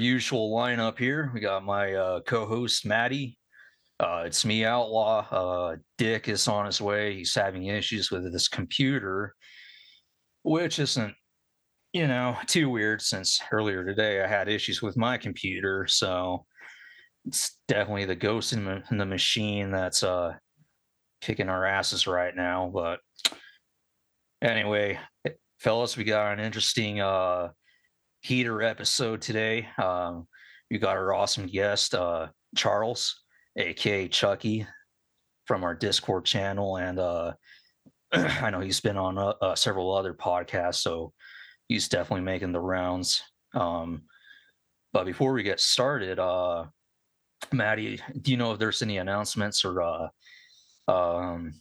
usual lineup here. We got my uh, co-host Maddie. Uh, it's me, Outlaw. Uh, Dick is on his way. He's having issues with this computer, which isn't, you know, too weird since earlier today I had issues with my computer. So it's definitely the ghost in the, in the machine that's uh, kicking our asses right now. But anyway, fellas, we got an interesting uh, heater episode today. Um, we got our awesome guest, uh, Charles, aka Chucky, from our Discord channel, and uh, I know he's been on uh, uh, several other podcasts, so he's definitely making the rounds. Um, but before we get started, uh, Maddie, do you know if there's any announcements or uh, um,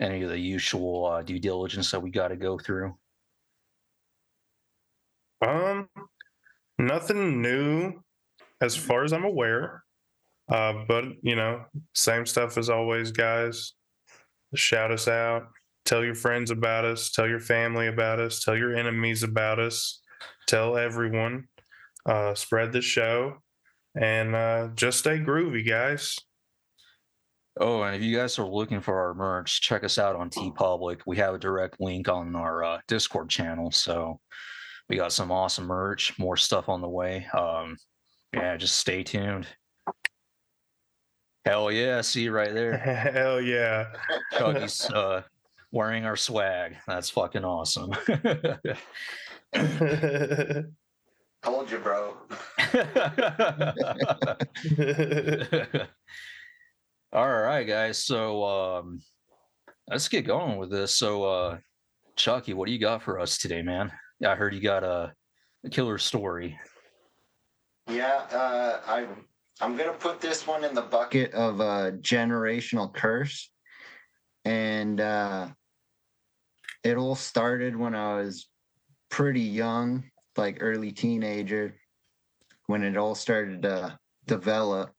any of the usual uh, due diligence that we got to go through? Um, nothing new as far as I'm aware. Uh, but you know, same stuff as always, guys. Shout us out. Tell your friends about us. Tell your family about us. Tell your enemies about us. Tell everyone. Uh, spread the show, and uh, just stay groovy, guys. Oh, and if you guys are looking for our merch, check us out on TeePublic. We have a direct link on our uh, Discord channel, so we got some awesome merch, more stuff on the way. Um, yeah, just stay tuned. Hell yeah, see you right there. Hell yeah. Chucky's uh, wearing our swag. That's fucking awesome. Told you, bro. All right, guys. So um, let's get going with this. So, uh, Chucky, what do you got for us today, man? I heard you got a, a killer story. Yeah, uh, I I'm gonna put this one in the bucket of a generational curse, and uh, it all started when I was pretty young, like early teenager, when it all started to develop.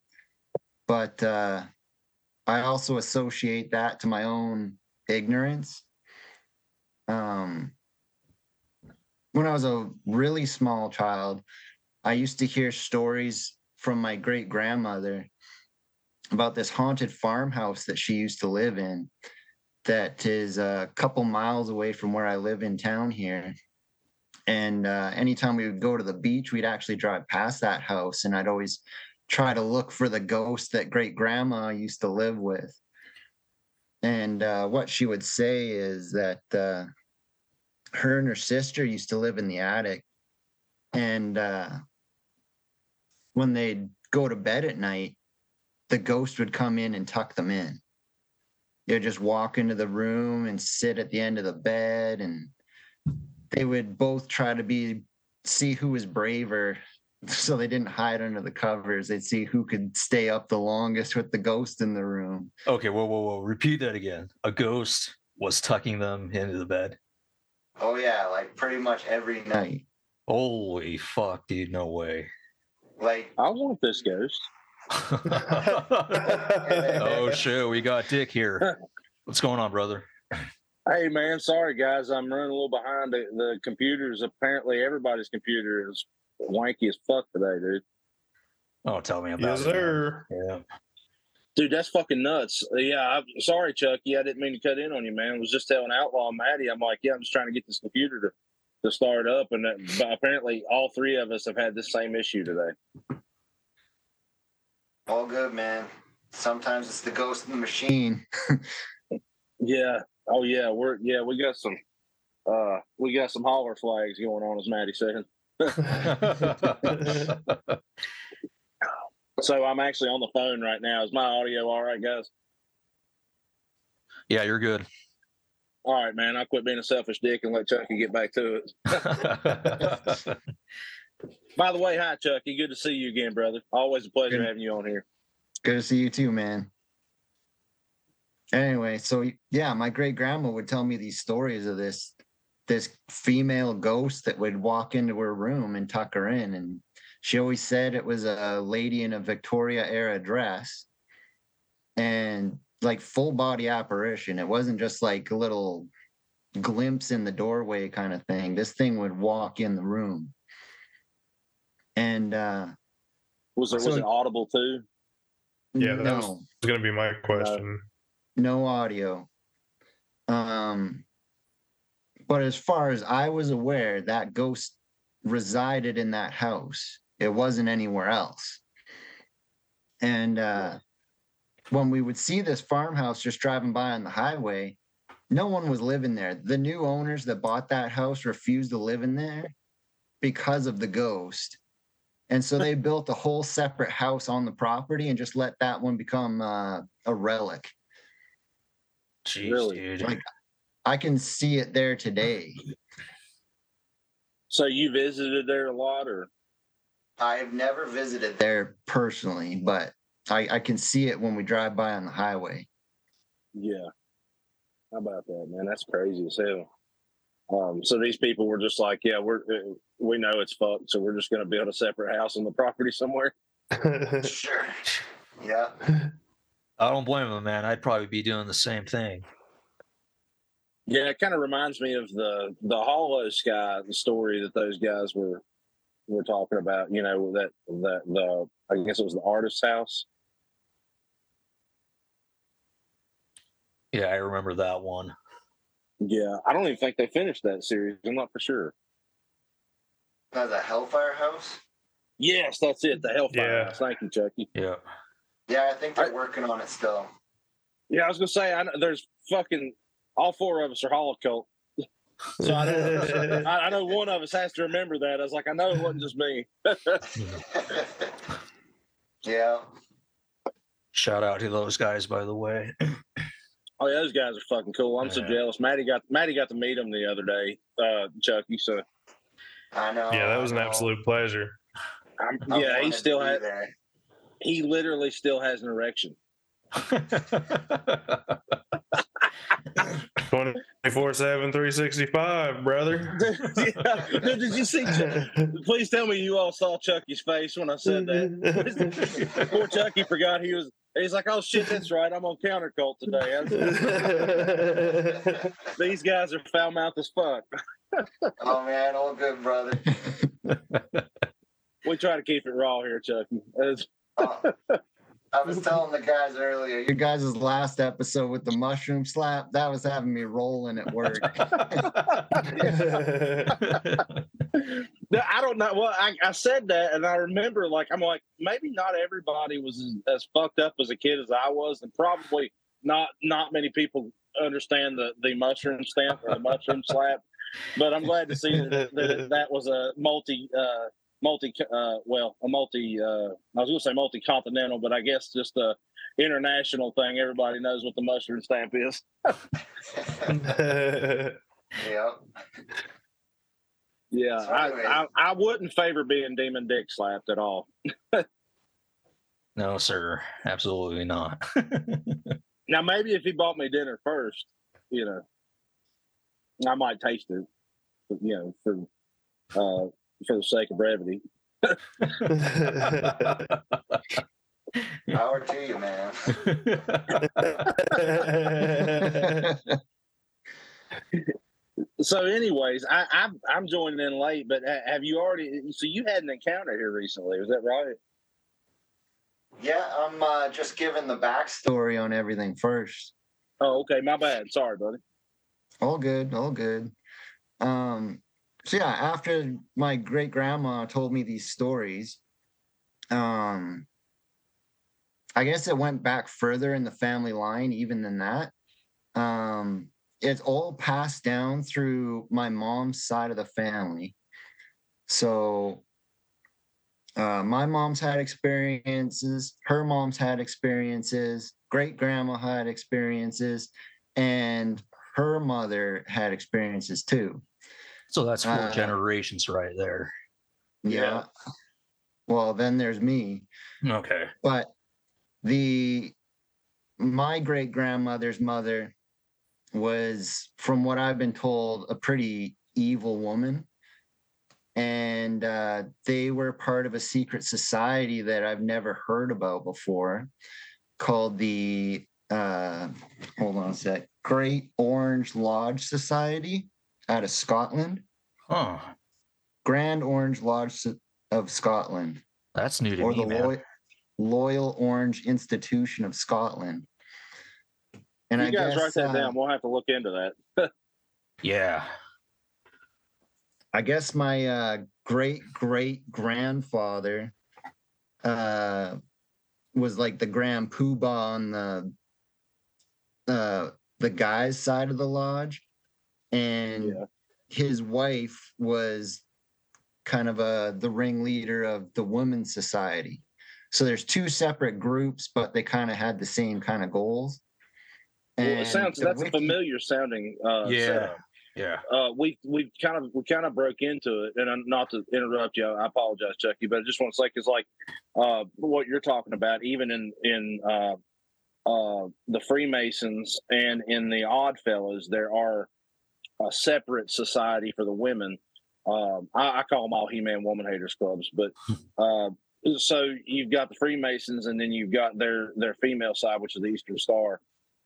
But uh, I also associate that to my own ignorance. Um, when I was a really small child, I used to hear stories from my great grandmother about this haunted farmhouse that she used to live in that is a couple miles away from where I live in town here. And uh, anytime we would go to the beach, we'd actually drive past that house, and I'd always try to look for the ghost that great grandma used to live with. And uh, what she would say is that uh, her and her sister used to live in the attic. And uh, when they'd go to bed at night, the ghost would come in and tuck them in. They'd just walk into the room and sit at the end of the bed. And they would both try to be see who was braver so they didn't hide under the covers. They'd see who could stay up the longest with the ghost in the room. Okay, whoa, whoa, whoa. Repeat that again. A ghost was tucking them into the bed. Oh yeah, like pretty much every night. Holy fuck, dude. No way. Like I want this ghost. oh shit, we got Dick here. What's going on, brother? Hey man, sorry guys, I'm running a little behind. The, the computers, apparently everybody's computer is wanky as fuck today, dude. Oh, tell me about yes, it. man. sir. Yeah. Dude, that's fucking nuts. Yeah, I'm sorry, Chucky. I didn't mean to cut in on you, man. I was just telling Outlaw and Maddie, I'm like, yeah, I'm just trying to get this computer to, to start up. And that, but apparently, all three of us have had the same issue today. all good, man. Sometimes it's the ghost in the machine. Yeah. Oh yeah. We're yeah. We got some. Uh, we got some holler flags going on, as Maddie said. So I'm actually on the phone right now. Is my audio all right, guys? yeah, you're good. All right, man. I'll quit being a selfish dick and let Chucky get back to it. By the way, hi Chucky. Good to see you again, brother. Always a pleasure Good. having you on here. Good to see you too, man. Anyway, so yeah, my great grandma would tell me these stories of this this female ghost that would walk into her room and tuck her in and she always said it was a lady in a Victoria era dress and like full body apparition. It wasn't just like a little glimpse in the doorway kind of thing. This thing would walk in the room. And uh Was it was it audible too? Yeah, that no, was- It's gonna be my question. no audio. Um but as far as I was aware, that ghost resided in that house. It wasn't anywhere else. And uh when we would see this farmhouse just driving by on the highway, no one was living there. The new owners that bought that house refused to live in there because of the ghost. And so they built a whole separate house on the property and just let that one become uh, a relic. Jeez, Really? dude. Like- I can see it there today. So you visited there a lot, or I have never visited there personally, but I, I can see it when we drive by on the highway. yeah? How about that, man? That's crazy as hell. Um, so these people were just like, yeah, we're uh, we know it's fucked, so we're just going to build a separate house on the property somewhere. Sure. Yeah. I don't blame them, man. I'd probably be doing the same thing. Yeah, it kind of reminds me of the the Hollow Sky, the story that those guys were were talking about. You know that that the I guess it was the artist's house. Yeah, I remember that one. Yeah, I don't even think they finished that series. I'm not for sure. That's a Hellfire House? Yes, that's it. The Hellfire Yeah. House. Thank you, Chucky. Yeah. Yeah, I think they're working on it still. Yeah, I was gonna say I know there's fucking all four of us are Hollow Cult. So I know, I, I know one of us has to remember that. I was like, I know it wasn't just me. yeah. Shout out to those guys, by the way. Oh yeah, those guys are fucking cool. I'm so jealous. Maddie got Maddie got to meet them the other day, uh, Chucky. So I know. yeah, that was an absolute pleasure. I'm, yeah, he still be has. there. He literally still has an erection. 24 7, 365, brother. yeah. No, Did you see? Please tell me you all saw Chucky's face when I said that. Poor Chucky forgot he was. He's like, oh shit, that's right. I'm on counter cult today. These guys are foul mouthed as fuck. oh man, all good, brother. We try to keep it raw here, Chucky. Uh, I was telling the guys earlier, your guys' last episode with the mushroom slap, that was having me rolling at work. No, I don't know. Well, I, I said that, and I remember, like, I'm like, maybe not everybody was as, as fucked up as a kid as I was, and probably not not many people understand the the mushroom stamp or the mushroom slap. But I'm glad to see that that, that was a multi uh, multi uh, well a multi uh, I was going to say multi continental, but I guess just a international thing. Everybody knows what the mushroom stamp is. yeah. Yeah, So I. I I wouldn't favor being demon dick slapped at all. no, sir. Absolutely not. Now, maybe if he bought me dinner first, you know, I might taste it, you know, for uh, for the sake of brevity. Power to you, man. So, anyways, I, I'm I'm joining in late, but have you already? So you had an encounter here recently, was that right? yeah, I'm uh, just giving the backstory on everything first. Oh, okay, my bad. Sorry, buddy. All good, all good. Um, so yeah, after my great grandma told me these stories, um, I guess it went back further in the family line, even than that. Um, it's all passed down through my mom's side of the family. So uh, my mom's had experiences, her mom's had experiences, great grandma had experiences, and her mother had experiences too. So that's four Uh, generations right there. Yeah. Yeah. Well, then there's me. Okay. But the my great grandmother's mother was, from what I've been told, a pretty evil woman. And uh, they were part of a secret society that I've never heard about before called the uh, hold on a sec. Great Orange Lodge Society out of Scotland. Huh. Grand Orange Lodge of Scotland, That's new to or me, the man. Loy- Loyal Orange Institution of Scotland. And you I guys guess write that uh, down. We'll have to look into that. Yeah. I guess my uh, great great grandfather uh, was like the grand poobah on the uh, the guy's side of the lodge, and Yeah. his wife was kind of a the ringleader of the women's society. So there's two separate groups, but they kind of had the same kind of goals. Well, it sounds the that's a wiki- familiar sounding. Uh, Yeah. setup. Yeah. uh, we we kind of we kind of broke into it, and I'm not to interrupt you. I apologize, Chucky, but I just want to say because like uh, what you're talking about, even in in uh, uh, the Freemasons and in the Odd Fellows, there are a separate society for the women. Um, I, I call them all He-Man Woman Haters clubs, but uh, so you've got the Freemasons, and then you've got their their female side, which is the Eastern Star.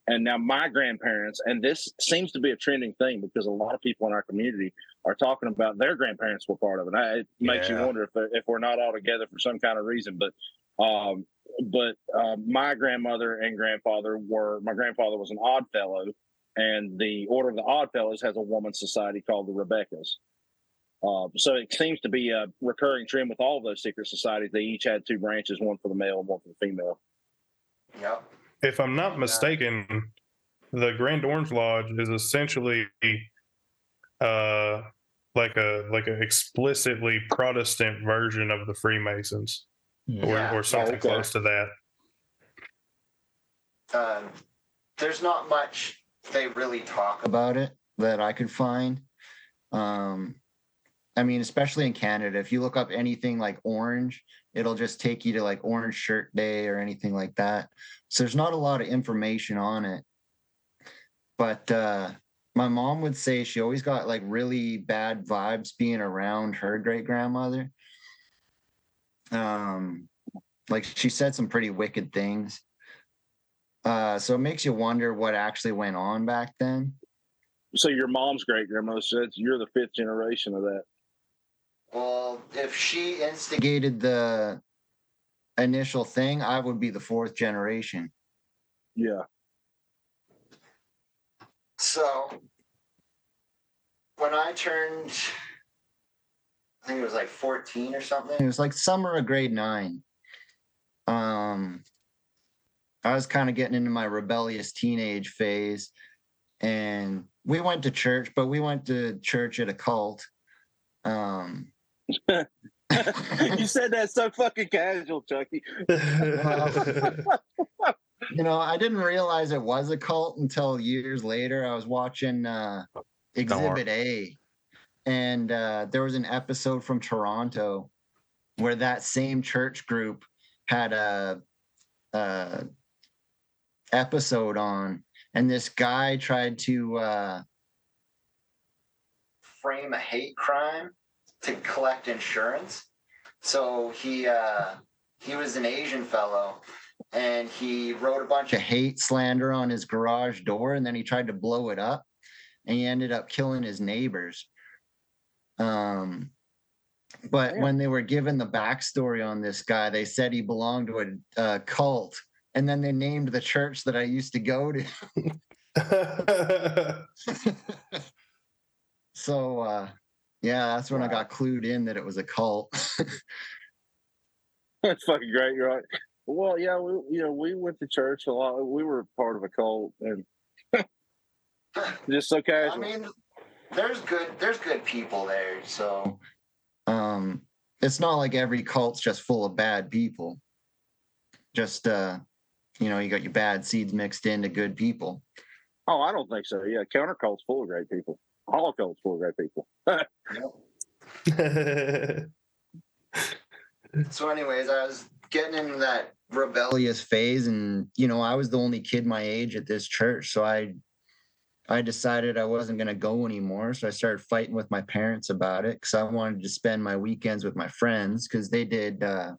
And now my grandparents, and this seems to be a trending thing because a lot of people in our community are talking about their grandparents were part of it. I, it makes you wonder if if we're not all together for some kind of reason. But um, but uh, my grandmother and grandfather were. My grandfather was an Odd Fellow, and the Order of the Odd Fellows has a woman's society called the Rebekah's. Uh, so it seems to be a recurring trend with all of those secret societies. They each had two branches, one for the male and one for the female. Yep. if I'm not mistaken, the Grand Orange Lodge is essentially uh like a like an explicitly Protestant version of the Freemasons or, Yeah. or something okay. close to that. uh, there's not much they really talk about it that I could find. Um, I mean, especially in Canada, if you look up anything like orange, it'll just take you to like Orange Shirt Day or anything like that. So there's not a lot of information on it. But uh, my mom would say she always got like really bad vibes being around her great grandmother. Um, like she said some pretty wicked things. Uh, so it makes you wonder what actually went on back then. So your mom's great grandmother said you're the fifth generation of that. Well, if she instigated the initial thing, I would be the fourth generation. Yeah. So when I turned, I think it was like 14 or something. It was like summer of grade nine. Um, I was kind of getting into my rebellious teenage phase, and we went to church, but we went to church at a cult. Um, you said that so fucking casual, Chucky. you know, I didn't realize it was a cult until years later. I was watching uh, Exhibit A, and uh, there was an episode from Toronto where that same church group had a, a episode on, and this guy tried to uh, frame a hate crime to collect insurance. So he uh, he was an Asian fellow and he wrote a bunch of hate slander on his garage door and then he tried to blow it up and he ended up killing his neighbors um but Damn. when they were given the backstory on this guy they said he belonged to a, a cult and then they named the church that i used to go to so uh yeah that's when i got clued in that it was a cult That's fucking great, right? Well, yeah, we you know we went to church a lot. We were part of a cult, and just so I mean, there's good there's good people there, so um it's not like every cult's just full of bad people. Just uh you know, you got your bad seeds mixed into good people. oh, I don't think so. Yeah, counter cult's full of great people. All cult's full of great people. So anyways, I was getting into that rebellious phase and you know, I was the only kid my age at this church, so I I decided I wasn't going to go anymore, so I started fighting with my parents about it cuz I wanted to spend my weekends with my friends cuz they did uh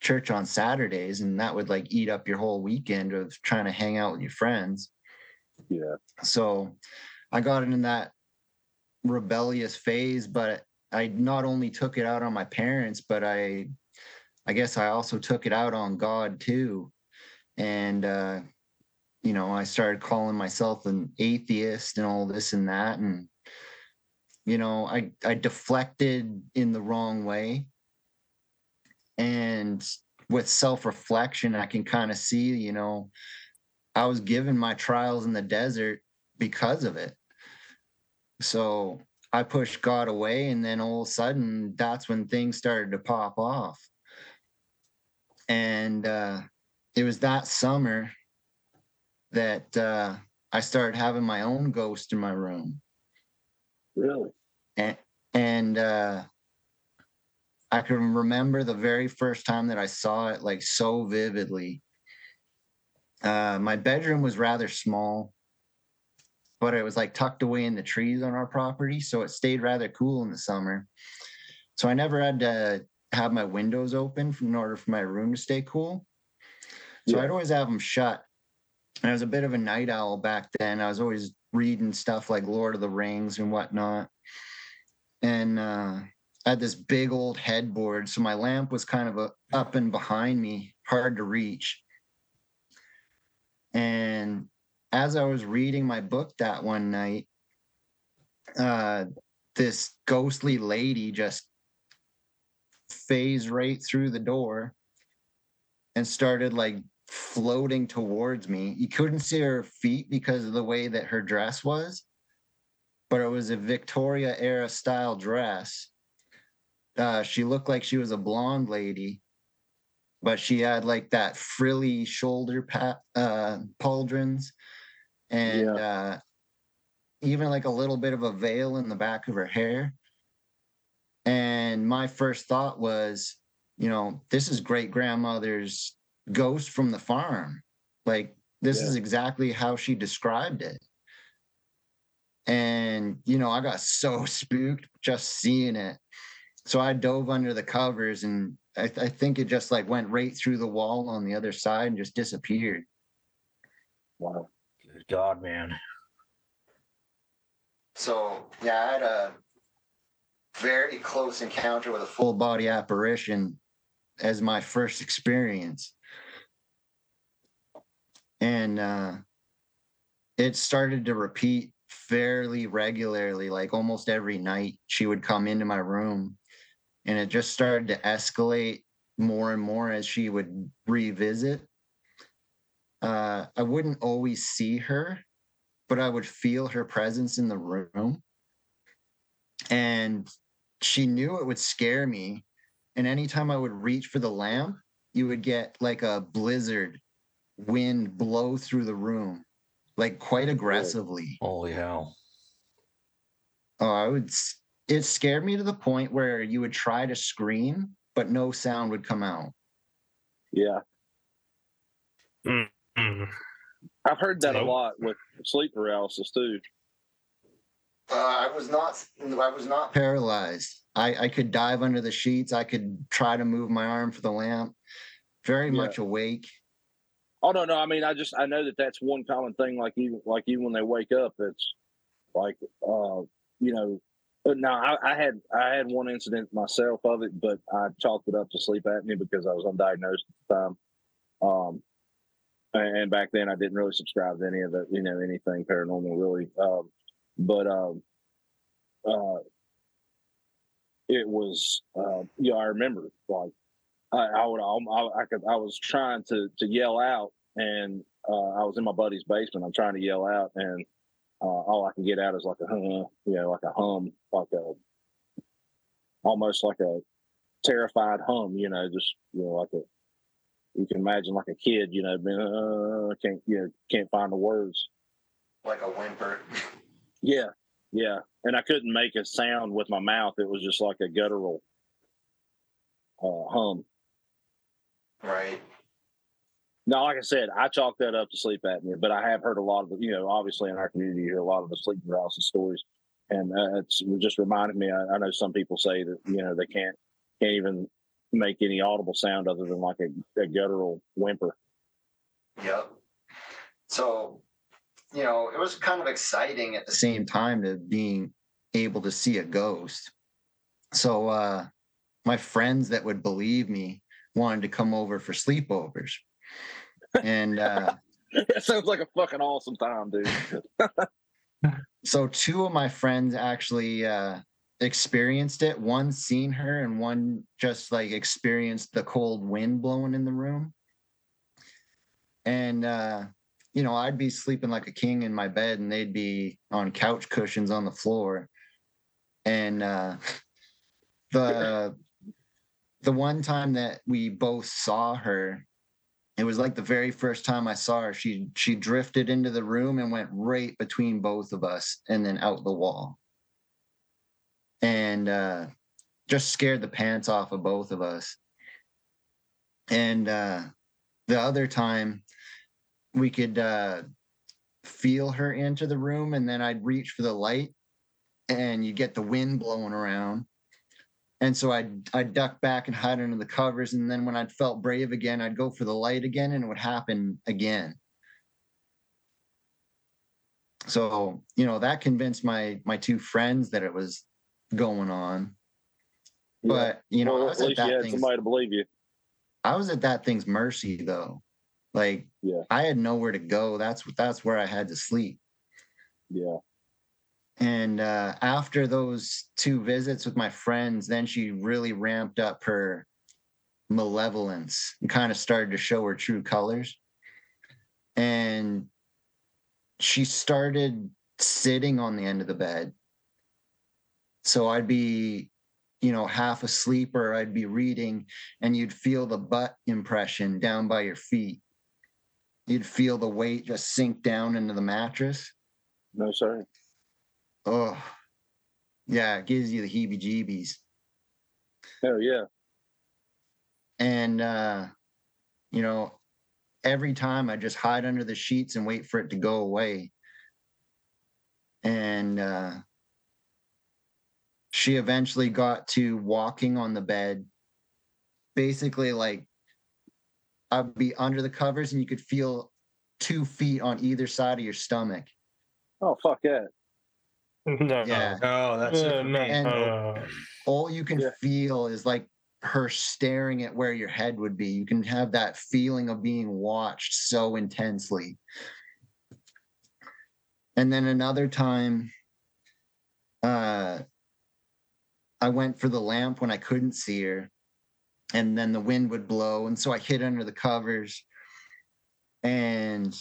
church on Saturdays, and that would like eat up your whole weekend of trying to hang out with your friends. Yeah. So I got in that rebellious phase, but I not only took it out on my parents, but I I guess I also took it out on God too. And uh, you know, I started calling myself an atheist and all this and that. And you know, I I deflected in the wrong way. And with self-reflection, I can kind of see, you know, I was given my trials in the desert because of it. So I pushed God away, and then all of a sudden, that's when things started to pop off. And uh, it was that summer that uh, I started having my own ghost in my room. Really? And, and uh, I can remember the very first time that I saw it like so vividly. Uh, my bedroom was rather small but it was like tucked away in the trees on our property. So it stayed rather cool in the summer. So I never had to have my windows open in order for my room to stay cool. So Yeah. I'd always have them shut. And I was a bit of a night owl back then. I was always reading stuff like Lord of the Rings and whatnot. And uh, Had this big old headboard. So my lamp was kind of a, up and behind me, hard to reach. And as I was reading my book that one night, uh, this ghostly lady just phased right through the door and started like floating towards me. You couldn't see her feet because of the way that her dress was, but it was a Victoria era style dress. Uh, she looked like she was a blonde lady, but she had like that frilly shoulder pat uh, pauldrons and uh, even like a little bit of a veil in the back of her hair. And my first thought was, you know, this is great grandmother's ghost from the farm. Like, this Yeah. is exactly how she described it. And, you know, I got so spooked just seeing it. So I dove under the covers and I, I think it just like went right through the wall on the other side and just disappeared. Wow. Good God, man. So yeah, I had a very close encounter with a full body apparition as my first experience. And uh it started to repeat fairly regularly, like almost every night she would come into my room and it just started to escalate more and more as she would revisit. Uh I wouldn't always see her, but I would feel her presence in the room. And she knew it would scare me. And anytime I would reach for the lamp, you would get like a blizzard wind blow through the room, like quite aggressively. Holy hell. Oh, I would, s- it scared me to the point where you would try to scream, but no sound would come out. Yeah. Mm. I've heard that a lot with sleep paralysis too. Uh, I was not. I was not paralyzed. I, I could dive under the sheets. I could try to move my arm for the lamp. Very Yeah. much awake. Oh no, no. I mean, I just I know that that's one common thing. Like you, like you, when they wake up, it's like, uh, you know. But now I, I had I had one incident myself of it, but I chalked it up to sleep apnea because I was undiagnosed at the time. Um, and back then I didn't really subscribe to any of the, you know, anything paranormal really. Um, but um, uh, it was, uh, yeah, I remember like I, I would, I, I could, I was trying to to yell out, and uh, I was in my buddy's basement. I'm trying to yell out, and uh, all I can get out is like a hum, you know, like a hum, like a almost like a terrified hum, you know, just you know, like a you can imagine like a kid, you know, being uh, can't you know, can't find the words. Like a whimper. Yeah, yeah, and I couldn't make a sound with my mouth. It was just like a guttural uh, hum. Right. No, like I said, I chalk that up to sleep apnea, but I have heard a lot of you know, obviously in our community, you hear a lot of the sleep paralysis stories, and uh, it's it just reminded me. I, I know some people say that you know they can't can't even make any audible sound other than like a, a guttural whimper. Yep. So, you know, it was kind of exciting at the same time to being able to see a ghost. So, uh, my friends that would believe me wanted to come over for sleepovers. And uh, that sounds like a fucking awesome time, dude. so, two of my friends actually uh, experienced it. One seen her, and one just like experienced the cold wind blowing in the room. And uh, you know, I'd be sleeping like a king in my bed, and they'd be on couch cushions on the floor. And uh, the the one time that we both saw her, it was like the very first time I saw her. She she drifted into the room and went right between both of us, and then out the wall and uh, just scared the pants off of both of us. And uh, the other time, we could uh, feel her into the room, and then I'd reach for the light, and you get the wind blowing around. And so I'd I'd duck back and hide under the covers, and then when I'd felt brave again, I'd go for the light again, and it would happen again. So you know that convinced my my two friends that it was going on. Yeah. But you know, I well, was at at least you that had thing's, somebody to believe you. I was at that thing's mercy though. Like Yeah. I had nowhere to go. That's that's where I had to sleep. Yeah. And uh, after those two visits with my friends, then she really ramped up her malevolence and kind of started to show her true colors. And she started sitting on the end of the bed. So I'd be, you know, half asleep or I'd be reading and you'd feel the butt impression down by your feet. You'd feel the weight just sink down into the mattress. No, sir. Oh, yeah, it gives you the heebie jeebies. Hell yeah. And, uh, you know, every time I just hide under the sheets and wait for it to go away. And uh, she eventually got to walking on the bed, basically like I'd be under the covers and you could feel two feet on either side of your stomach. Oh fuck that. No. Yeah. Oh, that's it Uh, no. And- uh, all you can Yeah. feel is like her staring at where your head would be. You can have that feeling of being watched so intensely. And then another time, uh, I went for the lamp when I couldn't see her, and then the wind would blow. And so I hid under the covers, and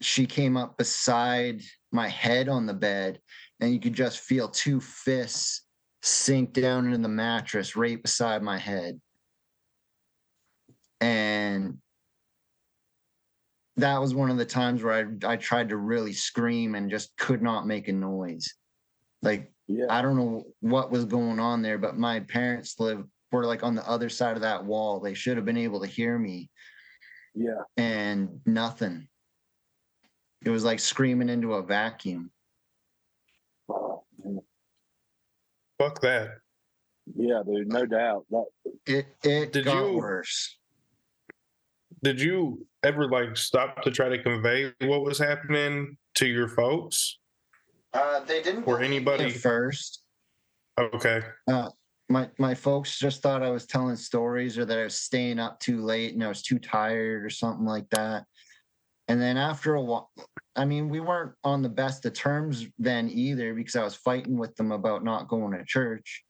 she came up beside my head on the bed, and you could just feel two fists sink down into the mattress right beside my head. And that was one of the times where I, I tried to really scream and just could not make a noise. Like, Yeah. I don't know what was going on there, but my parents live were like on the other side of that wall. They should have been able to hear me Yeah. and nothing. It was like screaming into a vacuum. Oh, man. Fuck that. Yeah, dude, no doubt. That, It it Did got you- worse. Did you ever like stop to try to convey what was happening to your folks? Uh, they didn't Or anybody- at first. Okay. Uh, My my folks just thought I was telling stories or that I was staying up too late and I was too tired or something like that. And then after a while, I mean, we weren't on the best of terms then either because I was fighting with them about not going to church.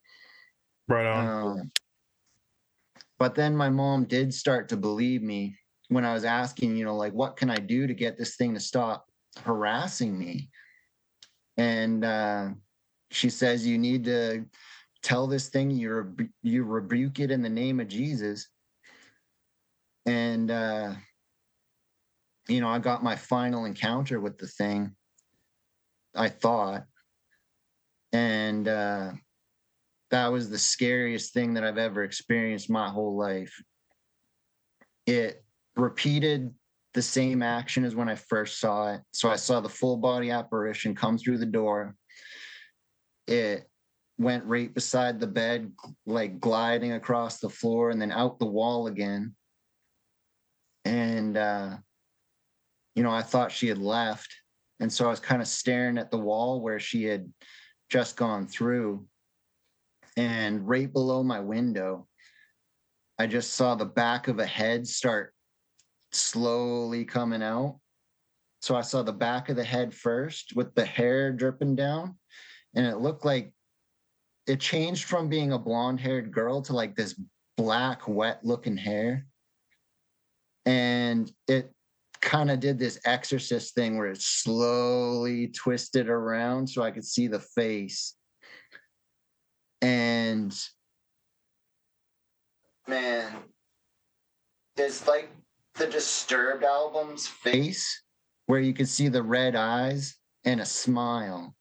Right on. Um, but then my mom did start to believe me when I was asking, you know, like, what can I do to get this thing to stop harassing me? And uh, she says, you need to tell this thing you rebu- you rebuke it in the name of Jesus. And uh, you know, I got my final encounter with the thing. I thought, and uh, that was the scariest thing that I've ever experienced my whole life. It repeated the same action as when I first saw it. So I saw the full body apparition come through the door. It went right beside the bed, like gliding across the floor and then out the wall again. And, uh, you know, I thought she had left. And so I was kind of staring at the wall where she had just gone through. And right below my window, I just saw the back of a head start slowly coming out. So I saw the back of the head first with the hair dripping down. And it looked like it changed from being a blonde haired girl to like this black, wet looking hair. And it kind of did this exorcist thing where it slowly twisted around so I could see the face. And man, it's like the Disturbed album's face, where you could see the red eyes and a smile,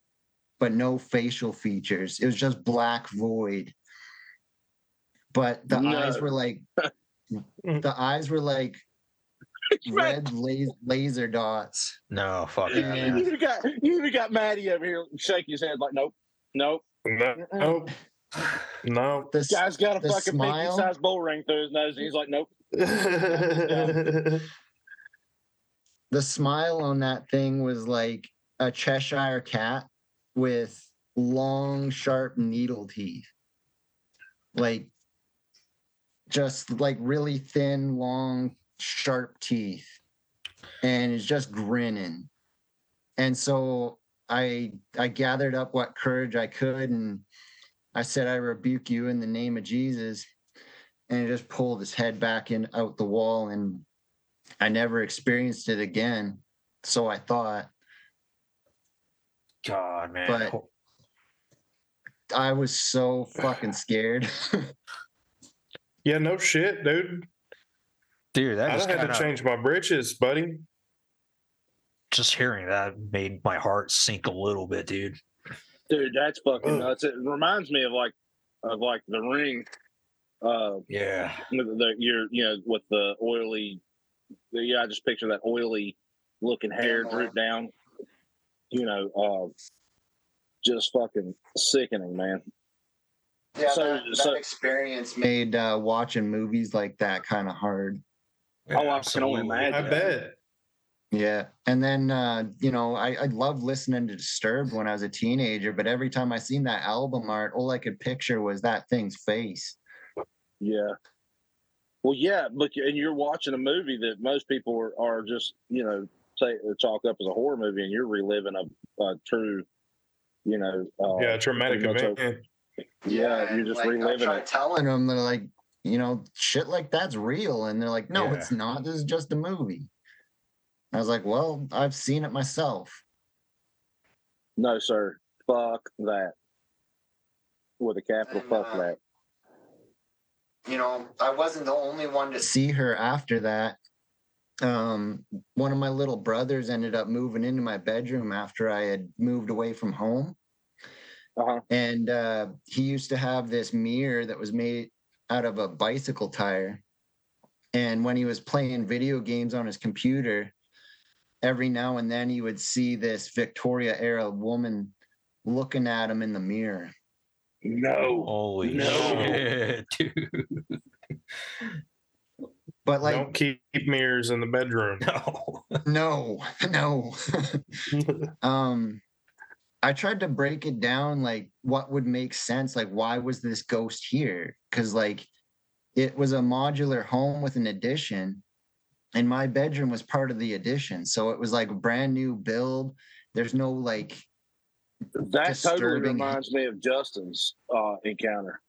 but no facial features. It was just black void. But the No. eyes were like, the eyes were like red laser, laser dots. No, fuck Yeah. yeah. You even got you even got Maddie over here shaking his head like, nope, nope. No, no, no. The, Guy's got a fucking smile? pinky sized bull ring through his nose, and he's like, nope. the smile on that thing was like a Cheshire cat with long, sharp needle teeth. Like just like really thin, long, sharp teeth. And it's just grinning. And so I I gathered up what courage I could and I said, I rebuke you in the name of Jesus. And it just pulled his head back in out the wall and I never experienced it again. So I thought God, man. But- I was so fucking scared. yeah, no shit, dude. Dude, that I just had kind to change my britches, buddy. just hearing that made my heart sink a little bit, dude. Dude, that's fucking Ugh. nuts. It reminds me of like of like the ring. Uh Yeah. the, the you're you know, with the oily yeah, I just picture that oily looking hair Yeah. droop down. You know, uh just fucking sickening, man. yeah, So- that, that so- experience made uh, watching movies like that kind of hard. Oh, I can only absolutely. imagine. I bet. Yeah. And then, uh, you know, I, I loved listening to Disturbed when I was a teenager, but every time I seen that album art, all I could picture was that thing's face. Yeah. Well, yeah, but and you're watching a movie that most people are, are just you know say chalk up as a horror movie, and you're reliving a, a true, you know, uh, Yeah, traumatic pretty a- event. Yeah, you're just like, reliving I tried it. telling them, they're like, you know, shit like that's real. And they're like, no, Yeah. it's not. This is just a movie. I was like, well, I've seen it myself. no, sir, fuck that, with a capital And, fuck uh, that. you know, I wasn't the only one to see her after that. Um, one of my little brothers ended up moving into my bedroom after I had moved away from home. Uh-huh. And uh, he used to have this mirror that was made out of a bicycle tire. And when he was playing video games on his computer, every now and then he would see this Victoria era woman looking at him in the mirror. No, Holy No. shit, dude. But like, Don't keep mirrors in the bedroom. No. no, no. um i tried to break it down like what would make sense like why was this ghost here because like it was a modular home with an addition and my bedroom was part of the addition so it was like a brand new build there's no like that totally reminds me of Justin's uh, encounter.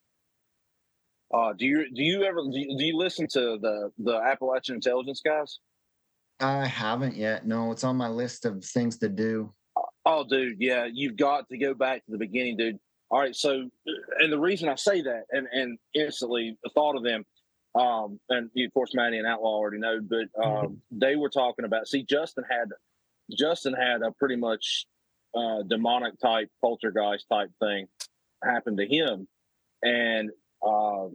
Uh, do you do you ever do you, do you listen to the the Appalachian Intelligence guys? i haven't yet no it's on my list of things to do Oh, dude, yeah, you've got to go back to the beginning, dude. All right, so, and the reason I say that, and and instantly the thought of them, um, and of course, Maddie and Outlaw already know, but um, they were talking about. See, Justin had, Justin had a pretty much uh, demonic type poltergeist type thing happen to him, and um,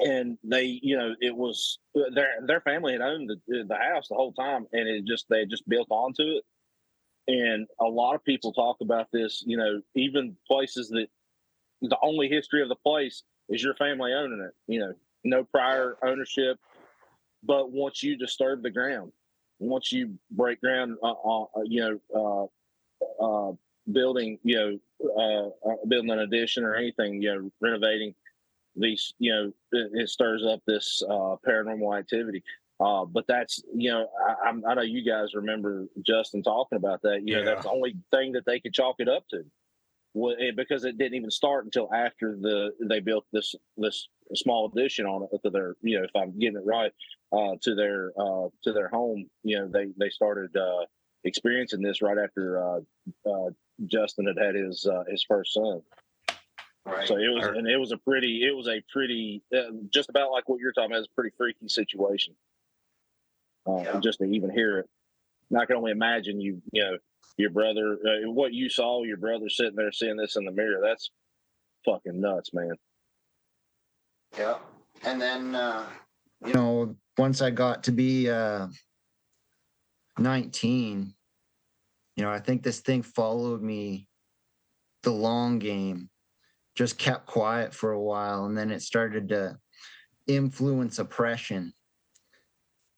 and they, you know, it was their their family had owned the the house the whole time, and it just they just built onto it and a lot of people talk about this you know even places that the only history of the place is your family owning it. You know, no prior ownership. But once you disturb the ground, once you break ground, uh, uh, you know, uh, uh, building, you know, uh, uh, building an addition or anything, you know, renovating these, you know, it, it stirs up this uh, paranormal activity. Uh, but that's, you know, I, I'm- I know you guys remember Justin talking about that. You know, Yeah. that's the only thing that they could chalk it up to. Well, it, because it didn't even start until after the they built this this small addition on it to their you know if I'm getting it right uh, to their uh, to their home you know they they started uh, experiencing this right after uh, uh, Justin had had his uh, his first son Right. so it was and it was a pretty it was a pretty uh, just about like what you're talking about it's a pretty freaky situation uh, Yeah. just to even hear it And I can only imagine you you know your brother uh, what you saw your brother sitting there seeing this in the mirror that's fucking nuts man Yeah. And then, uh, you know, once I got to be uh, 19, you know, I think this thing followed me the long game, just kept quiet for a while. And then it started to influence oppression.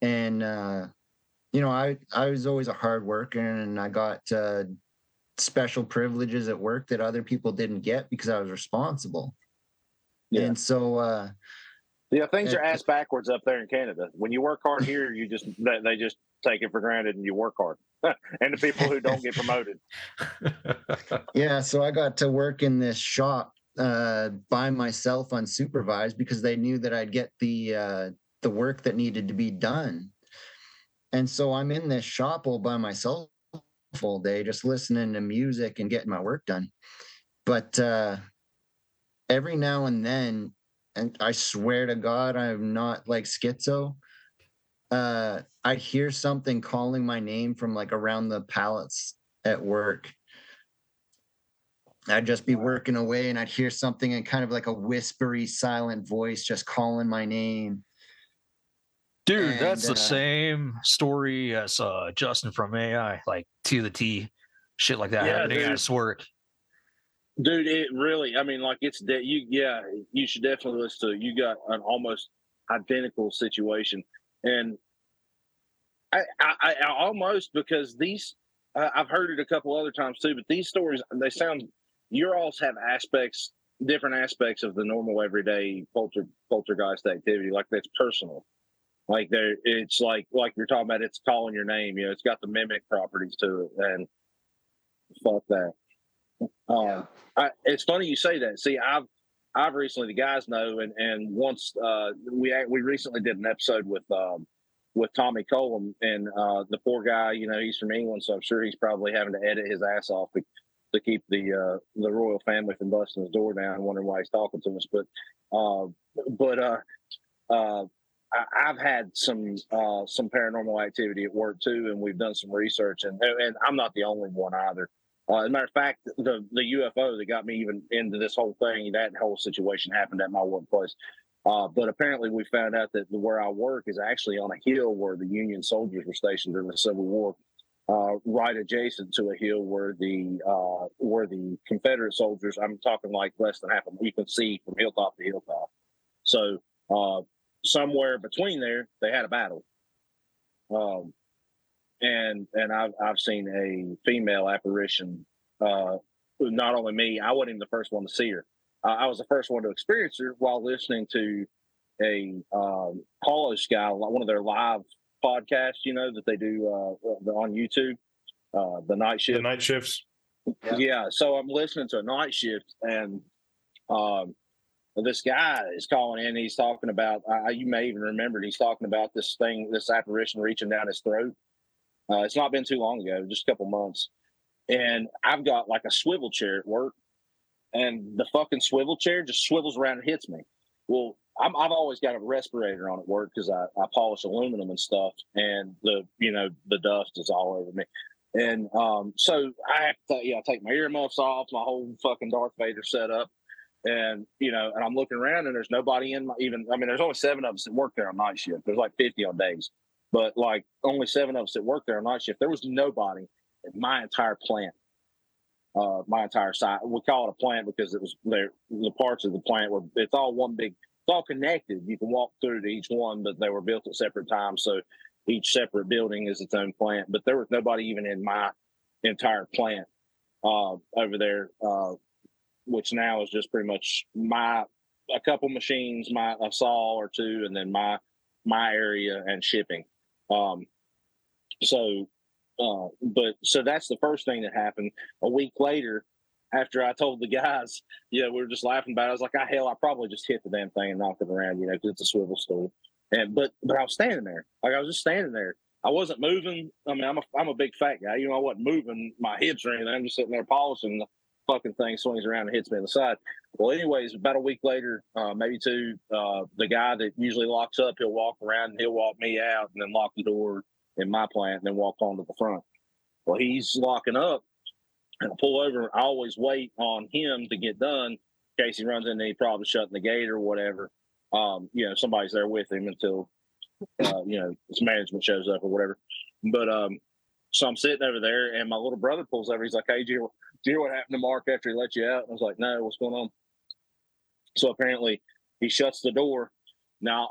And, uh, you know, I, I was always a hard worker and I got uh, special privileges at work that other people didn't get because I was responsible. Yeah. And so, uh, yeah things Yeah. are ass backwards up there in Canada when you work hard here you just they, they just take it for granted and you work hard and the people who don't get promoted Yeah, so I got to work in this shop uh, by myself unsupervised because they knew that I'd get the uh, the work that needed to be done. And so I'm in this shop all by myself all day, just listening to music and getting my work done. But uh, every now and then, and I swear to God, I'm not like schizo. Uh, I'd hear something calling my name from like around the pallets at work. I'd just be working away and I'd hear something and kind of like a whispery, silent voice just calling my name. Dude, that's And, the uh, same story as uh, Justin from AI, like to the T, shit like that Yeah, at his work. dude it really i mean like it's that you yeah you should definitely listen to it. You got an almost identical situation. And i i, I almost because these I i've heard it a couple other times too but these stories they sound your alls have aspects different aspects of the normal everyday polter, poltergeist activity like that's personal like there it's like like you're talking about it's calling your name you know it's got the mimic properties to it and fuck that um, I, it's funny you say that. See, I've I've recently the guys know, and and once uh, we act- we recently did an episode with um, with Tommy Colum, and uh, the poor guy, you know, he's from England, so I'm sure he's probably having to edit his ass off to, to keep the uh, the royal family from busting his door down, wondering why he's talking to us. But uh, but uh, uh, I've had some uh, some paranormal activity at work too, and we've done some research, and and I'm not the only one either. Uh, as a matter of fact, the the UFO that got me even into this whole thing, that whole situation happened at my workplace. Uh, but apparently, we found out that where I work is actually on a hill where the Union soldiers were stationed during the Civil War, uh, right adjacent to a hill where the uh, where the Confederate soldiers. I'm talking like less than half of them. You can see from hilltop to hilltop. So uh, somewhere between there, they had a battle. Um, and and I've I've seen a female apparition. Uh, not only me, I wasn't even the first one to see her. Uh, I was the first one to experience her while listening to a um, Hollow Sky, one of their live podcasts. You know that they do uh, on YouTube, uh, the night shift. The night shifts. Yeah. Yeah. So I'm listening to a night shift, and um, this guy is calling in. He's talking about. Uh, you may even remember. He's talking about this thing, this apparition reaching down his throat. Uh, it's not been too long ago, just a couple months. And I've got like a swivel chair at work, and the fucking swivel chair just swivels around and hits me. Well, I'm, I've always got a respirator on at work because I, I polish aluminum and stuff, and the you know the dust is all over me. And um, so I have to, yeah, I take my earmuffs off, my whole fucking Darth Vader setup, and you know, and I'm looking around, and there's nobody in my even. I mean, there's only seven of us that work there on night shift. There's like 50 on days, but like only seven of us that work there on night shift. There was nobody in my entire plant. uh, my entire site. We call it a plant because it was there. The parts of the plant were it's all one big. It's all connected. You can walk through to each one, but they were built at separate times. So each separate building is its own plant. But there was nobody even in my entire plant uh, over there, uh, which now is just pretty much my a couple machines, my a saw or two, and then my my area and shipping. Um, so, uh, but so that's the first thing that happened. A week later, after I told the guys, yeah, we were just laughing about it. I was like, "I hell, I probably just hit the damn thing and knocked it around, you know, because it's a swivel stool." And but but I was standing there, like I was just standing there. I wasn't moving. I mean, I'm a I'm a big fat guy. You know, I wasn't moving my hips or anything. I'm just sitting there polishing fucking thing swings around and hits me in the side. Well, anyways, about a week later, uh, maybe two, uh, the guy that usually locks up, he'll walk around and he'll walk me out and then lock the door in my plant and then walk onto the front. Well, he's locking up and I pull over. I always wait on him to get done in case he runs in and he probably shutting the gate or whatever. Um, you know, somebody's there with him until uh, you know his management shows up or whatever. But um, so I'm sitting over there, and my little brother pulls over. He's like, "Hey, do you, you hear what happened to Mark after he let you out?" I was like, "No, what's going on?" So apparently, he shuts the door. Now,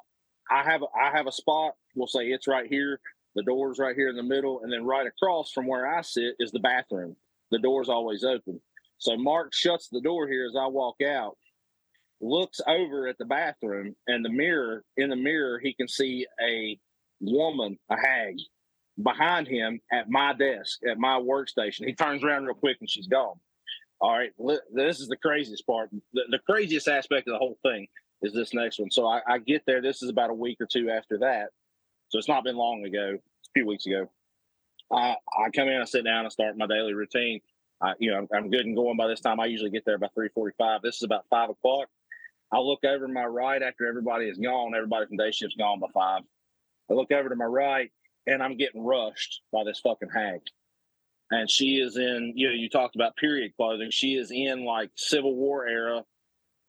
I have a, I have a spot. We'll say it's right here. The door's right here in the middle, and then right across from where I sit is the bathroom. The door's always open. So Mark shuts the door here as I walk out, looks over at the bathroom and the mirror. In the mirror, he can see a woman, a hag, behind him at my desk, at my workstation. He turns around real quick and she's gone. All right, this is the craziest part. The, the craziest aspect of the whole thing is this next one. So I, I, get there. This is about a week or two after that. So it's not been long ago. It's a few weeks ago. I, I come in, I sit down, I start my daily routine. I, you know, I'm, I'm good and going by this time. I usually get there about 3:45. This is about five o'clock. I look over my right after everybody is gone. Everybody from day shift's gone by five. I look over to my right and I'm getting rushed by this fucking hag. And she is in, you know, you talked about period clothing. She is in like Civil War era,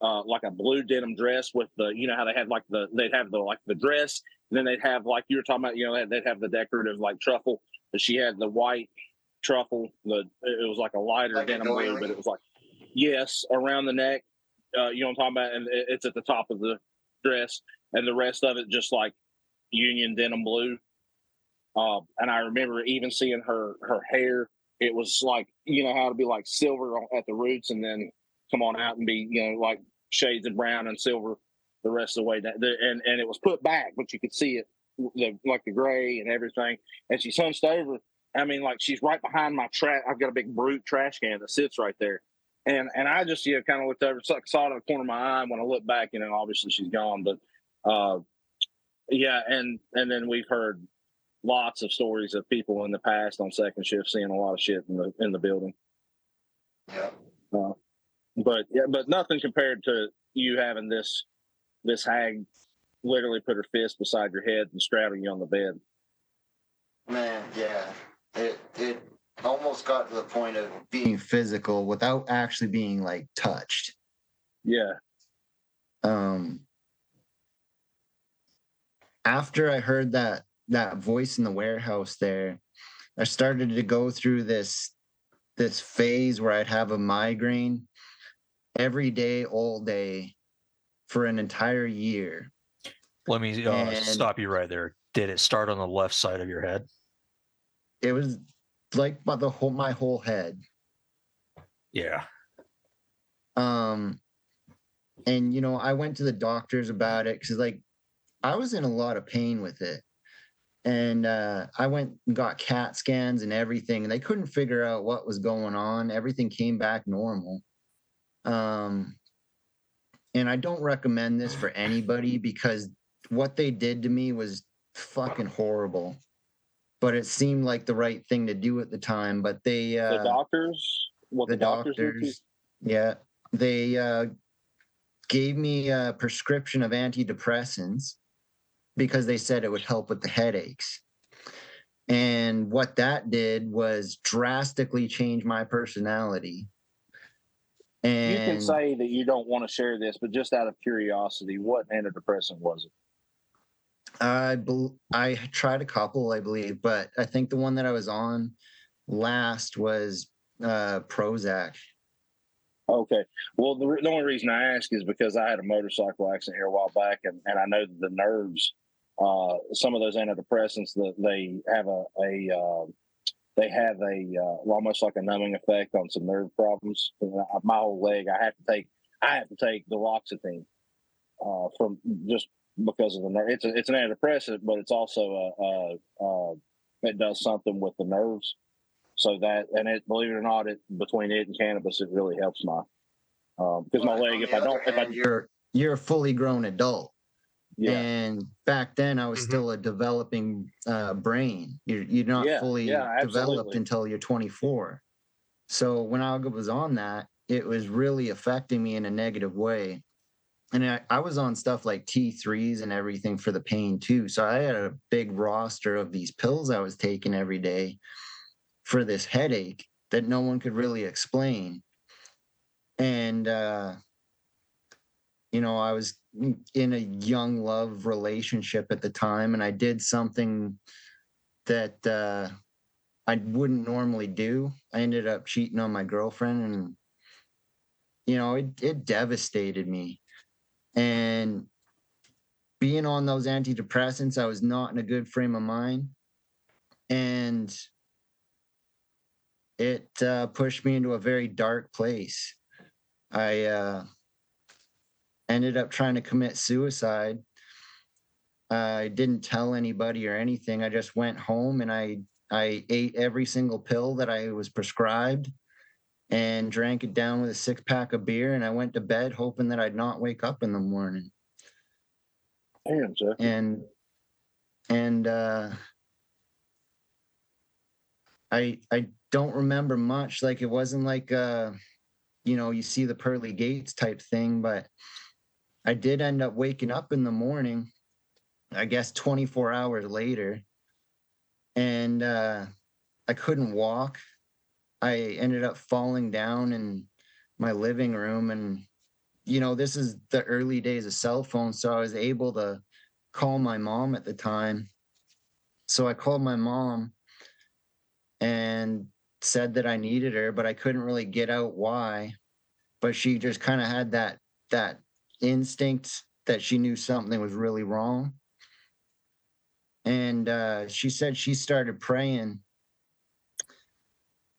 uh, like a blue denim dress with the, you know, how they had like the, they'd have the, like the dress, and then they'd have like you were talking about, you know, they'd have the decorative like truffle, but she had the white truffle. The, it was like a lighter like denim blue, but it was like, yes, around the neck, uh, you know what I'm talking about? And it's at the top of the dress, and the rest of it just like Union denim blue. Uh, and I remember even seeing her her hair. It was like you know how to be like silver at the roots, and then come on out and be you know like shades of brown and silver the rest of the way. Down. And and it was put back, but you could see it the, like the gray and everything. And she's hunched over. I mean, like she's right behind my trash. I've got a big brute trash can that sits right there. And and I just you know kind of looked over, saw, saw it in the corner of my eye. When I looked back, you know, obviously she's gone. But uh, yeah, and and then we've heard lots of stories of people in the past on second shift seeing a lot of shit in the in the building. Yeah. Uh, but yeah, but nothing compared to you having this this hag literally put her fist beside your head and straddle you on the bed. Man, yeah, it it almost got to the point of being physical without actually being like touched. Yeah. Um. After I heard that that voice in the warehouse there, I started to go through this this phase where I'd have a migraine every day, all day, for an entire year. Let me uh, and stop you right there. Did it start on the left side of your head? It was like my the whole my whole head. Yeah. Um, and you know, I went to the doctors about it because like I was in a lot of pain with it. And uh, I went and got CAT scans and everything, and they couldn't figure out what was going on. Everything came back normal. Um, and I don't recommend this for anybody because what they did to me was fucking horrible. But it seemed like the right thing to do at the time. But they uh, the doctors, what the, the doctors, doctors yeah, they uh, gave me a prescription of antidepressants because they said it would help with the headaches. And what that did was drastically change my personality. And you can say that you don't want to share this, but just out of curiosity, what antidepressant was it? I be, I tried a couple, I believe, but I think the one that I was on last was uh, Prozac. Okay. Well, the, re- the only reason I ask is because I had a motorcycle accident here a while back, and, and I know that the nerves, uh, some of those antidepressants, that they have a a uh, they have a uh, almost like a numbing effect on some nerve problems. My whole leg, I have to take I have to take duloxetine uh, from just because of the nerve. It's a, it's an antidepressant, but it's also a, a, a it does something with the nerves. So that and it believe it or not, it between it and cannabis, it really helps my because my leg. If I don't, other if I you're you're a fully grown adult. Yeah, And back then, I was Mhm. still a developing uh, brain. You're you're not Yeah, fully yeah, developed until you're 24. So when I was on that, it was really affecting me in a negative way. And I, I was on stuff like T3s and everything for the pain too. So I had a big roster of these pills I was taking every day for this headache that no one could really explain. And uh, you know, I was in- a young love relationship at the time, and I did something that uh, I wouldn't normally do. I ended up cheating on my girlfriend, and you know, it it devastated me. And being on those antidepressants, I was not in a good frame of mind, and it uh, pushed me into a very dark place. I uh, ended up trying to commit suicide. I didn't tell anybody or anything. I just went home and I I ate every single pill that I was prescribed and drank it down with a six pack of beer and I went to bed hoping that I'd not wake up in the morning. damn, Jeff. And and uh I I don't remember much. Like it wasn't like uh you know, you see the pearly gates type thing, but I did end up waking up in the morning, I guess 24 hours later, and uh, I couldn't walk. I ended up falling down in my living room. And, you know, this is the early days of cell phones. So I was able to call my mom at the time. So I called my mom and said that I needed her, but I couldn't really get out why. But she just kind of had that that instinct that she knew something was really wrong. And uh, she said she started praying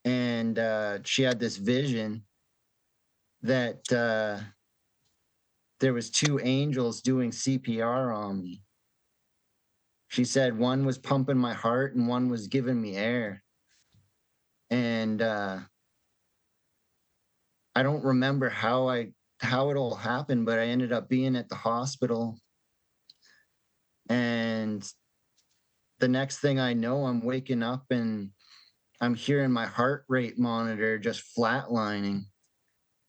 and uh, she had this vision that uh, there was two angels doing CPR on me. She said one was pumping my heart and one was giving me air. And uh, I don't remember how I how it all happened, but I ended up being at the hospital. And the next thing I know, I'm waking up and I'm hearing my heart rate monitor just flatlining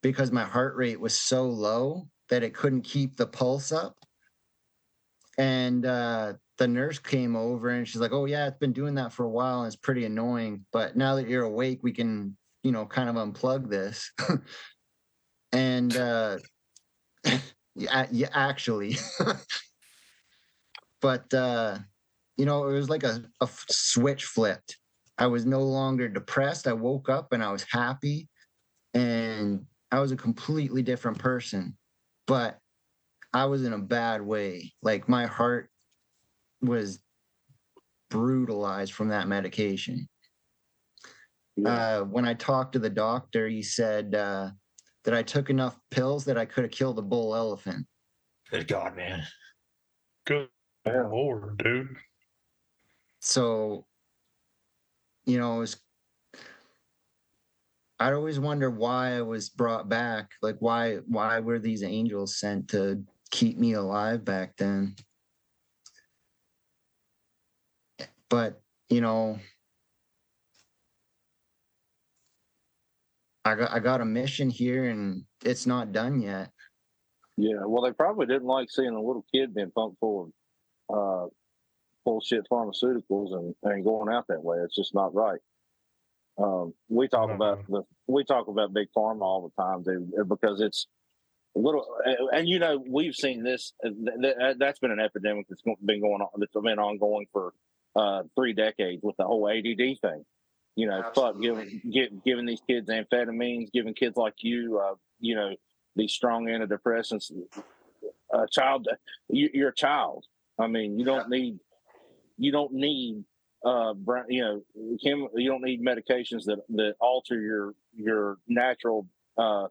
because my heart rate was so low that it couldn't keep the pulse up. And uh, the nurse came over and she's like, Oh, yeah, it's been doing that for a while and it's pretty annoying. But now that you're awake, we can, you know, kind of unplug this. and uh, yeah, yeah, actually. but uh, you know, it was like a, a switch flipped. I was no longer depressed. I woke up and I was happy, and I was a completely different person. But I was in a bad way. Like my heart was brutalized from that medication. Uh, when I talked to the doctor, he said uh, that I took enough pills that I could have killed a bull elephant. Good God, man. Good lord, dude. So, you know, it was, I'd always wonder why I was brought back. Like, why, why were these angels sent to keep me alive back then? But, you know, I got, I got a mission here and it's not done yet. Yeah, well, they probably didn't like seeing a little kid being pumped full of uh, bullshit pharmaceuticals and, and going out that way. It's just not right. Um, we talk No. about the we talk about big pharma all the time, dude, because it's a little. And you know, we've seen this. uh, th- th- That's been an epidemic that's been going on. That's been ongoing for uh, three decades with the whole ADD thing. You know, fuck giving give, giving these kids amphetamines, giving kids like you, uh, you know, these strong antidepressants. A child, you, you're a child. I mean, you don't need you don't need uh you know chem- you don't need medications that that alter your your natural uh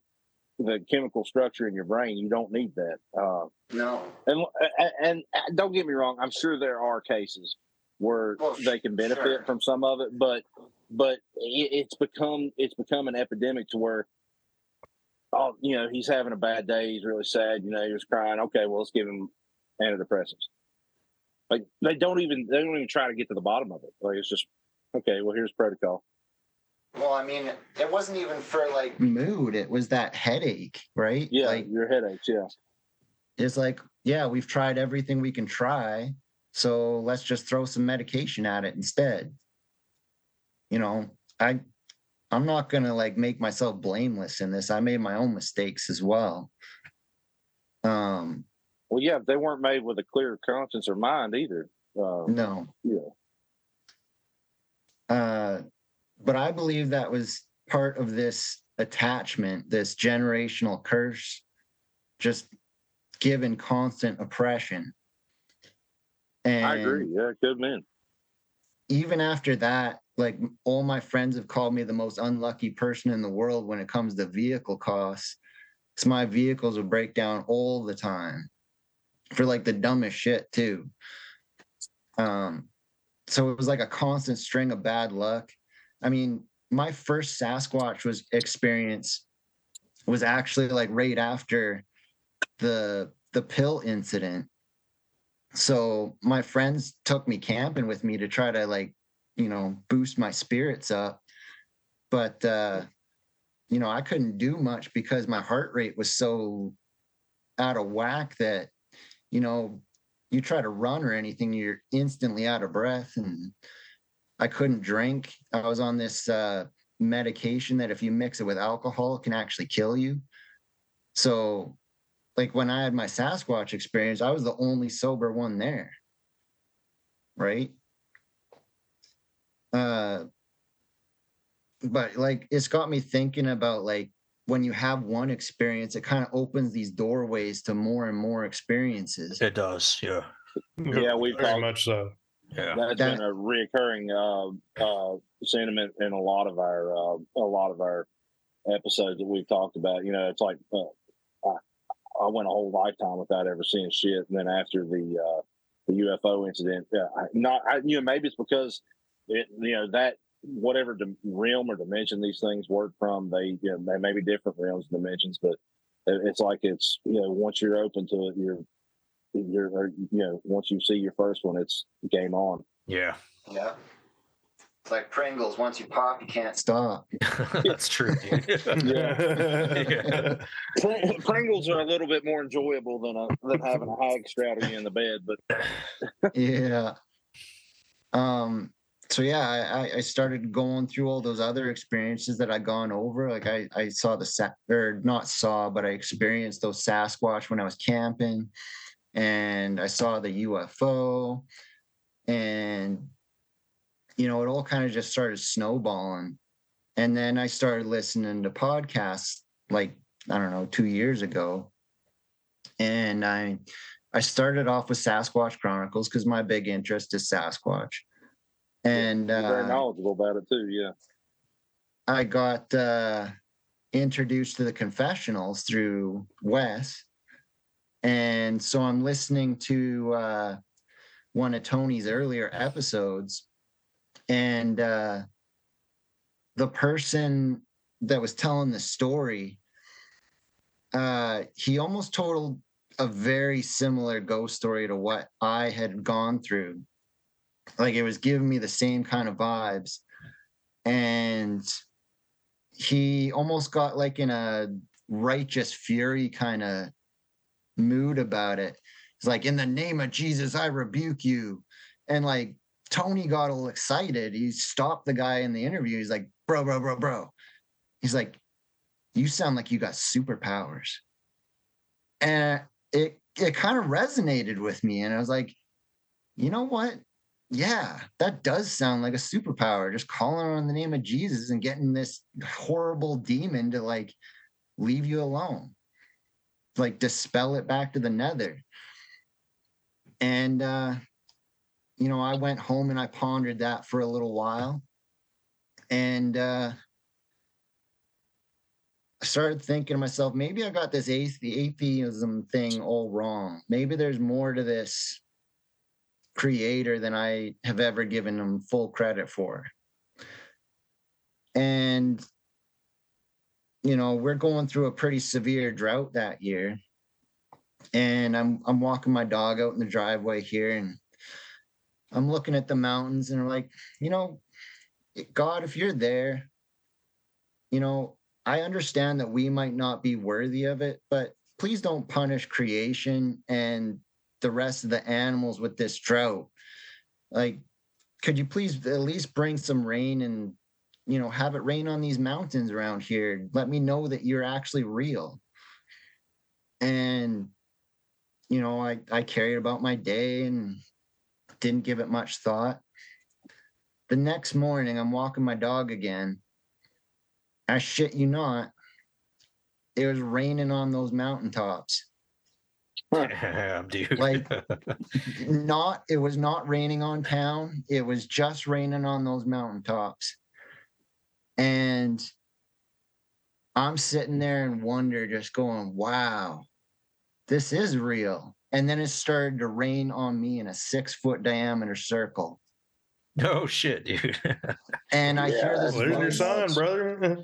the chemical structure in your brain you don't need that uh No. and and, and don't get me wrong i'm sure there are cases where Well, they can benefit sure. from some of it but but it's become it's become an epidemic to where oh you know he's having a bad day he's really sad you know he was crying okay well let's give him antidepressants like they don't even they don't even try to get to the bottom of it like it's just okay well here's protocol Well, I mean, it wasn't even for like mood. It was that headache, right? yeah Like your headaches yeah it's like, yeah, we've tried everything we can try. So let's just throw some medication at it instead. You know, I I'm not gonna like make myself blameless in this. I made my own mistakes as well. Um, well yeah they weren't made with a clear conscience or mind either uh, no. yeah Uh, but I believe that was part of this attachment, this generational curse, just given constant oppression. And i agree yeah good man even after that, like all my friends have called me the most unlucky person in the world when it comes to vehicle costs. Because my vehicles would break down all the time for like the dumbest shit too. Um, so it was like a constant string of bad luck. I mean, my first Sasquatch was experience was actually like right after the the pill incident so my friends took me camping with me to try to like you know boost my spirits up. But uh you know i couldn't do much because my heart rate was so out of whack that you know you try to run or anything you're instantly out of breath. And i couldn't drink. I was on this uh medication that if you mix it with alcohol it can actually kill you. So like when I had my Sasquatch experience, I was the only sober one there. Right. Uh but like it's got me thinking about like when you have one experience, it kind of opens these doorways to more and more experiences. It does. Yeah. Yeah, we've very talked- much so. Yeah. That's That- been a reoccurring uh, uh, sentiment in a lot of our uh, a lot of our episodes that we've talked about. You know, it's like uh, I, I went a whole lifetime without ever seeing shit, and then after the uh, the UFO incident, uh, I, not I, you know maybe it's because it, you know that whatever dim- realm or dimension these things work from, they you know, they may be different realms and dimensions, but it- it's like it's you know once you're open to it, you're you're or, you know once you see your first one, it's game on. Yeah. Yeah. It's like Pringles. Once you pop, you can't stop. That's true, dude. Yeah. Pring- Pringles are a little bit more enjoyable than a, than having a hag strategy in the bed, but yeah. Um. So yeah, I, I- started going through all those other experiences that I gone over. Like I I saw the sa- or not saw, but I experienced those Sasquatch when I was camping, and I saw the UFO, and you know it all kind of just started snowballing, and then I started listening to podcasts like I don't know two years ago, and I I started off with Sasquatch Chronicles because my big interest is Sasquatch. And very uh, knowledgeable about it too. Yeah, I got uh, introduced to the confessionals through Wes. And so I'm listening to uh, one of Tony's earlier episodes. And uh, the person that was telling the story, uh, he almost told a very similar ghost story to what I had gone through. Like it was giving me the same kind of vibes. And he almost got like in a righteous fury kind of mood about it. It's like, in the name of Jesus, I rebuke you. And like Tony got all excited. He stopped the guy in the interview. He's like, bro, bro, bro, bro. He's like, you sound like you got superpowers. And it it kind of resonated with me. And I was like, you know what? Yeah, that does sound like a superpower. Just calling on the name of Jesus and getting this horrible demon to like leave you alone, like dispel it back to the nether. And, uh, you know, I went home and I pondered that for a little while. And, uh, I started thinking to myself, maybe I got this atheism thing all wrong. Maybe there's more to this creator than I have ever given him full credit for. And you know, we're going through a pretty severe drought that year. And I'm I'm walking my dog out in the driveway here and I'm looking at the mountains and I'm like, you know, God, if you're there, you know, I understand that we might not be worthy of it, but please don't punish creation and the rest of the animals with this drought. Like, could you please at least bring some rain and you know have it rain on these mountains around here? Let me know that you're actually real. And you know, I I carried about my day and didn't give it much thought. The next morning, I'm walking my dog again. I shit you not, it was raining on those mountaintops. Damn, dude. Like, not it was not raining on town. It was just raining on those mountaintops. And i'm sitting there and wonder just going wow this is real. And then it started to rain on me in a six foot diameter circle. No shit, dude. and i hear this There's your son, brother.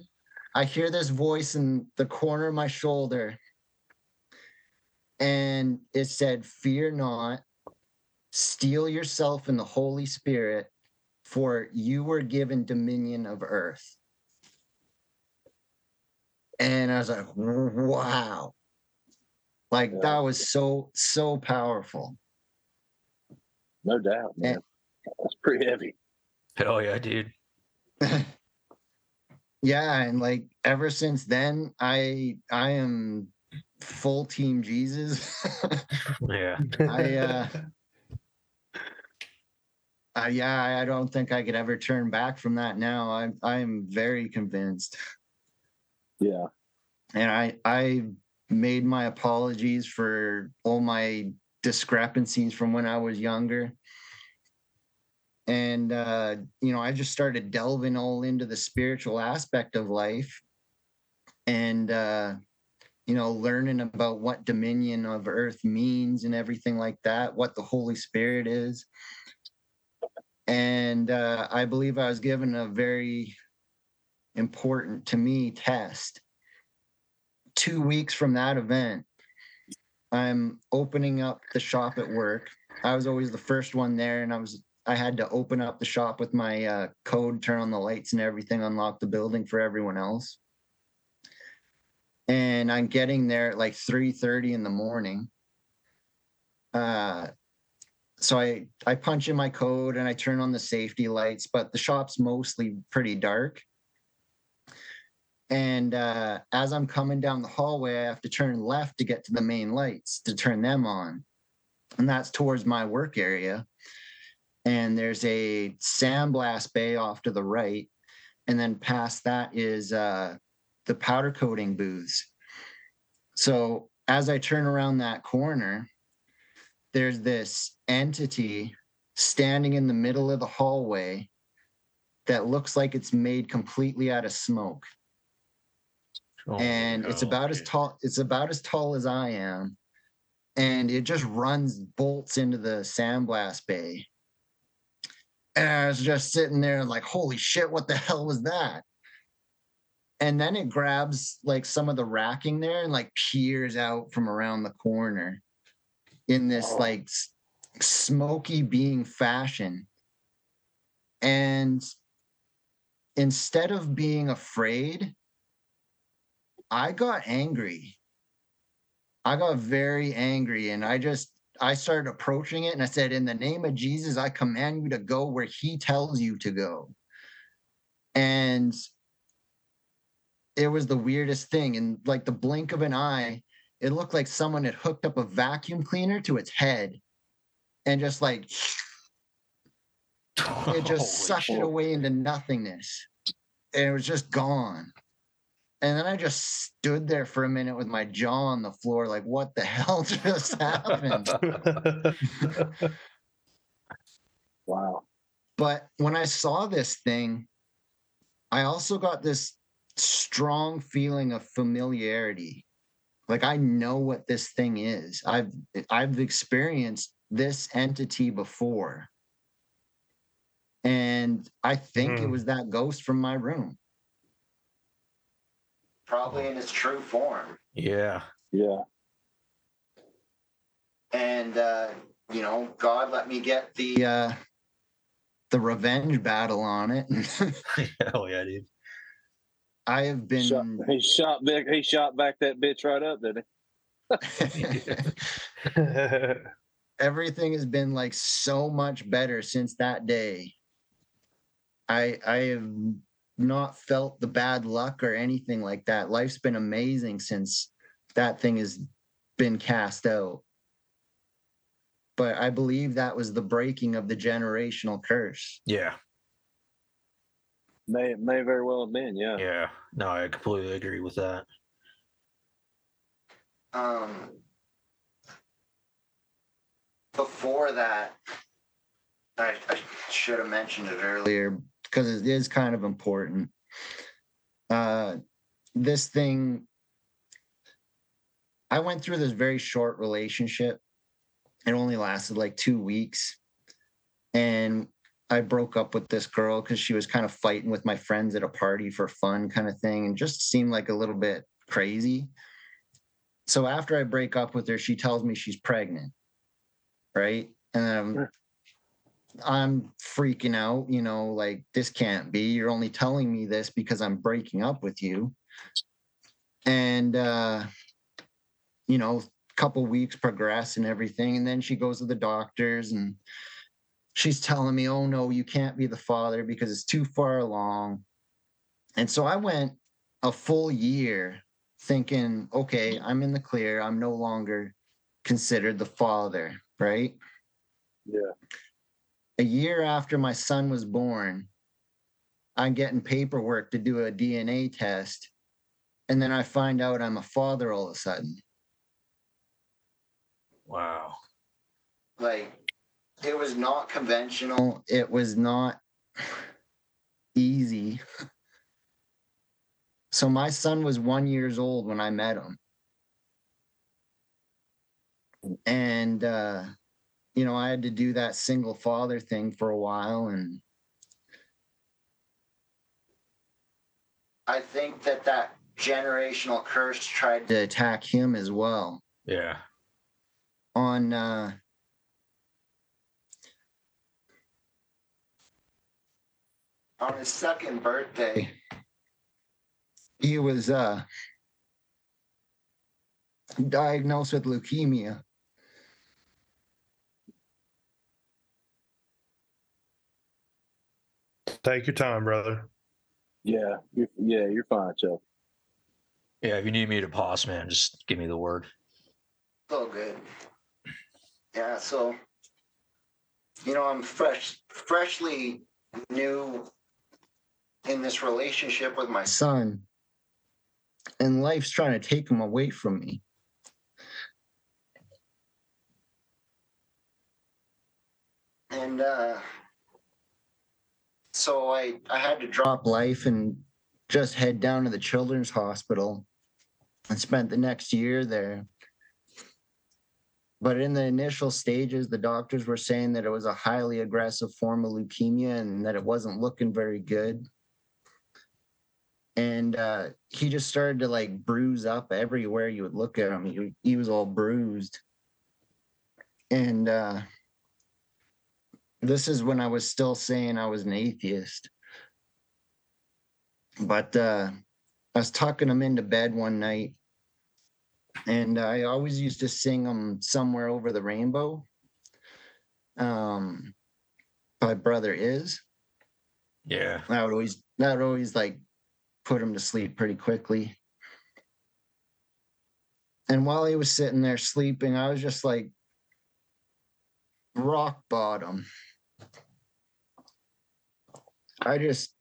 i hear this voice in the corner of my shoulder and it said fear not steel yourself in the holy spirit for you were given dominion of earth and i was like wow like Yeah. that was so so powerful No doubt, eh. man. That's pretty heavy. Hell yeah, dude. yeah and like ever since then i i am full team jesus Yeah. I, uh, Uh, yeah, I- I don't think I could ever turn back from that now. I'm I am very convinced, Yeah. and I I made my apologies for all my discrepancies from when I was younger. And uh, you know, I just started delving all into the spiritual aspect of life, and uh, you know, learning about what dominion of earth means and everything like that, what the Holy Spirit is and uh, I believe I was given a very important to me test. Two weeks from that event, I'm opening up the shop at work. I was always the first one there, and I was I had to open up the shop with my uh, code, turn on the lights and everything, unlock the building for everyone else. And I'm getting there at like 3:30 in the morning. Uh, so I I punch in my code and I turn on the safety lights, but the shop's mostly pretty dark. And uh, as I'm coming down the hallway, I have to turn left to get to the main lights to turn them on, and that's towards my work area. And there's a sandblast bay off to the right, and then past that is uh, the powder coating booths. So as I turn around that corner, there's this entity standing in the middle of the hallway that looks like it's made completely out of smoke. Oh, and it's about as tall it's about as tall as i am. And it just runs bolts into the sandblast bay. And i was just sitting there like holy shit what the hell was that and then it grabs like some of the racking there and like peers out from around the corner in this Oh. like smoky being fashion and instead of being afraid I got angry. I got very angry and I just I started approaching it and I said, In the name of Jesus, I command you to go where he tells you to go. And it was the weirdest thing. And like the blink of an eye, it looked like someone had hooked up a vacuum cleaner to its head and just like it just sucked it away into nothingness and it was just gone and then i just stood there for a minute with my jaw on the floor like what the hell just happened Wow. but when i saw this thing i also got this strong feeling of familiarity like i know what this thing is i've i've experienced this entity before and i think it Hmm. was that ghost from my room probably in its true form yeah. Yeah. and uh you know god let me get the uh the revenge battle on it Hell yeah, dude. I have been Shot, he shot back. He shot back that bitch right up, didn't he? everything has been like so much better since that day. I I have not felt the bad luck or anything like that. Life's been amazing since that thing has been cast out. But I believe that was the breaking of the generational curse. Yeah. He? May may very well have been. Yeah. Yeah. No, I completely agree with that. Um before that I, I should have mentioned it earlier because it is kind of important. Uh this thing I went through this very short relationship. It only lasted like 2 weeks. And I broke up with this girl because she was kind of fighting with my friends at a party for fun, kind of thing, and just seemed like a little bit crazy so after I break up with her, she tells me she's pregnant, right? And I'm, Sure. I'm freaking out, you know, like this can't be. You're only telling me this because I'm breaking up with you. And uh, you know, a couple weeks progress and everything, and then she goes to the doctors and she's telling me, "Oh no, you can't be the father because it's too far along." And so I went a full year thinking, okay, I'm in the clear. I'm no longer considered the father, right? Yeah. A year after my son was born, I'm getting paperwork to do a DNA test. And then I find out I'm a father all of a sudden. Wow. Like, it was not conventional. It was not easy. So my son was one years old when I met him. And uh, you know, I had to do that single father thing for a while and I think that that generational curse tried to attack him as well Yeah. on uh on his second birthday he was uh diagnosed with leukemia Take your time, brother. Yeah. You're, yeah. You're fine, Chuck. Yeah. If you need me to pause, man, just give me the word. so good yeah so you know i'm fresh freshly new in this relationship with my son. And life's trying to take him away from me. And uh so i i had to drop life and just head down to the children's hospital and spent the next year there. But in the initial stages, the doctors were saying that it was a highly aggressive form of leukemia and that it wasn't looking very good. And uh, he just started to like bruise up everywhere you would look at him. He, he was all bruised. And uh, this is when I was still saying I was an atheist. But uh, I was tucking him into bed one night and I always used to sing him somewhere over the rainbow. Um, by brother is Yeah. that would always that would always like put him to sleep pretty quickly. And while he was sitting there sleeping, I was just like rock bottom. I just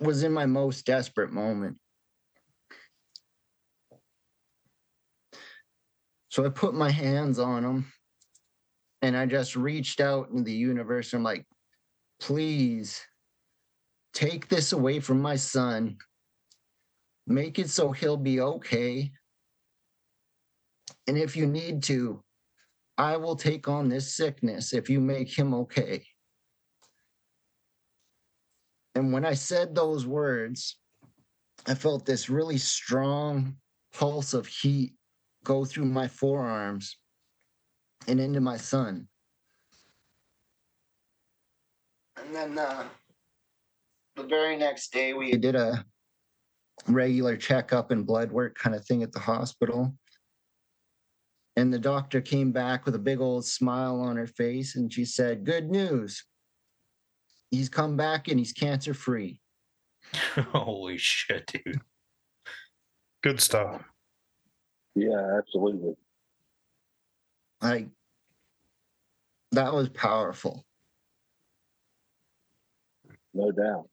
was in my most desperate moment. So I put my hands on him and I just reached out into the universe. I'm like, please take this away from my son. Make it so he'll be okay. And if you need to, I will take on this sickness if you make him okay. And when I said those words, I felt this really strong pulse of heat go through my forearms and into my son. And then uh, the very next day, we did a regular checkup and blood work kind of thing at the hospital. And the doctor came back with a big old smile on her face and she said, Good news. He's come back and he's cancer free. Holy shit, dude. Good stuff. Yeah, absolutely. Like, that was powerful. No doubt.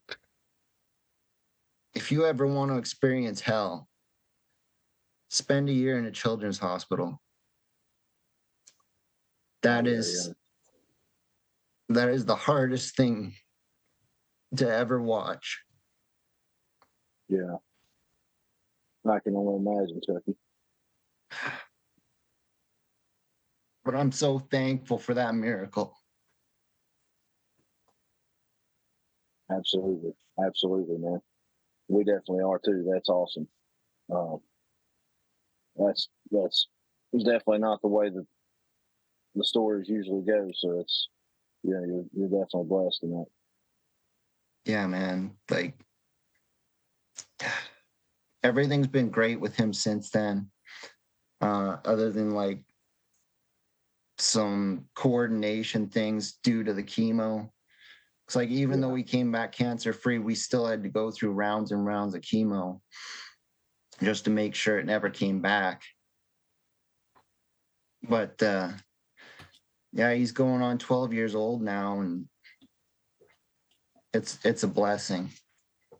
If you ever want to experience hell, spend a year in a children's hospital. That Yeah, is that is the hardest thing to ever watch. Yeah. I can only imagine, Chucky. But I'm so thankful for that miracle. Absolutely. Absolutely, man. We definitely are too. That's awesome. Um, that's that's definitely not the way that the stories usually go. So it's yeah, you're you're definitely blessed in that. Yeah, man. Like everything's been great with him since then. Uh, other than like some coordination things due to the chemo. It's like even though we came back cancer free, we still had to go through rounds and rounds of chemo just to make sure it never came back. But uh yeah, he's going on 12 years old now and it's it's a blessing.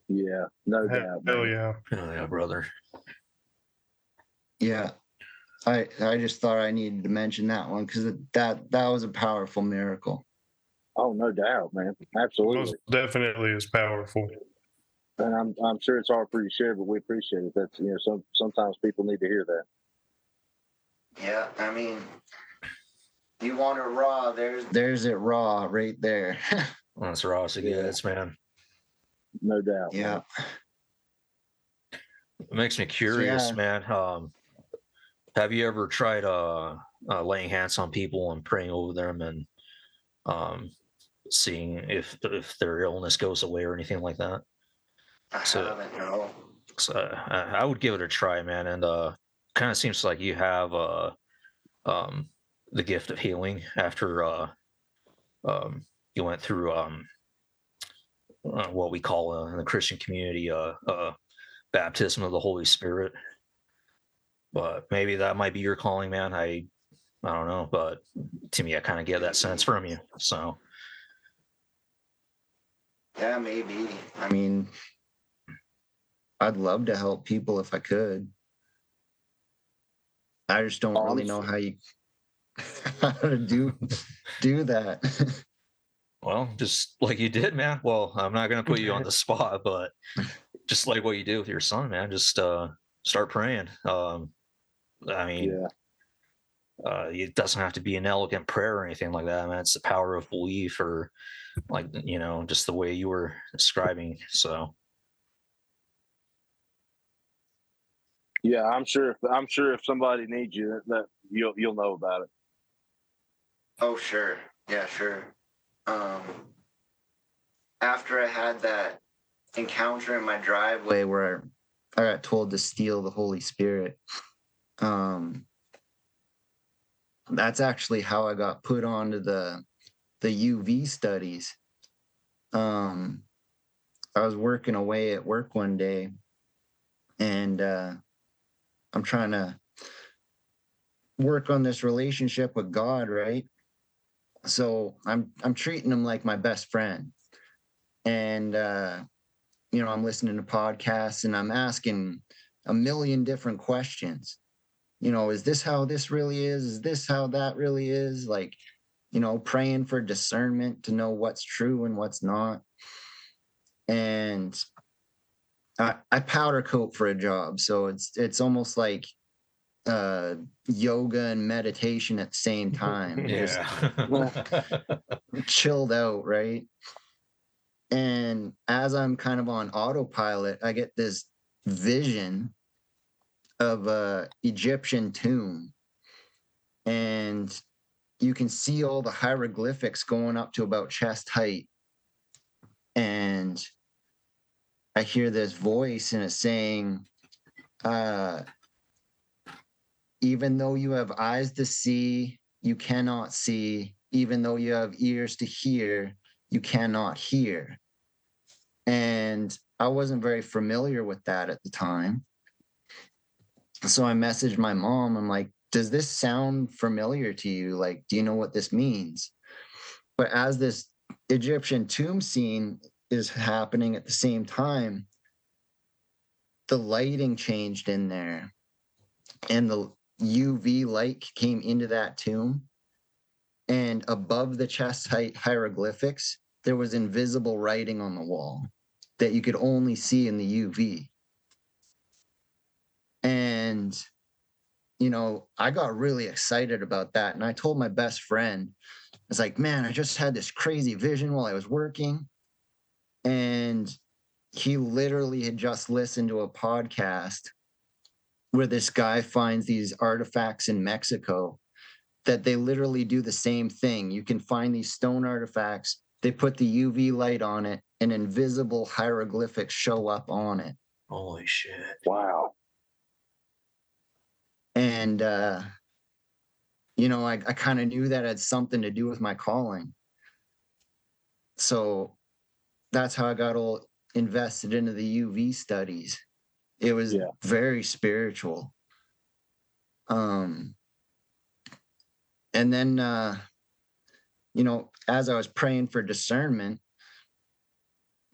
Yeah, no Hell doubt. man. yeah. Oh, yeah, brother. Yeah. I I just thought I needed to mention that one because that that was a powerful miracle. Oh, no doubt, man. Absolutely. Most definitely is powerful. And I'm I'm sure it's hard for you to share, but we appreciate it. That's you know, some sometimes people need to hear that. Yeah, I mean, you want it raw. There's there's it raw right there. That's Ross Yeah. again, man. No doubt. man. yeah. It makes me curious, yeah. man. Um, have you ever tried uh, uh, laying hands on people and praying over them and um, seeing if if their illness goes away or anything like that? I So- haven't no. So I, I would give it a try, man. And uh, kind of seems like you have uh, um, the gift of healing after uh, um, you went through um, uh, what we call uh, in the Christian community uh, uh, baptism of the Holy Spirit. But maybe that might be your calling, man. I I don't know, but to me, I kind of get that sense from you. So Yeah, maybe. I mean, I'd love to help people if I could. I just don't I'm really know how you how to do do that. Well, just like you did, man. Well, I'm not gonna put you on the spot, but just like what you did with your son, man. Just uh start praying. Um I mean, Yeah. uh it doesn't have to be an elegant prayer or anything like that, man. It's the power of belief or like you know, just the way you were describing. So Yeah, I'm sure if I'm sure if somebody needs you that, that you'll you'll know about it. Oh, sure. Yeah, sure. Um, after I had that encounter in my driveway where I got told to steal the Holy Spirit, um, that's actually how I got put onto the the UV studies. Um, I was working away at work one day, and uh, I'm trying to work on this relationship with God, right? So I'm I'm treating him like my best friend. and uh, you know, I'm listening to podcasts and I'm asking a million different questions. You know, is this how this really is? Is this how that really is? Like, you know, praying for discernment to know what's true and what's not. And I, I powder coat for a job, so it's it's almost like uh yoga and meditation at the same time. Just Yeah. chilled out, right? And as I'm kind of on autopilot, I get this vision of a Egyptian tomb. And you can see all the hieroglyphics going up to about chest height. And I hear this voice and it's saying, uh, even though you have eyes to see, you cannot see. Even though you have ears to hear, you cannot hear. And I wasn't very familiar with that at the time. So I messaged my mom. I'm like, does this sound familiar to you? Like, do you know what this means? But as this Egyptian tomb scene is happening at the same time, the lighting changed in there and the UV light came into that tomb. And above the chest height hieroglyphics, there was invisible writing on the wall that you could only see in the UV. And, you know, I got really excited about that. And I told my best friend, I was like, man, I just had this crazy vision while I was working. And he literally had just listened to a podcast where this guy finds these artifacts in Mexico that they literally do the same thing. You can find these stone artifacts, they put the UV light on it, and invisible hieroglyphics show up on it. Holy shit. Wow. And uh you know, I, I kind of knew that had something to do with my calling. So that's how I got all invested into the UV studies. It was Yeah. very spiritual. Um and then uh you know, as I was praying for discernment,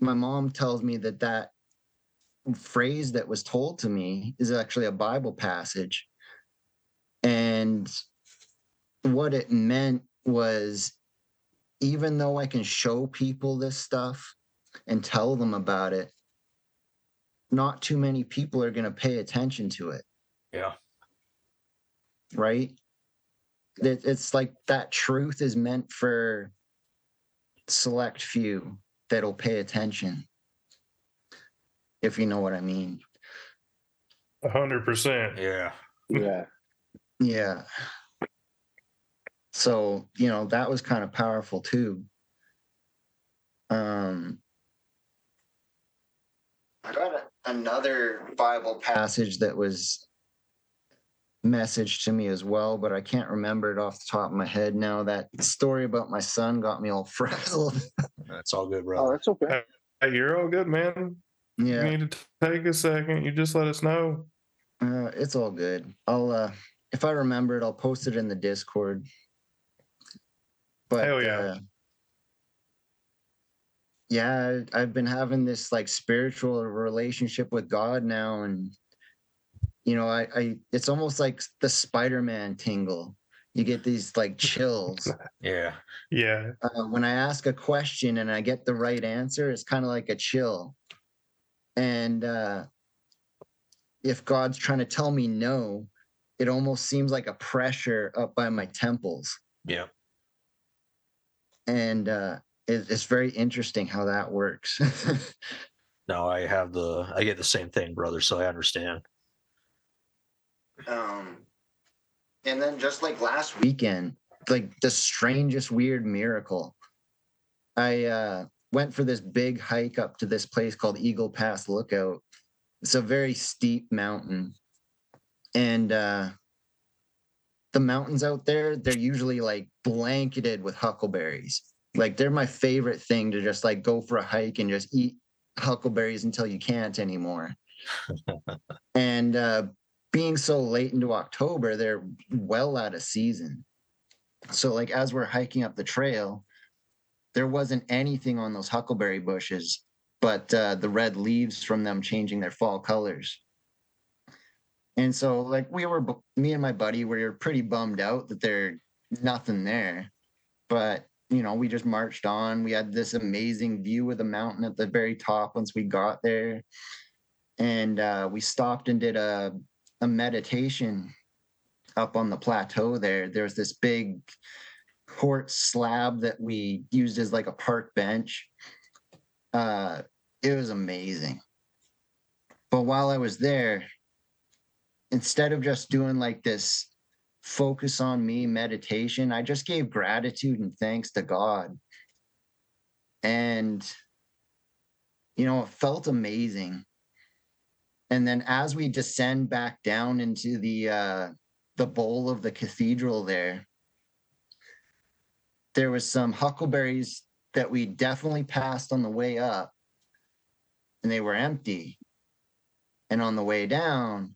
my mom tells me that that phrase that was told to me is actually a Bible passage. And what it meant was even though I can show people this stuff and tell them about it, not too many people are going to pay attention to it, Yeah. right? It's like that truth is meant for select few that'll pay attention, if you know what I mean. A hundred percent. Yeah. Yeah. Yeah. So, you know, that was kind of powerful too. Um I got another Bible passage that was messaged to me as well, but I can't remember it off the top of my head now. That story about my son got me all frazzled. That's all good, bro. Oh, that's okay. Hey, you're all good, man. yeah, You need to take a second. You just let us know. uh, it's all good. I'll uh if I remember it, I'll post it in the Discord. But Hell yeah. uh, yeah, I- I've been having this like spiritual relationship with God now, and you know, I, I it's almost like the Spider-Man tingle. You get these like chills Yeah. Yeah. uh, when I ask a question and I get the right answer. It's kind of like a chill, and uh, if God's trying to tell me no, it almost seems like a pressure up by my temples, Yeah. and uh, it, it's very interesting how that works. No, I have the I get the same thing, brother, so I understand. um and then just like last weekend like the strangest weird miracle i uh went for this big hike up to this place called eagle pass lookout it's a very steep mountain and uh the mountains out there they're usually like blanketed with huckleberries like they're my favorite thing to just like go for a hike and just eat huckleberries until you can't anymore and uh being so late into October, they're well out of season. So, like, as we're hiking up the trail, there wasn't anything on those huckleberry bushes but uh, the red leaves from them changing their fall colors. And so, like, we were, me and my buddy, we were pretty bummed out that there nothing there. But, you know, we just marched on. We had this amazing view of the mountain at the very top once we got there. And uh, we stopped and did a, a meditation up on the plateau there. There's this big quartz slab that we used as like a park bench uh, it was amazing. But while I was there, instead of just doing like this focus on me meditation, I just gave gratitude and thanks to God. And, you know, it felt amazing. And then as we descend back down into the uh, the bowl of the cathedral there, there was some huckleberries that we definitely passed on the way up and they were empty and on the way down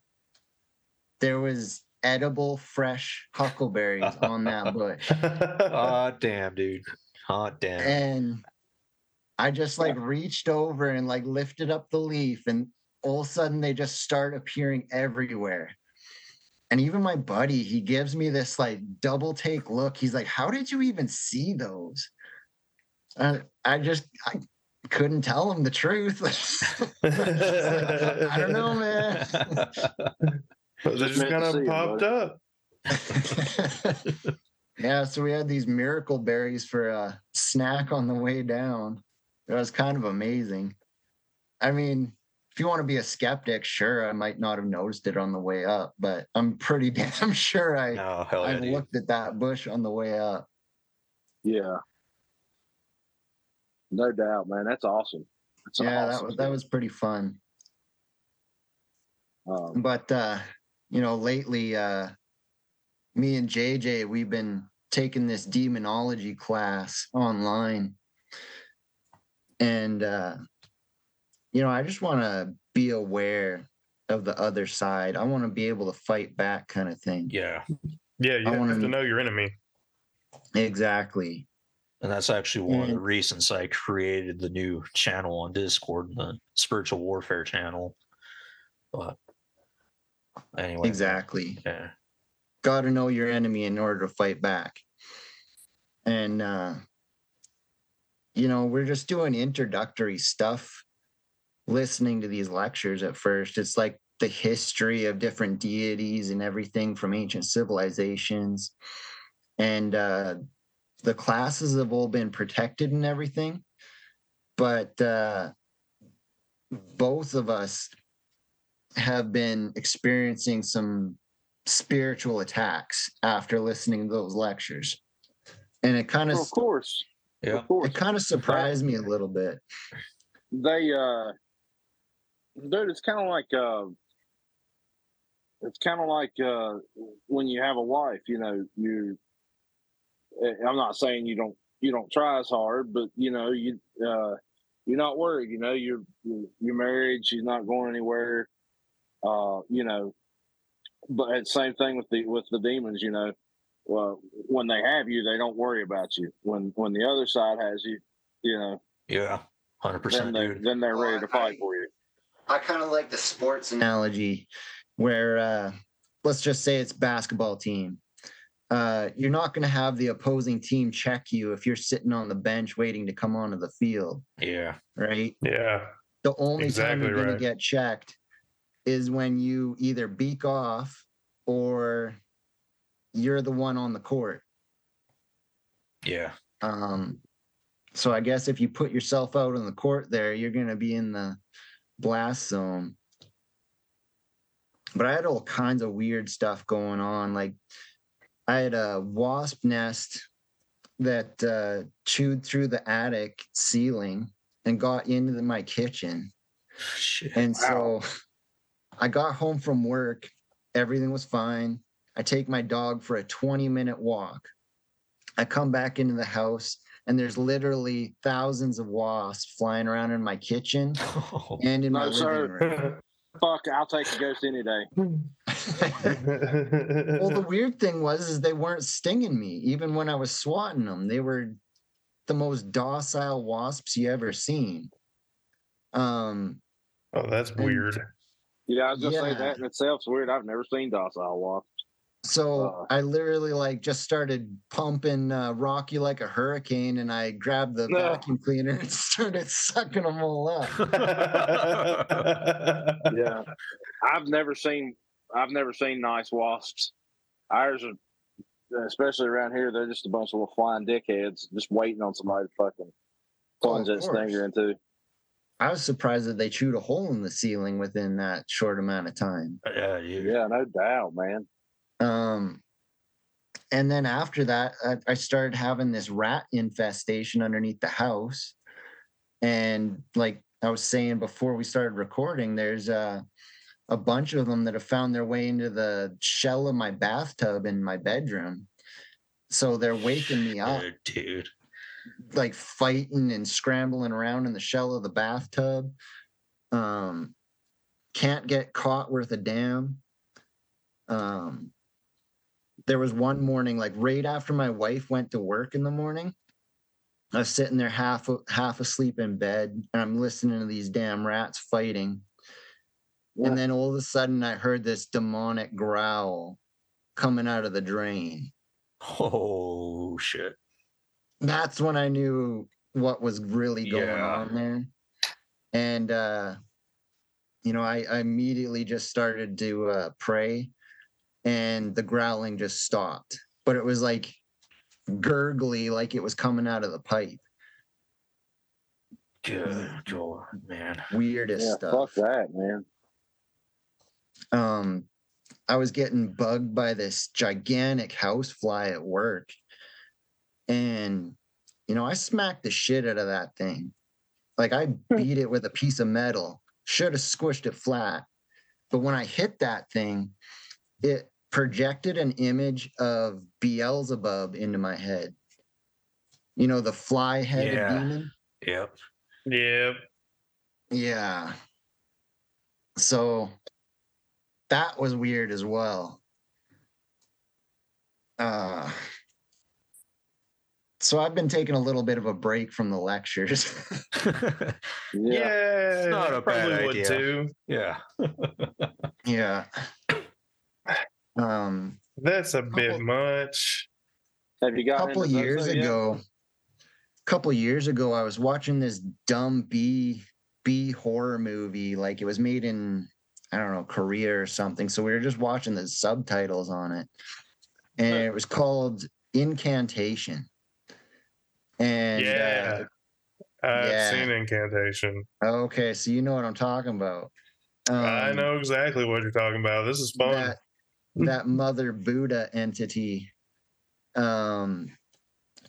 there was edible fresh huckleberries on that bush. Oh damn dude. Hot damn. And i just like reached over and like lifted up the leaf and all of a sudden they just start appearing everywhere. And even my buddy he gives me this like double take look. He's like how did you even see those? Uh, I just I couldn't tell him the truth. I don't know, man. they just kind of popped up. yeah, so we had these miracle berries for a snack on the way down. It was kind of amazing. I mean, if you want to be a skeptic, sure, I might not have noticed it on the way up, but I'm pretty damn sure I oh, yeah, I looked at that bush on the way up. Yeah, no doubt, man. That's awesome. That's yeah, awesome that was that was pretty fun. Um, but uh, you know, lately, uh, me and JJ, we've been taking this demonology class online, and uh, you know, I just want to be aware of the other side. I want to be able to fight back, kind of thing. Yeah, yeah. You I have to know your enemy. Exactly. And that's actually one of the reasons I created the new channel on Discord, the spiritual warfare channel. But anyway. Exactly. Yeah. Got to know your enemy in order to fight back. And, uh, you know, we're just doing introductory stuff, listening to these lectures at first. It's like the history of different deities and everything from ancient civilizations. And, uh, the classes have all been protected and everything, but uh, both of us have been experiencing some spiritual attacks after listening to those lectures. And it kind of, of course, yeah, of course. it kind of surprised me a little bit. They, uh, dude, it's kind of like, uh, it's kind of like uh, when you have a wife, you know, you I'm not saying you don't you don't try as hard, but you know you uh, you're not worried. You know you're you're married. She's not going anywhere. Uh, you know, but same thing with the with the demons. You know, well when they have you, they don't worry about you. When when the other side has you, you know. Yeah, hundred percent. Then, they, then they're ready to fight for you. I kind of like the sports analogy, where uh, let's just say it's basketball team uh, you're not going to have the opposing team check you if you're sitting on the bench waiting to come onto the field. Yeah. Right. Yeah. The only exactly time you're right. going to get checked is when you either beak off or you're the one on the court. Yeah. Um, so I guess if you put yourself out on the court there, you're going to be in the blast zone. But I had all kinds of weird stuff going on. Like I had a wasp nest that uh, chewed through the attic ceiling and got into the, my kitchen. Shit. And wow. so I got home from work. Everything was fine. I take my dog for a 20 minute walk. I come back into the house and there's literally thousands of wasps flying around in my kitchen oh, and in no, my living room. Fuck, I'll take a ghost any day. well, the weird thing was is they weren't stinging me even when I was swatting them. They were the most docile wasps you ever seen. Um, Oh, that's And- weird. Yeah, I was gonna say that in itself's weird. I've never seen docile wasps. so Uh. I literally like just started pumping uh, Rock You Like a Hurricane, and I grabbed the No. vacuum cleaner and started sucking them all up. Yeah, I've never seen. I've never seen nice wasps. Ours are, especially around here, they're just a bunch of little flying dickheads, just waiting on somebody to fucking plunge of that stinger into. I was surprised that they chewed a hole in the ceiling within that short amount of time. Yeah, you. Yeah, no doubt, man. Um, and then after that, I, I started having this rat infestation underneath the house. And like I was saying before we started recording, there's a, a bunch of them that have found their way into the shell of my bathtub in my bedroom. So they're waking me up, dude. Like fighting and scrambling around in the shell of the bathtub. Um, can't get caught worth a damn. Um, there was one morning, like right after my wife went to work in the morning, I was sitting there half half asleep in bed, and I'm listening to these damn rats fighting. Yeah. And then all of a sudden, I heard this demonic growl coming out of the drain. Oh shit. That's when I knew what was really going Yeah. on there. And uh, you know, I, I immediately just started to uh, pray, and the growling just stopped. But it was like gurgly, like it was coming out of the pipe. Good God, man. Weirdest Yeah, stuff. fuck that, man. um i was getting bugged by this gigantic housefly at work and you know i smacked the shit out of that thing like i beat it with a piece of metal should have squished it flat but when i hit that thing it projected an image of beelzebub into my head you know the fly headed Yeah. demon Yep. Yep. Yeah. So that was weird as well. Uh so I've been taking a little bit of a break from the lectures. Yeah. Yeah. It's not I a bad probably would idea. too. yeah. yeah. Um That's a bit much. Have you got a got couple years ago A couple years ago I was watching this dumb B B horror movie like it was made in I don't know Korea or something so we were just watching the subtitles on it and it was called Incantation and uh, yeah. I've yeah. seen incantation. okay so you know what I'm talking about I Um, know exactly what you're talking about. This is fun. that that mother Buddha entity. Um,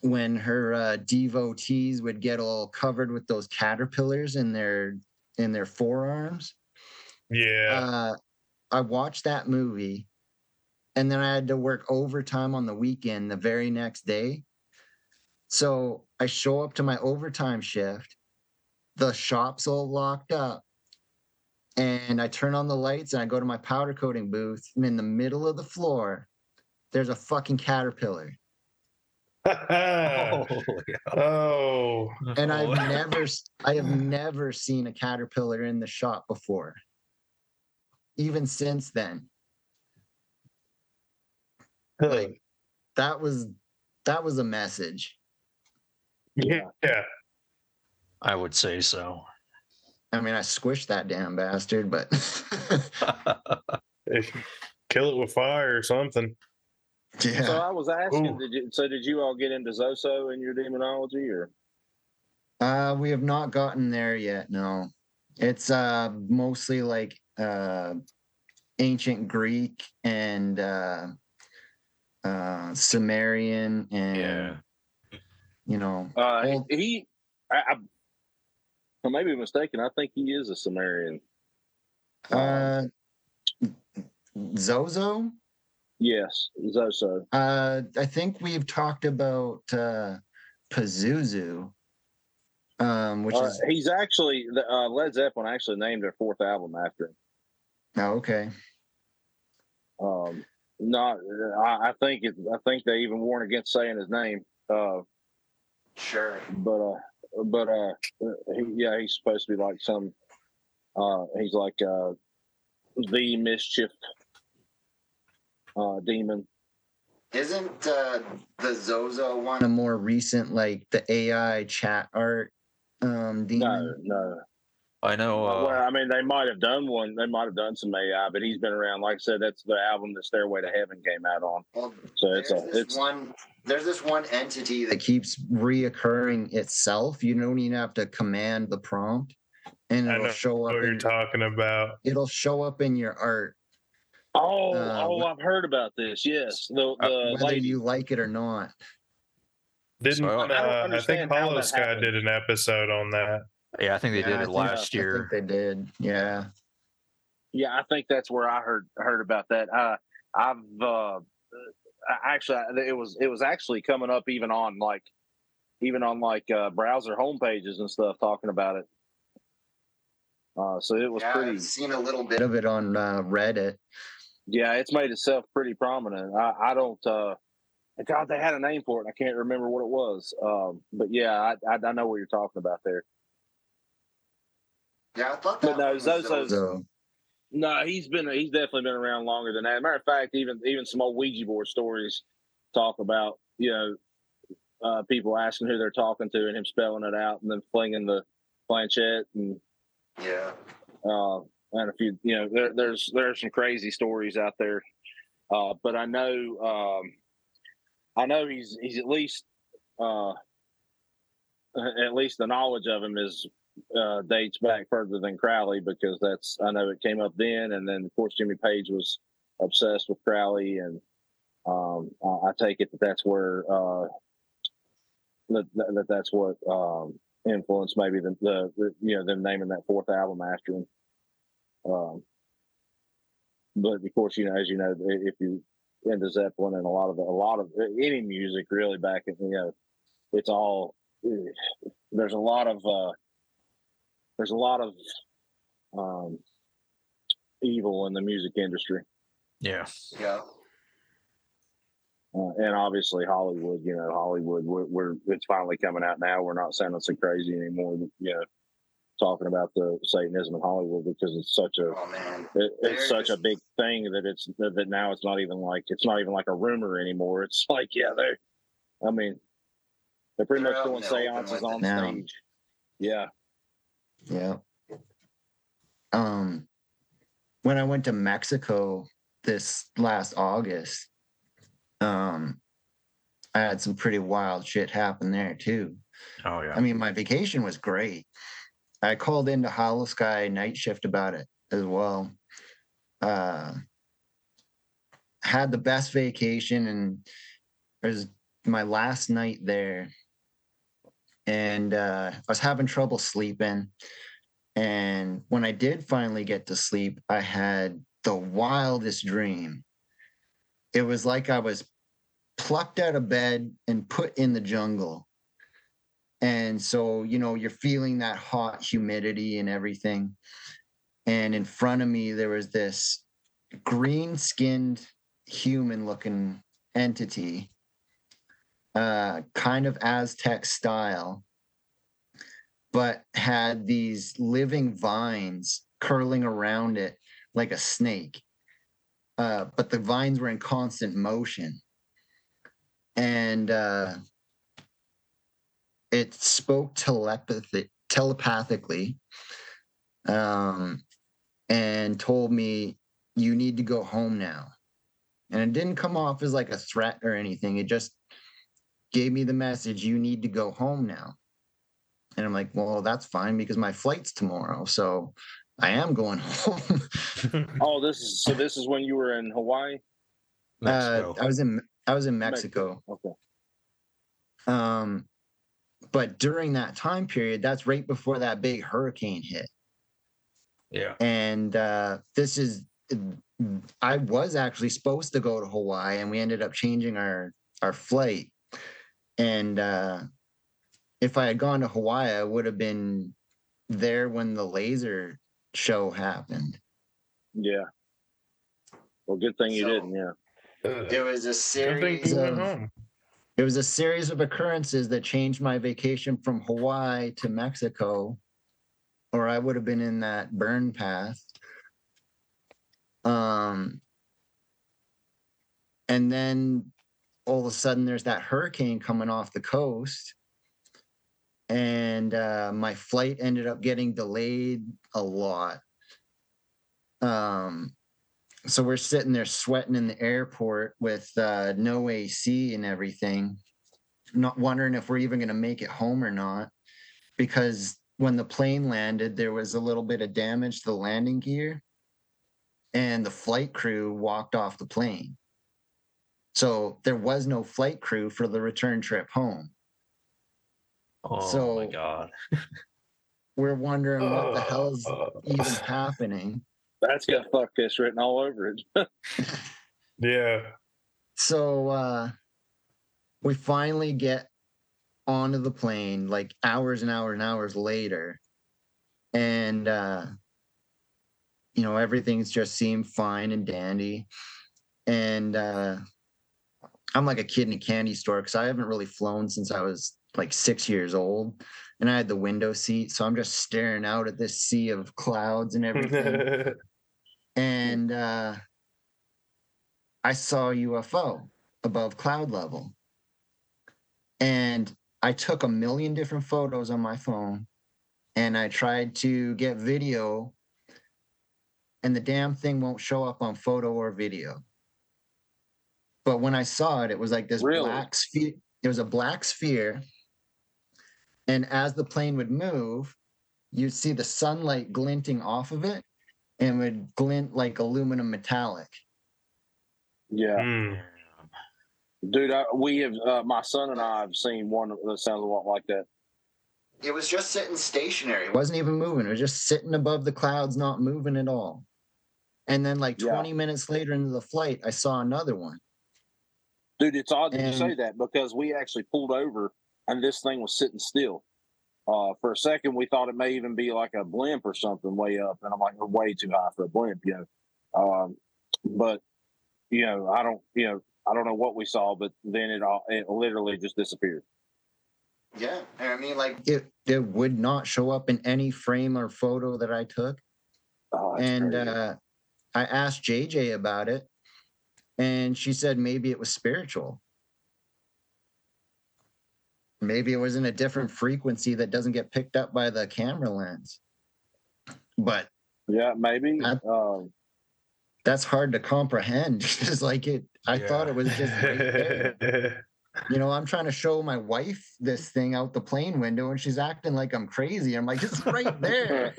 when her uh, devotees would get all covered with those caterpillars in their in their forearms. yeah. Uh, I watched that movie, and then I had to work overtime on the weekend the very next day. So I show up to my overtime shift. The shop's all locked up. And I turn on the lights and I go to my powder coating booth. And in the middle of the floor, there's a fucking caterpillar. Oh, oh. And I've never, I have never seen a caterpillar in the shop before. Even since then, like that was that was a message. Yeah. Yeah. I would say so. I mean, I squished that damn bastard, but Kill it with fire or something. Yeah. So. I was asking, Ooh. did you? So did you all get into Zoso in your demonology, or Uh, we have not gotten there yet. No, it's uh mostly like uh ancient Greek and uh, uh Sumerian and Yeah. You know uh, he? I, I, may be mistaken. I think he is a Sumerian. uh Zozo. Yes, Zozo. Uh, I think we've talked about uh Pazuzu, um, which Uh, is he's actually the uh, Led Zeppelin actually named their fourth album after him. oh, okay. Um, not, I, I think it, I think they even warned against saying his name. Uh, Sure. but uh but uh he, yeah he's supposed to be like some uh he's like uh the mischief uh demon Isn't uh, the Zozo one a more recent, like the AI chat art um demon? no I know. well Uh, i mean they might have done one they might have done some ai but he's been around like i said that's the album that stairway to heaven came out on Well, so it's a it's one. There's this one entity that keeps reoccurring itself. You don't even have to command the prompt, and it'll know show What up. you're In, talking about? it'll show up in your art, oh Uh, oh i've heard about this yes the the whether lady you like it or not. Didn't So I- I uh, I think understand how Hollow that Sky happened. did an episode on that? yeah, I think they Yeah, did I it think- last I year. think they did. Yeah. Yeah, I think that's where I heard heard about that. Uh, I've uh, I- actually it was it was actually coming up even on like even on like uh, browser homepages and stuff talking about it. Uh, so it was yeah, pretty. I've seen a little bit of it on uh, Reddit. Yeah, it's made itself pretty prominent. I, I don't. uh God, they had a name for it. and I can't remember what it was. Um, but yeah, I, I I know what you're talking about there. Yeah, I thought But that no, was Zozo's- Zozo. No, he's been he's definitely been around longer than that. Matter of fact, even even some old Ouija board stories talk about you know uh, people asking who they're talking to and him spelling it out and then flinging the planchette and Yeah. uh, and a few you know there, there's there's some crazy stories out there. Uh, but I know um, I know he's he's at least uh, at least the knowledge of him is uh, dates back further than Crowley because that's I know it came up then, and then of course Jimmy Page was obsessed with Crowley, and um, I, take it that that's where uh, that, that that's what um, influenced maybe the, the, the you know them naming that fourth album after him. Um, but of course, you know, as you know, if you into Zeppelin and a lot of a lot of any music really back in you know, it's all there's a lot of uh, there's a lot of um, evil in the music industry, Yeah. Yeah. uh, and obviously Hollywood. You know, Hollywood. We're, we're it's finally coming out now. We're not sounding so crazy anymore. You know, talking about the Satanism in Hollywood because it's such a Oh it, it's such a big thing that it's that that now it's not even like it's not even like a rumor anymore. It's like yeah, they. I mean, they're pretty They're much doing in the open seances on now. stage. Yeah. Yeah. Um, when I went to Mexico this last August, um, I had some pretty wild shit happen there too. Oh yeah. I mean, my vacation was great. I called into Hollow Sky night shift about it as well. Uh, had the best vacation, and it was my last night there. And uh, I was having trouble sleeping. And when I did finally get to sleep, I had the wildest dream. It was like I was plucked out of bed and put in the jungle. And so, you know, you're feeling that hot humidity and everything. And in front of me, there was this green skinned human looking entity, uh, kind of Aztec style, but had these living vines curling around it like a snake. Uh, but the vines were in constant motion. And uh, it spoke telepathy, telepathically um, and told me, you need to go home now. And it didn't come off as like a threat or anything. It just gave me the message, you need to go home now. And I'm like, well, that's fine because my flight's tomorrow. So I am going home. Oh, this is so. This is when you were in Hawaii. Uh, I was in I was in Mexico. Okay. Um, but during that time period, that's right before that big hurricane hit. yeah. And uh, this is, I was actually supposed to go to Hawaii, and we ended up changing our our flight. And uh, if I had gone to Hawaii, I would have been there when the laser show happened. Yeah. Well, good thing you So- didn't. Yeah. It was a Good thing series you went of home. it was a series of occurrences that changed my vacation from Hawaii to Mexico, or I would have been in that burn path. Um, and then all of a sudden, there's that hurricane coming off the coast, and uh, my flight ended up getting delayed a lot. Um, so we're sitting there sweating in the airport with uh, no AC and everything, not wondering if we're even going to make it home or not. Because when the plane landed, there was a little bit of damage to the landing gear, and the flight crew walked off the plane. So there was no flight crew for the return trip home. Oh so my god. We're wondering what the hell is Uh, even happening. That's got fuck this written all over it. yeah. so uh we finally get onto the plane like hours and hours and hours later and uh you know everything's just seemed fine and dandy and uh i'm like a kid in a candy store because i haven't really flown since i was like six years old and i had the window seat so i'm just staring out at this sea of clouds and everything and uh, I saw a UFO above cloud level. And I took a million different photos on my phone and I tried to get video, and the damn thing won't show up on photo or video. But when I saw it, it was like this Really? black sphere. It was a black sphere. And as the plane would move, you'd see the sunlight glinting off of it and would glint like aluminum metallic. yeah, Mm. dude. I, we have uh, my son and I have seen one that sounds a lot like that. It was just sitting stationary. It wasn't even moving. It was just sitting above the clouds, not moving at all. And then, like Yeah. 20 minutes later into the flight, I saw another one. Dude, it's odd that you say that because we actually pulled over and this thing was sitting still. Uh, for a second, we thought it may even be like a blimp or something way up, and I'm like, we're way too high for a blimp, you know. Um, but you know, I don't, you know, I don't know what we saw, but then it all, it literally just disappeared. Yeah. And I mean, like, it, it would not show up in any frame or photo that I took. Oh, and uh, I asked JJ about it, and she said maybe it was spiritual. Maybe it was in a different frequency that doesn't get picked up by the camera lens. But yeah, maybe. I- Um, that's hard to comprehend because, like, it, I thought it was just right. You know, I'm trying to show my wife this thing out the plane window, and she's acting like I'm crazy. I'm like, it's right there.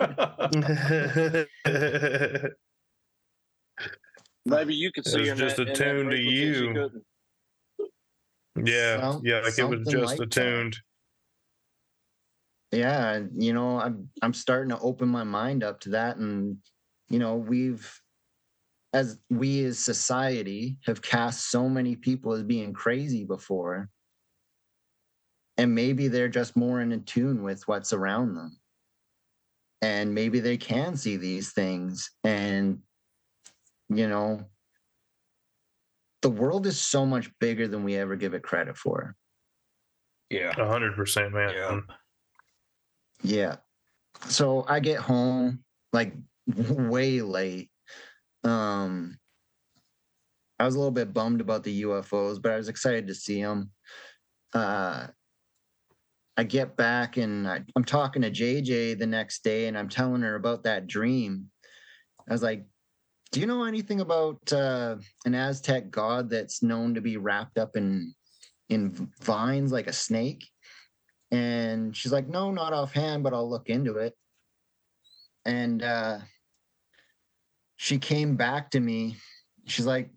maybe you could It see was in just that, in attuned to frequency she you. yeah, Some- yeah, like it was just like that. attuned. yeah you know i'm i'm starting to open my mind up to that and you know we've as we as society have cast so many people as being crazy before and maybe they're just more in tune with what's around them and maybe they can see these things and you know the world is so much bigger than we ever give it credit for Yeah. A hundred percent, man. Yeah. Yeah. So I get home like way late. Um I was a little bit bummed about the UFOs, but I was excited to see them. Uh I get back and I, I'm talking to JJ the next day and I'm telling her about that dream. I was like, "Do you know anything about uh an Aztec god that's known to be wrapped up in in vines like a snake?" And she's like, no, not offhand, but I'll look into it. And uh, she came back to me. She's like,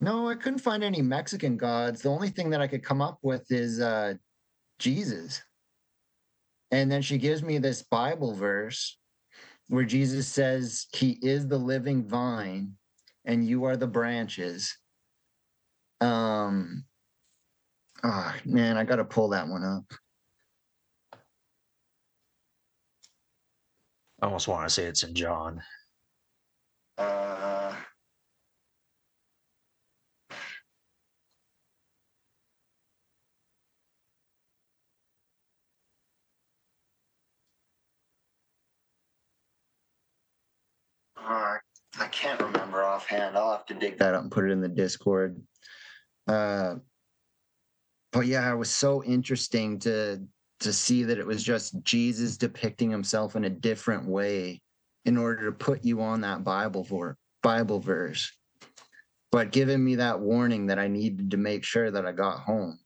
no, I couldn't find any Mexican gods. The only thing that I could come up with is uh, Jesus. And then she gives me this Bible verse where Jesus says, He is the living vine and you are the branches. Um, oh, man, I got to pull that one up. I almost want to say it's in John. Uh, Uh, I can't remember offhand. I'll have to dig that up and put it in the Discord. Uh, but yeah, it was so interesting to to see that it was just Jesus depicting himself in a different way in order to put you on that Bible for Bible verse, but giving me that warning that I needed to make sure that I got home.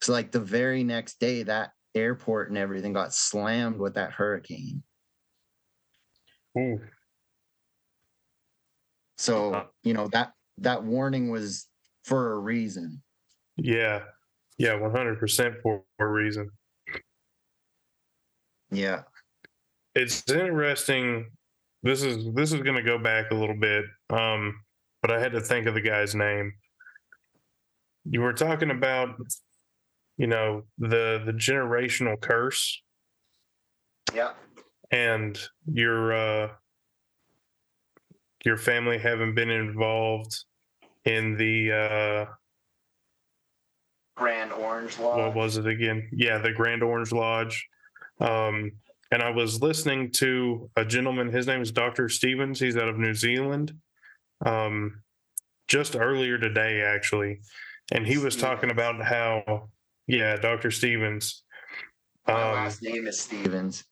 So like the very next day, that airport and everything got slammed with that hurricane. Ooh. So Uh, you know that that warning was for a reason. Yeah. Yeah, 100% for a reason. Yeah. It's interesting. This is this is going to go back a little bit. Um but I had to think of the guy's name. You were talking about you know the the generational curse Yeah. and your uh your family having been involved in the uh Grand Orange Lodge. what was it again? Yeah, the Grand Orange Lodge. Um, and I was listening to a gentleman. His name is Dr. Stevens. He's out of New Zealand. Um, just earlier today, actually, and he was talking about how, yeah, Dr. Stevens. My Um, last name is Stevens.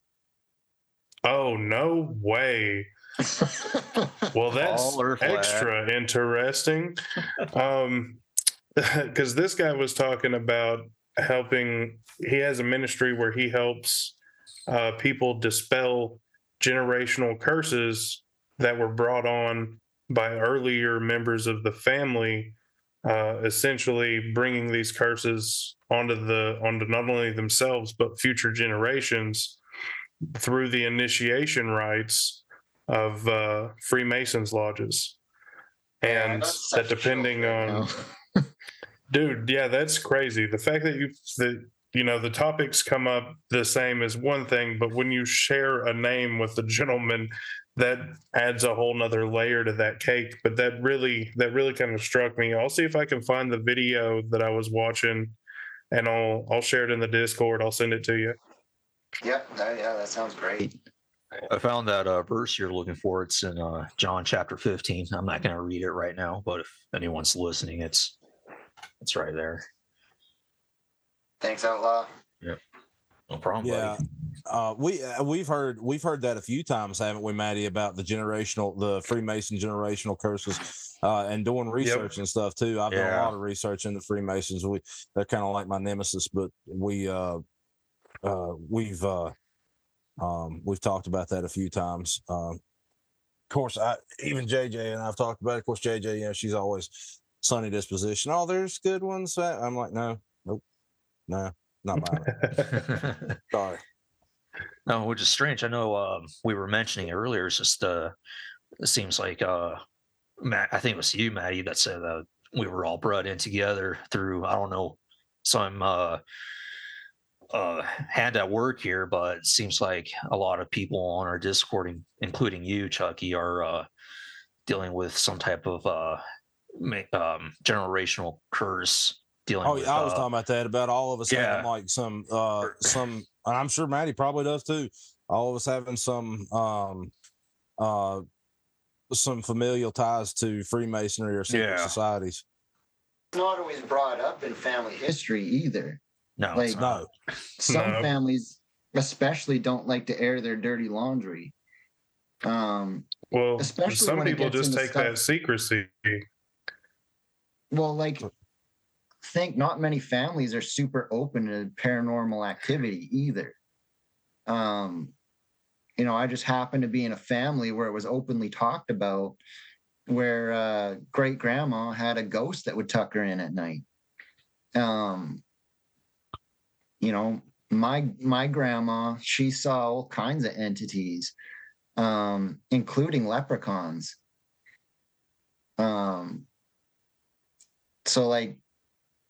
Oh no way! Well, that's Baller extra interesting. um, because this guy was talking about helping. He has a ministry where he helps uh, people dispel generational curses that were brought on by earlier members of the family. Uh, essentially, bringing these curses onto the onto not only themselves but future generations through the initiation rites of uh, Freemasons lodges, and that's that depending on dude, yeah, that's crazy. The fact that you that you know the topics come up the same is one thing, but when you share a name with the gentleman, that adds a whole nother layer to that cake. But that really that really kind of struck me. I'll see if I can find the video that I was watching, and I'll I'll share it in the Discord. I'll send it to you. Yep. That, yeah, that sounds great. I found that uh, verse you're looking for. It's in uh, John chapter 15. I'm not going to read it right now, but if anyone's listening, it's it's right there. Thanks, Outlaw. Yep. No problem. Yeah, buddy. uh, we uh, we've heard we've heard that a few times, haven't we, Maddie, about the generational, the Freemason generational curses, uh, and doing research and stuff too. I've done a lot of research into Freemasons. We they're kind of like my nemesis, but we uh, uh, we've uh, um, we've talked about that a few times. Um, of course, I even JJ and I've talked about. It. Of course, JJ, you know, she's always sunny disposition. Oh, there's good ones. uh, I'm like, no, nope, no, not it. Sorry. No, which is strange. I know um, we were mentioning it earlier. It's just uh, it seems like uh, Matt. I think it was you, Maddie, that said that we were all brought in together through. I don't know some uh, uh, hand at work here, but it seems like a lot of people on our Discord, including you, Chucky, are uh, dealing with some type of uh, ma- um, generational curse. Dealing Oh with, yeah, I was uh, talking about that about all of us yeah. having like some uh some and I'm sure Maddie probably does too. All of us having some um uh some familial ties to Freemasonry or secret Yeah. societies. Not always brought up in family history either. No, it's like, not. No. Some No. families, especially, don't like to air their dirty laundry. Um, Well, Especially some when people just take stuff- that secrecy. well, like, think not many families are super open to paranormal activity either. Um, you know, I just happened to be in a family where it was openly talked about, where uh, great grandma had a ghost that would tuck her in at night. Um, you know, my my grandma, she saw all kinds of entities, um, including leprechauns. Um, so like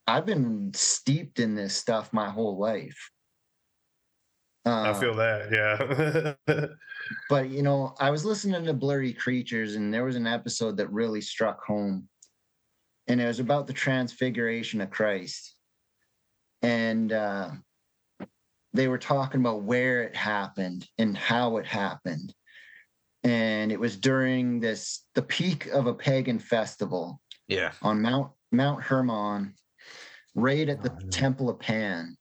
I've been steeped in this stuff my whole life. I Uh, feel that, yeah. but you know, I was listening to Blurry Creatures, and there was an episode that really struck home, and it was about the transfiguration of Christ, and uh, they were talking about where it happened and how it happened, and it was during this the peak of a pagan festival Yeah. on Mount Mount Hermon, right at the Oh. Temple of Pan.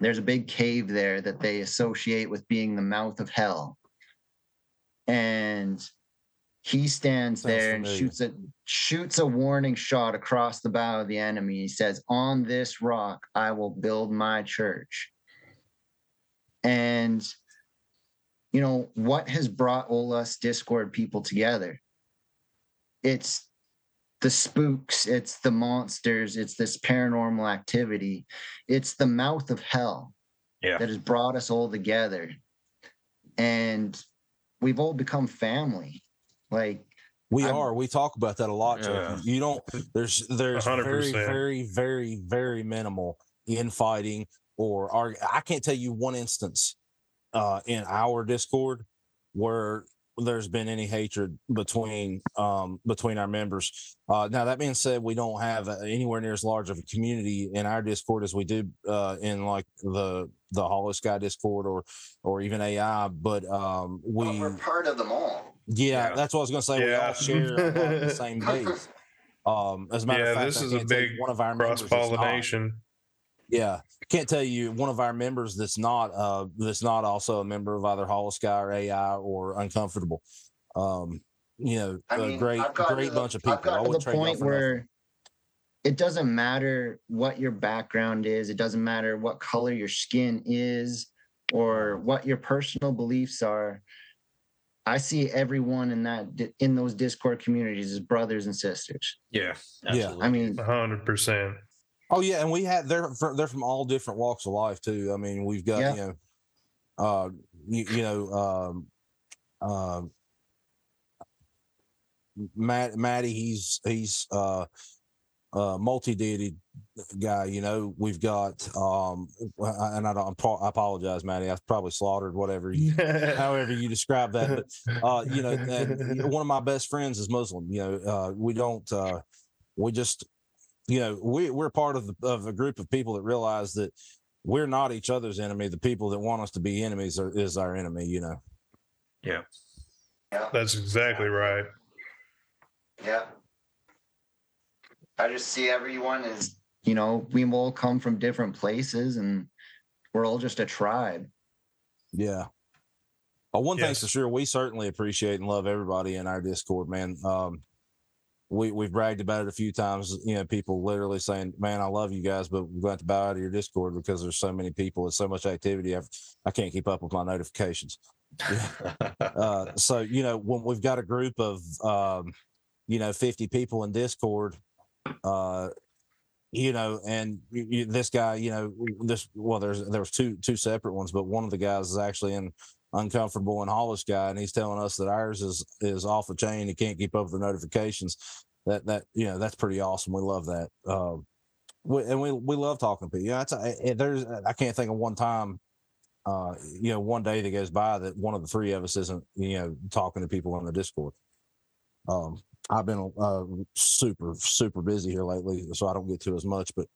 There's a big cave there that they associate with being the mouth of hell. And he stands Sounds there and familiar. shoots a shoots a warning shot across the bow of the enemy. He says, "On this rock I will build my church." And you know what has brought Olus Discord people together? It's the spooks, it's the monsters, it's this paranormal activity, it's the mouth of hell Yeah. that has brought us all together. And we've all become family. Like, We I'm- are. We talk about that a lot. Yeah. You don't. There's there's hundred very percent. very very very minimal infighting or arg- I can't tell you one instance uh, in our Discord where there's been any hatred between um, between our members. Uh, now that being said, we don't have uh, anywhere near as large of a community in our Discord as we do uh, in like the the Hollow Sky Discord or or even AI. But um, we but we're part of them all. Yeah, Yeah. that's what I was going to say. We all share a the same base. Um, as a matter Yeah, of fact, this I is a can't tell you big one of our members cross pollination. Yeah, I can't tell you one of our members that's not uh that's not also a member of either Hollow Sky or AI or Uncomfortable. Um, you know, I a mean, great great to the- bunch of I've people. I to the point for nothing. where it doesn't matter what your background is, it doesn't matter what color your skin is or what your personal beliefs are. I see everyone in that in those Discord communities as brothers and sisters. Yeah. Yeah. I mean, hundred percent. Oh yeah, and we had they're they're from all different walks of life too. I mean, we've got Yeah. you know, uh, you, you know, um, um, Matt Matty, he's he's uh, uh, multi deity guy. You know, we've got um, and I don't I apologize, Matty. I've probably slaughtered whatever you however you describe that. But uh, you know, and you know, one of my best friends is Muslim. You know, uh, we don't, uh, we just, you know, we we're part of the, of a group of people that realize that we're not each other's enemy. The people that want us to be enemies are, is our enemy. You know. yeah. yeah, That's exactly right. yeah. I just see everyone as, you know, we all come from different places and we're all just a tribe. Yeah. Uh, one thing's for sure, we certainly appreciate and love everybody in our Discord, man. Um, we we've bragged about it a few times. You know, people literally saying, "Man, I love you guys, but we're going to have to bow out of your Discord because there's so many people, it's so much activity. I've, I can't keep up with my notifications." Uh, so you know, when we've got a group of um, you know 50 people in Discord, uh, you know, and you, you, this guy, you know, this well, there's there was two two separate ones, but one of the guys is actually in uncomfortable and Hollow Sky, and he's telling us that ours is is off the chain. He can't keep up with the notifications. That that you know that's pretty awesome. We love that. Um, we, and we we love talking to people. Yeah, it's a, there's I can't think of one time. Uh, you know, one day that goes by that one of the three of us isn't, you know, talking to people on the Discord. Um, I've been uh, super, super busy here lately, so I don't get to as much. But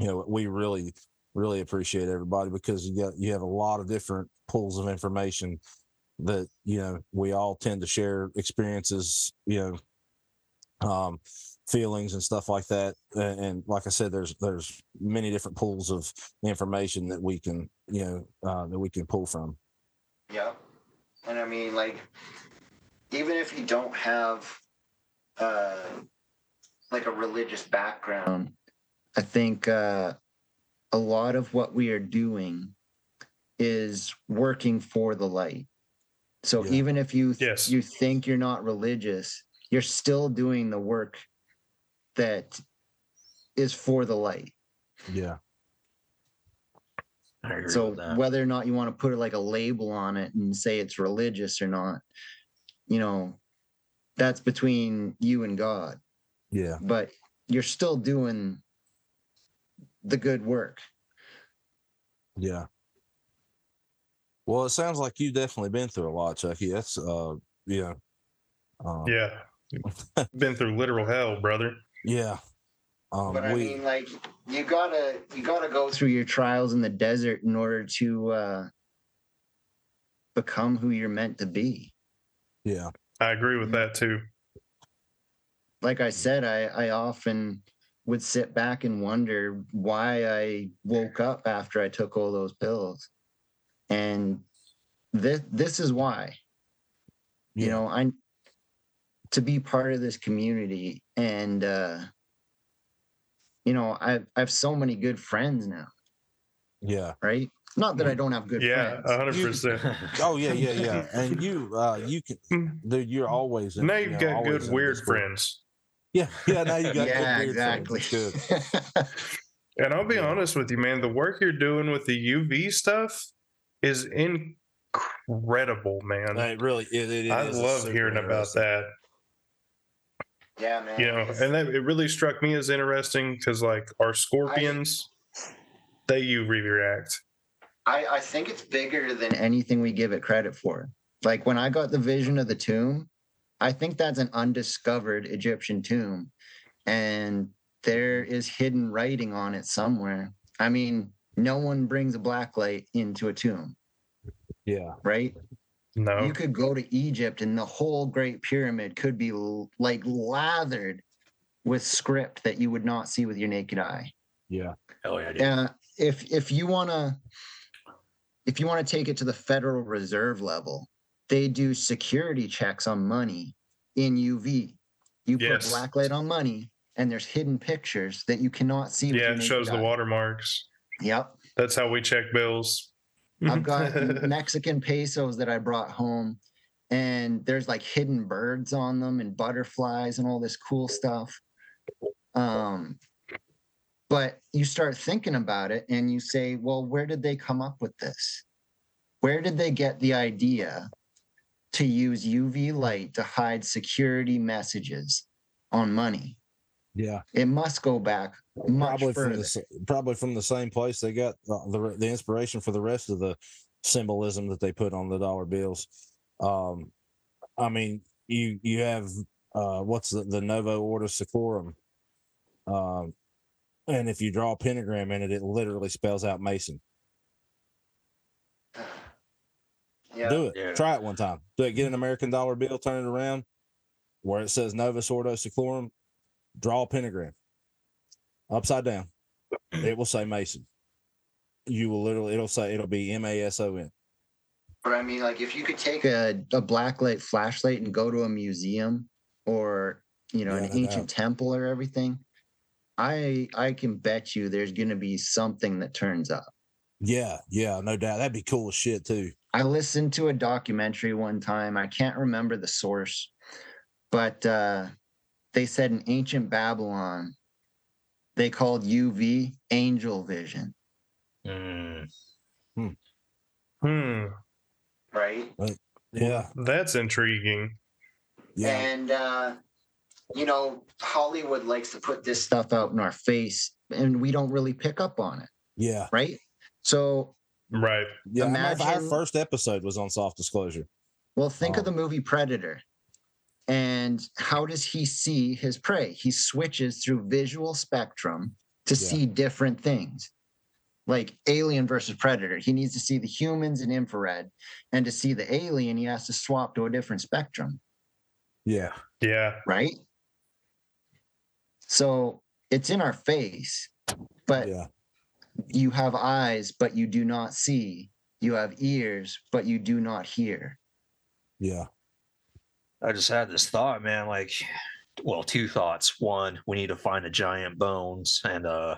you know, we really, really appreciate everybody because you got you have a lot of different pools of information that you know we all tend to share experiences, you know, um, feelings and stuff like that. And, and like I said, there's there's many different pools of information that we can you know uh, that we can pull from. Yeah. And I mean, like, even if you don't have uh, like a religious background, I think uh, a lot of what we are doing is working for the light. So Yeah. even if you Yes. you think you're not religious, you're still doing the work that is for the light. Yeah, I so whether or not you want to put like a label on it and say it's religious or not you know that's between you and god yeah, but you're still doing the good work yeah. Well, it sounds like you've definitely been through a lot, Chucky. That's uh, yeah, um, Yeah. Been through literal hell, brother. yeah. Um, but i we, mean like you gotta you gotta go through your trials in the desert in order to uh become who you're meant to be Yeah. I agree with that too. like I said, I, I often would sit back and wonder why I woke up after I took all those pills. And this this is why. You know, I to be part of this community and uh you know, I've I've so many good friends now, Yeah. right? Not that I don't have good Yeah, friends. a hundred You- percent. Oh yeah, yeah, yeah. And you, uh, you can, dude. You're always in, Now you you've know, got good weird friends. Yeah, yeah. Now you got yeah, good weird exactly. Friends. It's good. And I'll be Yeah. honest with you, man, the work you're doing with the UV stuff is incredible, man. It really, it, it I love hearing about that. yeah, man. You know, and that it really struck me as interesting because like our scorpions, they UV react. I, I think it's bigger than anything we give it credit for. Like when I got the vision of the tomb, I think that's an undiscovered Egyptian tomb. And there is hidden writing on it somewhere. I mean, no one brings a black light into a tomb, Yeah, right? No. You could go to Egypt and the whole Great Pyramid could be l- like lathered with script that you would not see with your naked eye. yeah, Hell yeah, dude. Yeah, if if you want to if you want to take it to the Federal Reserve level, they do security checks on money in UV. You Yes. put black light on money and there's hidden pictures that you cannot see. yeah, it shows the watermarks. Yep. That's how we check bills. I've got Mexican pesos that I brought home and there's like hidden birds on them and butterflies and all this cool stuff. Um but you start thinking about it and you say, well, where did they come up with this? Where did they get the idea to use UV light to hide security messages on money? yeah. It must go back much Probably from further. the probably from the same place they got uh, the the inspiration for the rest of the symbolism that they put on the dollar bills. Um, I mean, you you have uh, what's the, the Novo Ordo Seclorum, um, and if you draw a pentagram in it, it literally spells out Mason. yeah. Do it. Yeah. Try it one time. Do it. Get an American dollar bill, turn it around where it says Novus Ordo Seclorum. Draw a pentagram upside down. It will say Mason. You will literally. It'll say it'll be M A S O N. But I mean, like, if you could take a, a blacklight flashlight and go to a museum or you know Yeah, an ancient doubt. temple or everything, I I can bet you there's gonna be something that turns up. Yeah, yeah, no doubt. That'd be cool as shit too. I listened to a documentary one time. I can't remember the source, but uh, they said in ancient Babylon, they called UV angel vision. Mm. Hmm, Right. Yeah, that's intriguing. yeah, And uh, you know, Hollywood likes to put this stuff out in our face, and we don't really pick up on it, yeah, right? So, Right. yeah. Our- Our first episode was on soft disclosure. well, think of Oh. the movie Predator. And how does he see his prey? He switches through visual spectrum to Yeah. see different things. Like Alien versus Predator, he needs to see the humans in infrared, and to see the alien, he has to swap to a different spectrum. Yeah, Yeah. right? So it's in our face, but yeah, you have eyes, but you do not see. You have ears, but you do not hear. yeah, I just had this thought, man. Like, well, two thoughts. One, we need to find a giant bones and uh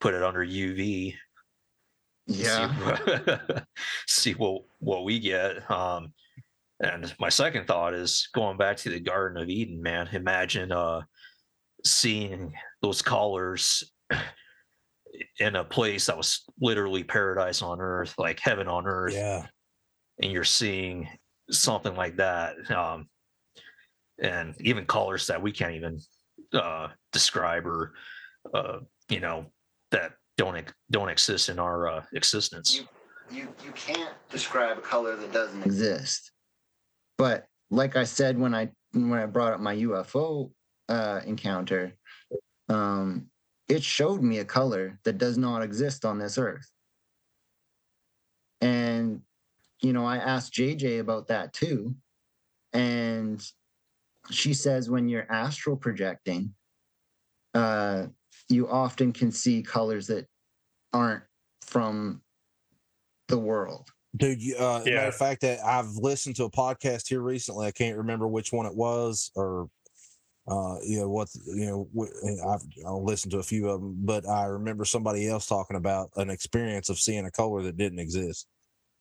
put it under UV. Yeah. See, see what what we get. Um, and my second thought is going back to the Garden of Eden, man. Imagine uh seeing those colors in a place that was literally paradise on earth, like heaven on earth yeah, and you're seeing something like that um and even colors that we can't even uh describe or uh you know that don't don't exist in our uh existence You you you can't describe a color that doesn't exist. But like I said when I when I brought up my UFO uh encounter, um it showed me a color that does not exist on this earth. And you know, I asked JJ about that too. and she says when you're astral projecting, uh, you often can see colors that aren't from the world. Dude, you, uh, matter of fact, that I've listened to a podcast here recently. I can't remember which one it was, or uh, you know what, you know, wh- I've I'll listened to a few of them, but I remember somebody else talking about an experience of seeing a color that didn't exist.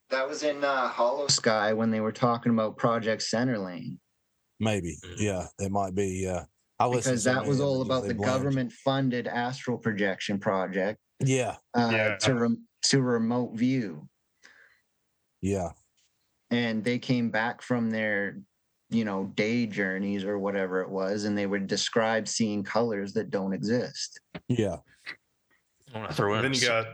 That was in uh, Hollow Sky when they were talking about Project Centerlane, Maybe, Mhm. yeah, it might be. Yeah, I listened because to that was all about the government-funded astral projection project Yeah, uh, Yeah. to rem- to remote view. yeah, and they came back from their you know day journeys or whatever it was and they would describe seeing colors that don't exist yeah. I want to throw in. Then you got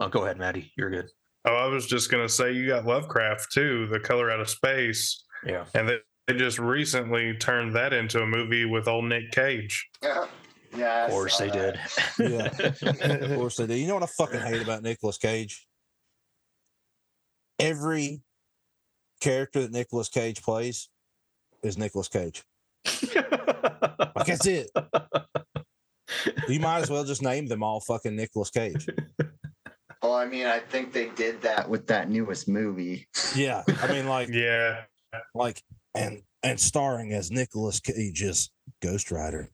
oh, go ahead, Maddie. You're good. oh, I was just gonna say you got Lovecraft too, the color out of space. Yeah. And they, they just recently turned that into a movie with old Nick Cage. yeah yeah Of course they did. Yeah. of course they did. You know what I fucking hate about Nicolas Cage? Every character that Nicolas Cage plays is Nicolas Cage. Like that's it. You might as well just name them all fucking Nicolas Cage. well i mean i think they did that with that newest movie Yeah. I mean like Yeah. like and and starring as Nicolas Cage as Ghost Rider.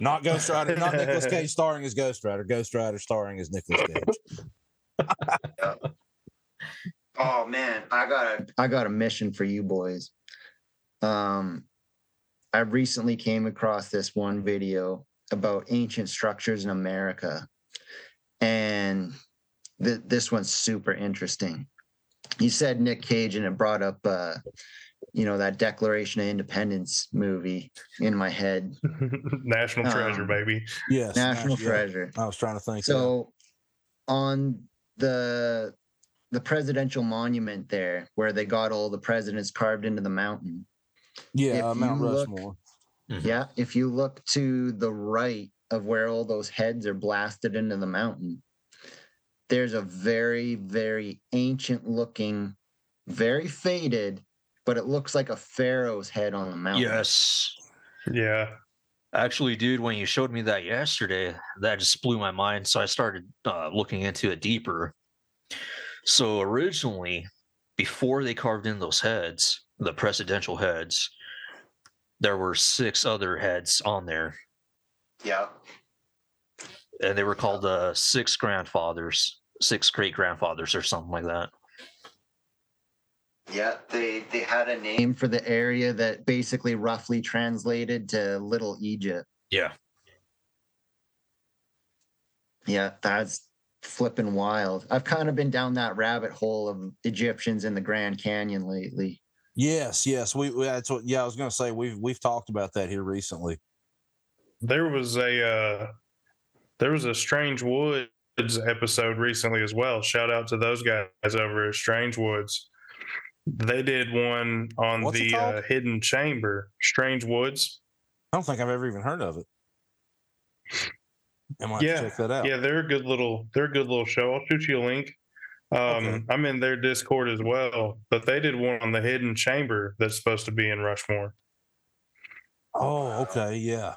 Not Ghost Rider, not Nicolas Cage starring as Ghost Rider, Ghost Rider starring as Nicolas Cage. oh man i got a i got a mission for you boys um i recently came across this one video about ancient structures in america and th- this one's super interesting you said nick cage and it brought up uh you know that declaration of independence movie in my head National treasure, Um, baby. Yes. national yeah. treasure I was trying to think. yeah. so on the the presidential monument there where they got all the presidents carved into the mountain yeah, if uh, Mount you look- Rushmore. Mhm. yeah if you look to the right of where all those heads are blasted into the mountain there's a very very ancient looking very faded but it looks like a pharaoh's head on the mountain Yes. Yeah. Actually, dude, when you showed me that yesterday, that just blew my mind. So I started uh, looking into it deeper. So originally, before they carved in those heads, the presidential heads, there were six other heads on there, yeah and they were called uh, six grandfathers, six great grandfathers, or something like that. Yeah, they they had a name for the area that basically roughly translated to Little Egypt. Yeah. Yeah, that's flipping wild. I've kind of been down that rabbit hole of Egyptians in the Grand Canyon lately. Yes, yes. We, we that's what yeah, I was gonna say we've we've talked about that here recently. There was a uh there was a Strange Woods episode recently as well. Shout out to those guys over at Strange Woods. They did one on What's the uh, hidden chamber, Strange Woods. I don't think I've ever even heard of it. I might Yeah, check that out. Yeah, they're a good little they're a good little show. I'll shoot you a link. Um, Okay. I'm in their Discord as well, but they did one on the hidden chamber that's supposed to be in Rushmore. Oh, okay, yeah.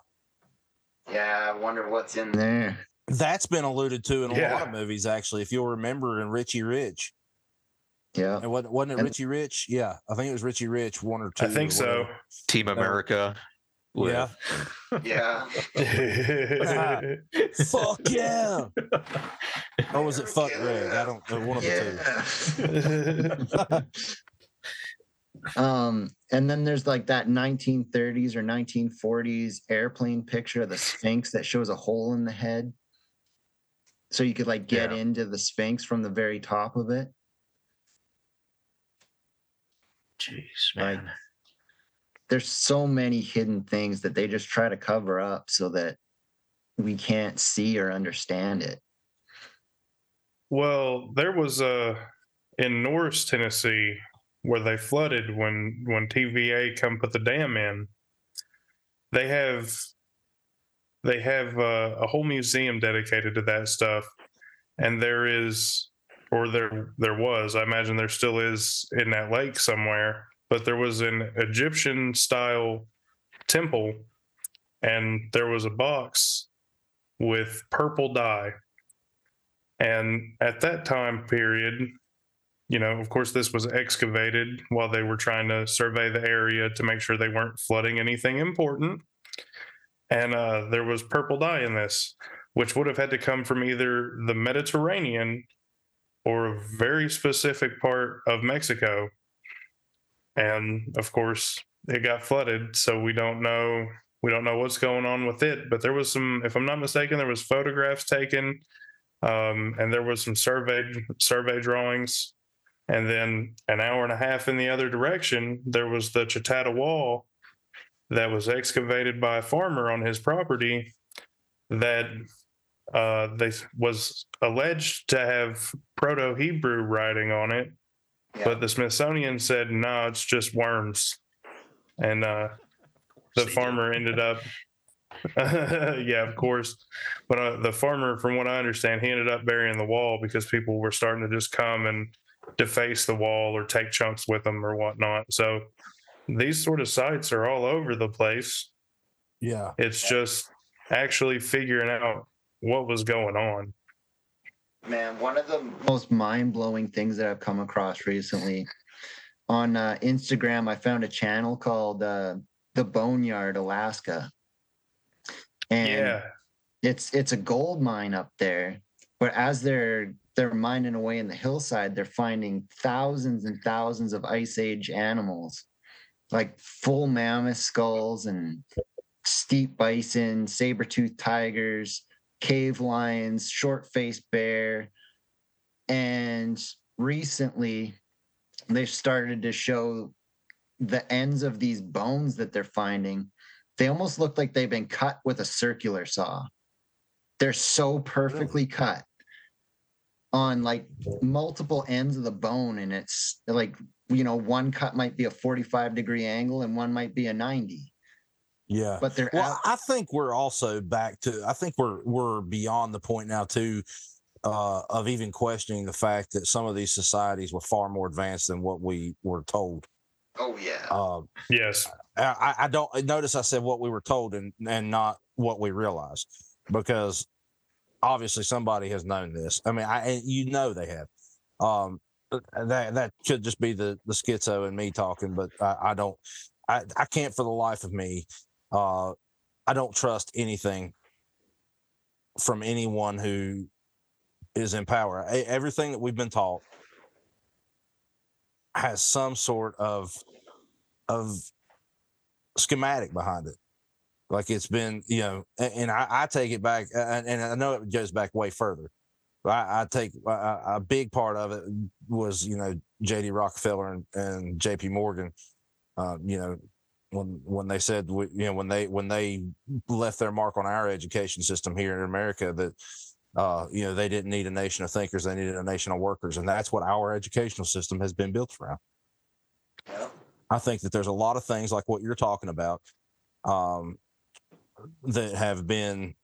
Yeah, I wonder what's in there. That's been alluded to in a lot of movies, actually. If you'll remember in Richie Rich, Yeah. and wasn't, wasn't it And- Richie Rich? Yeah, I think it was Richie Rich, one or two. I think so. Team America. With- Yeah. Yeah. Fuck yeah! Or was it Fuck red? I don't know. One of the Yeah. um, and then there's like that 1930s or 1940s airplane picture of the Sphinx that shows a hole in the head. So you could like get Yeah. into the Sphinx from the very top of it. Jeez, Like- man. There's so many hidden things that they just try to cover up so that we can't see or understand it. Well, there was a in Norris, Tennessee, where they flooded when when TVA come put the dam in. They have they have uh, a whole museum dedicated to that stuff, and there is, or there there was, I imagine there still is in that lake somewhere, but there was an Egyptian style temple, and there was a box with purple dye. And at that time period, you know, of course, this was excavated while they were trying to survey the area to make sure they weren't flooding anything important. And uh, there was purple dye in this, which would have had to come from either the Mediterranean or a very specific part of Mexico. And of course, it got flooded, so we don't know we don't know what's going on with it. But there was some, if I'm not mistaken, there was photographs taken, um, and there was some survey survey drawings. And then an hour and a half in the other direction, there was the Chitata wall that was excavated by a farmer on his property that uh, they was alleged to have Proto Hebrew writing on it, Yeah. but the Smithsonian said no, it's just worms, and uh, the They did. farmer ended up. yeah, of course, but uh, the farmer, from what I understand, he ended up burying the wall because people were starting to just come and deface the wall or take chunks with them or whatnot. So these sort of sites are all over the place. Yeah. It's just actually figuring out what was going on. Man, one of the most mind blowing things that I've come across recently on uh, Instagram, I found a channel called uh, The Boneyard, Alaska. And yeah, it's it's a gold mine up there. But as they're they're mining away in the hillside, they're finding thousands and thousands of ice age animals, like full mammoth skulls and steppe bison, saber-toothed tigers, cave lions, short-faced bear. And recently they've started to show the ends of these bones that they're finding. They almost look like they've been cut with a circular saw. They're so perfectly cut on like multiple ends of the bone. And it's like, you know, one cut might be a 45 degree angle and one might be a 90, Yeah. but they're Well, out- I think we're also back to. I think we're we're beyond the point now too, uh, of even questioning the fact that some of these societies were far more advanced than what we were told. oh, yeah. Uh, yes, I, I don't notice. I said what we were told and and not what we realized because obviously somebody has known this. I mean, I you know they have. Um, that that could just be the the schizo and me talking, but I, I don't. I I can't for the life of me. Uh, I don't trust anything from anyone who is in power. Everything that we've been taught has some sort of of schematic behind it. Like it's been, you know, a- and, I, I take it back, and, and I know it goes back way further. I, I take a big part of it was, you know, J.D. Rockefeller and, and J.P. Morgan. Uh, you know, when when they said, we- you know, when they when they left their mark on our education system here in America, that uh, you know they didn't need a nation of thinkers, they needed a nation of workers, and that's what our educational system has been built around. I think that there's a lot of things like what you're talking about um, that have been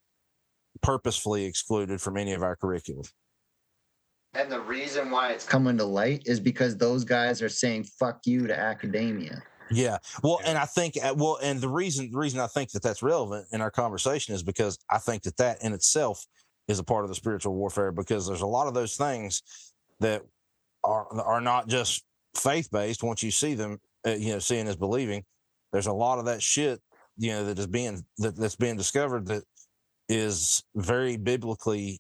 purposefully excluded from any of our curriculum. And the reason why it's coming to light is because those guys are saying fuck you to academia. Yeah. Well, Yeah. and I think uh, well, and the reason the reason I think that that's relevant in our conversation is because I think that that in itself is a part of the spiritual warfare because there's a lot of those things that are are not just faith based. Once you see them, uh, you know, seeing is believing. There's a lot of that shit, you know, that is being that, that's being discovered that is very biblically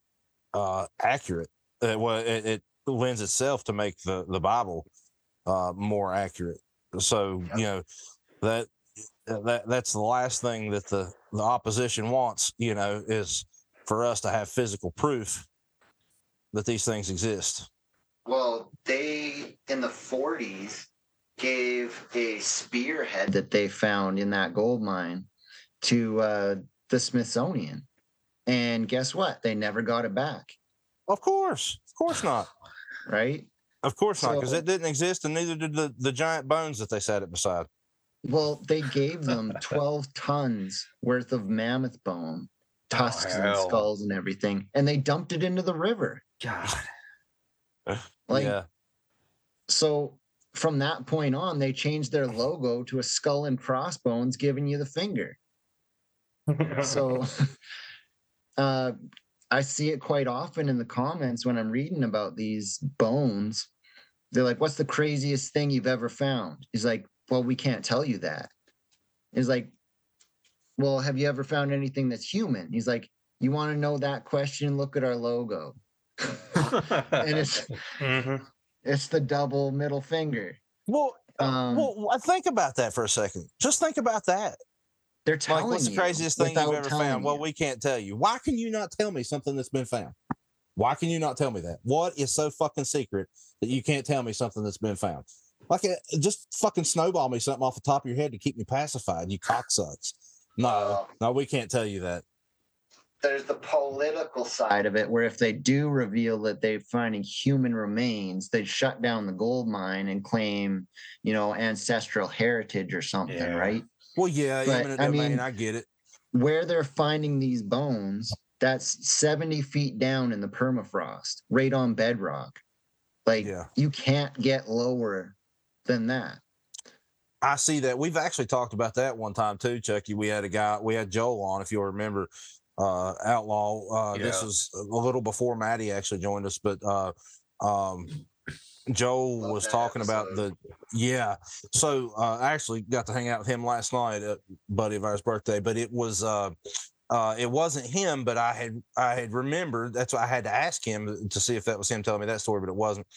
uh, accurate. Uh, well, it, it lends itself to make the the Bible uh, more accurate. So Yep. you know that that that's the last thing that the the opposition wants. You know, is for us to have physical proof that these things exist. Well, they in the 40s gave a spearhead that they found in that gold mine to uh, the Smithsonian. And guess what? They never got it back, Of course, of course not. right? Of course not, because it didn't exist, and neither did the, the giant bones that they sat it beside. Well, they gave them 12 tons worth of mammoth bone, tusks and skulls and everything, and they dumped it into the river. God. Like, yeah, so from that point on, they changed their logo to a skull and crossbones, giving you the finger. So uh, I see it quite often in the comments when I'm reading about these bones. They're like, What's the craziest thing you've ever found? He's like, Well, we can't tell you that. He's like, Well, have you ever found anything that's human? He's like, You want to know that question? Look at our logo. and it's Mhm. it's the double middle finger. Well, Um, well, I think about that for a second. Just think about that. they're Like, telling what's the you craziest thing you've ever telling found? Well, we can't tell you. Why can you not tell me something that's been found? Why can you not tell me that? What is so fucking secret that you can't tell me something that's been found? Like, uh, just fucking snowball me something off the top of your head to keep me pacified. You cocksucks. No, Uh, no, we can't tell you that. there's the political side of it where if they do reveal that they're finding human remains they shut down the gold mine and claim you know ancestral heritage or something Yeah. right Well, yeah, But, I mean- I get it. where they're finding these bones that's 70 feet down in the permafrost right on bedrock like Yeah. you can't get lower than that I see that. We've actually talked about that one time too, Chucky. We had a guy, we had Joel on, if you'll remember, uh, Outlaw. Uh, This Yeah. was a little before Maddie actually joined us, but uh, um, Joel Love was that talking about the, yeah. So uh, I actually got to hang out with him last night at buddy of ours' birthday, but it was, uh, uh, it wasn't him, but I had I had remembered. That's why I had to ask him to see if that was him telling me that story, but it wasn't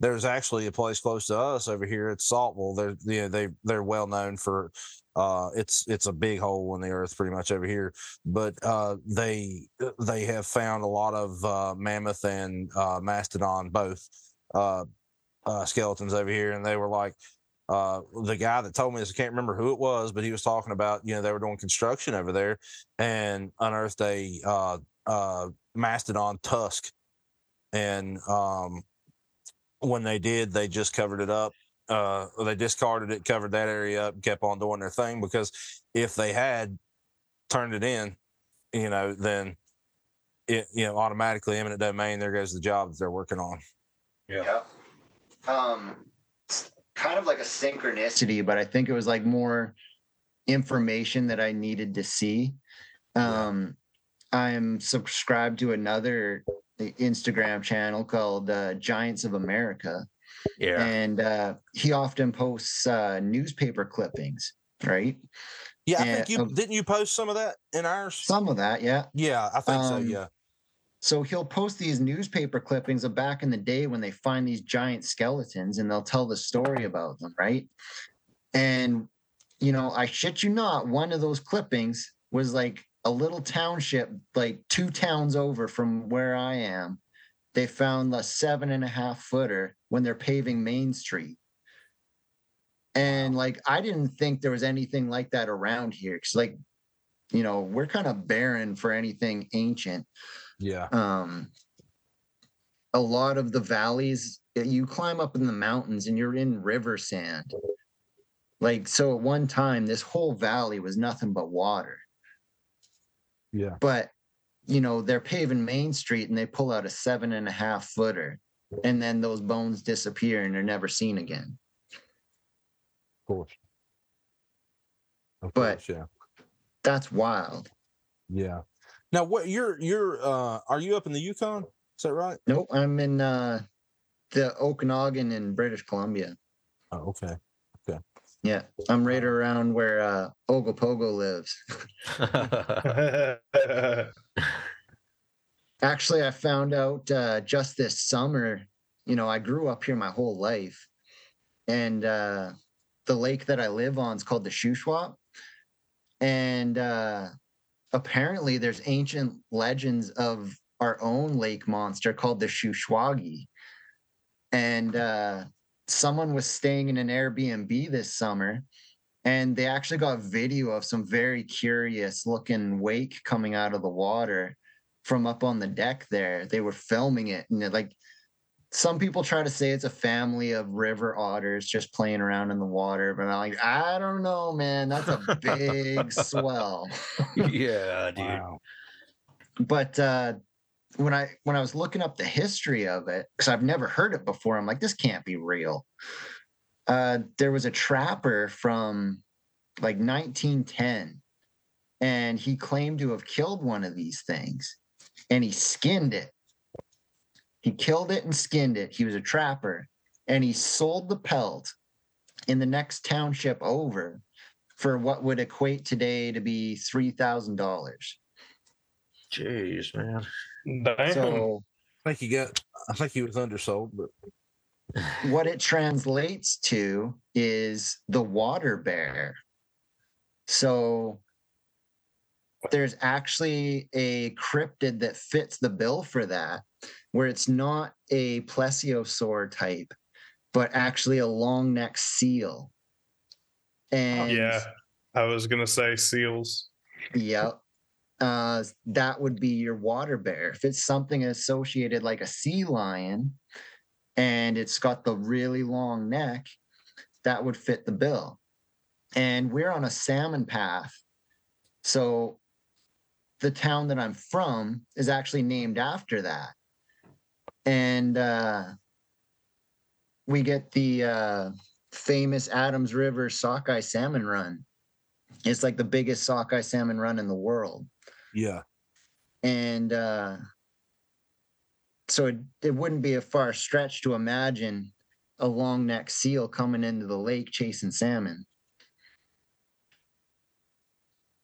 there's actually a place close to us over here at Saltville. They're you know, they they're well known for uh it's it's a big hole in the earth pretty much over here. But uh they they have found a lot of uh mammoth and uh mastodon both uh, uh skeletons over here and they were like uh the guy that told me this, I can't remember who it was, but he was talking about, you know, they were doing construction over there and unearthed a uh uh mastodon tusk. And um when they did, they just covered it up. Uh, they discarded it, covered that area up, kept on doing their thing. Because if they had turned it in, you know, then it, you know, automatically eminent domain. There goes the job that they're working on. Yeah. Um, it's kind of like a synchronicity, but I think it was like more information that I needed to see. Um, I'm subscribed to another Instagram channel called uh, Giants of America, Yeah. and uh, he often posts uh, newspaper clippings, right? Yeah, I Yeah, think you um, didn't you post some of that in ours. Some of that, yeah. Yeah, I think so. Um, Yeah, So he'll post these newspaper clippings of back in the day when they find these giant skeletons and they'll tell the story about them, right? And, you know, I shit you not, one of those clippings was like a little township, like two towns over from where I am. They found a seven and a half footer when they're paving Main Street. And like, I didn't think there was anything like that around here. Cause like, you know, we're kind of barren for anything ancient yeah, um a lot of the valleys you climb up in the mountains and you're in river sand like so at one time this whole valley was nothing but water yeah. but you know they're paving main street and they pull out a seven and a half footer and then those bones disappear and they're never seen again Of course. Of But- course, yeah, that's wild yeah. Now, what you're you're uh are you up in the Yukon? Is that right? nope i'm in uh the okanagan in british columbia Oh, okay. okay. yeah i'm right around where uh ogopogo lives Actually, I found out uh, just this summer. You know, I grew up here my whole life, and uh, the lake that I live on is called the Shuswap. And uh, apparently, there's ancient legends of our own lake monster called the Shuswaggi. And uh, someone was staying in an Airbnb this summer, and they actually got video of some very curious looking wake coming out of the water from up on the deck there. They were filming it, and it, like some people try to say it's a family of river otters just playing around in the water, but I'm like, I don't know, man. That's a big swell. yeah, dude. Wow. But uh, when I when I was looking up the history of it, because I've never heard it before, I'm like, this can't be real. uh, there was a trapper from like 1910, and he claimed to have killed one of these things, and he skinned it. He killed it and skinned it. He was a trapper, and he sold the pelt in the next township over for what would equate today to be three thousand dollars. Jeez, man. Damn. So I think he got. I think he was undersold, but what it translates to is the water bear. So there's actually a cryptid that fits the bill for that, where it's not a plesiosaur type, but actually a long neck seal. And yeah, I was gonna say seals. Yep. Uh, that would be your water bear. If it's something associated like a sea lion and it's got the really long neck, that would fit the bill. And we're on a salmon path. So the town that I'm from is actually named after that. And uh, we get the uh, famous Adams River sockeye salmon run. It's like the biggest sockeye salmon run in the world. yeah, And uh, so it, it wouldn't be a far stretch to imagine a long neck seal coming into the lake chasing salmon.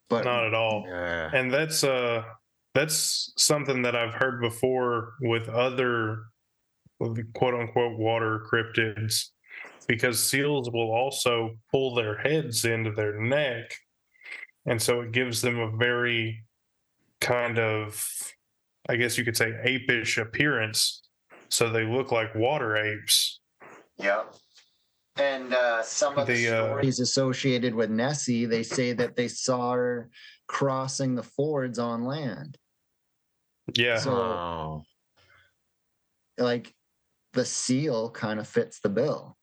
But Not at all. Yeah. And that's uh that's something that I've heard before with other quote unquote water cryptids because seals will also pull their heads into their neck and so it gives them a very kind of I guess you could say apish appearance so they look like water apes. Yep. And uh, some of the, The, uh, stories associated with Nessie, they say that they saw her crossing the fords on land. Yeah. So- Oh. Like the seal kind of fits the bill.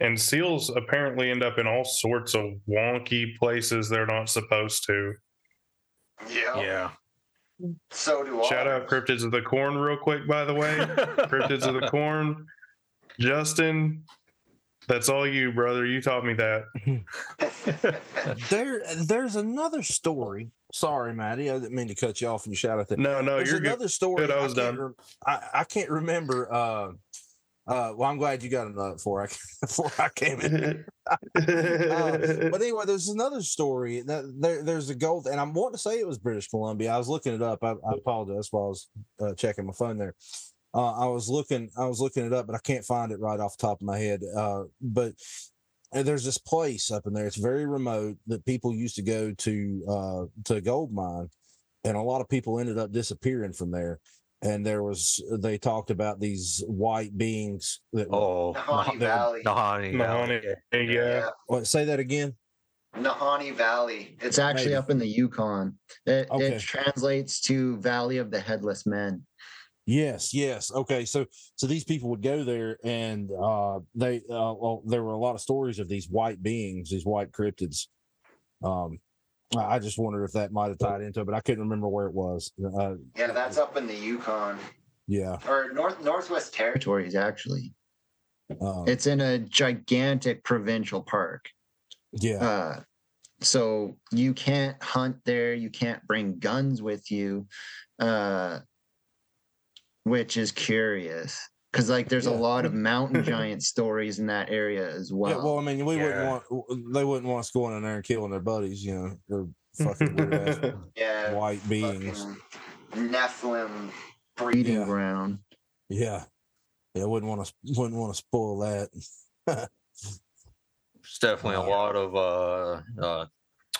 And seals apparently end up in all sorts of wonky places they're not supposed to. Yeah. Yeah. So do I. Shout out Cryptids of the Corn, real quick, by the way. Cryptids of the Corn. Justin, that's all you, brother. You taught me that. there. There's another story. Sorry, Maddie, I didn't mean to cut you off and you shout at that. No, no, There's you're good. another story. Good, I was can't done. rem- I, I can't remember. Uh, uh, well, I'm glad you got another before I before I came in. Uh, but anyway, there's another story that there, there's a gold, and I'm wanting to say it was British Columbia. I was looking it up. I, I apologize while I was uh, checking my phone there. Uh, I was looking, I was looking it up, but I can't find it right off the top of my head. Uh, but uh, there's this place up in there. It's very remote that people used to go to uh, to a gold mine, and a lot of people ended up disappearing from there. And there was they talked about these white beings that. Oh. Nahanni Nah- Valley. Nahanni Valley. Nahanni, yeah. What, say that again. Nahanni Valley. It's actually Maybe. up in the Yukon. It, Okay. it translates to Valley of the Headless Men. Yes, yes. Okay, so so these people would go there, and uh, they uh, well, there were a lot of stories of these white beings, these white cryptids. Um, I just wondered if that might have tied into it, but I couldn't remember where it was. Uh, Yeah, that's up in the Yukon yeah, or North Northwest Territories. Actually, um, it's in a gigantic provincial park. yeah, Uh, so you can't hunt there. You can't bring guns with you, uh, which is curious because like there's Yeah. a lot of mountain giant stories in that area as well. yeah. Well, I mean, we Yeah. wouldn't want they wouldn't want us going in there and killing their buddies, you know, or fucking weird yeah, white beings. fucking Nephilim breeding Yeah. ground. Yeah, yeah. Wouldn't want to wouldn't want to spoil that. There's definitely a lot of uh uh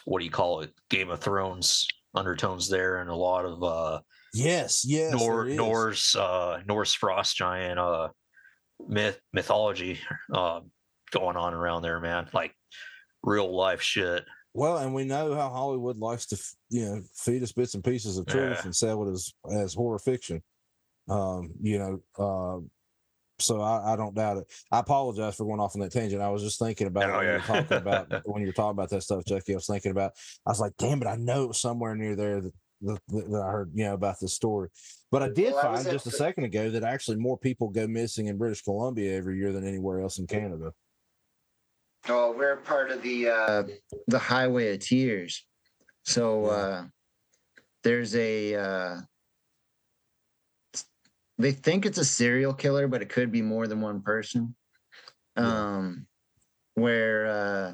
what do you call it? Game of Thrones undertones there and a lot of uh Yes, yes. Nor- Norse uh Norse frost giant uh myth mythology uh going on around there, man. Like real life shit. Well, and we know how Hollywood likes to, you know, feed us bits and pieces of truth Yeah. and sell it as as horror fiction. Um, you know, uh, so I, I don't doubt it. I apologize for going off on that tangent. I was just thinking about Oh, when yeah. talking about when you were talking about that stuff, Jackie. I was thinking about. I was like, damn it, I know somewhere near there that that, that I heard, you know, about this story. But I did Well, find just a second ago that actually more people go missing in British Columbia every year than anywhere else in Canada. Oh, we're part of the uh, the Highway of Tears. So uh, there's a. Uh, they think it's a serial killer, but it could be more than one person. Um, where uh,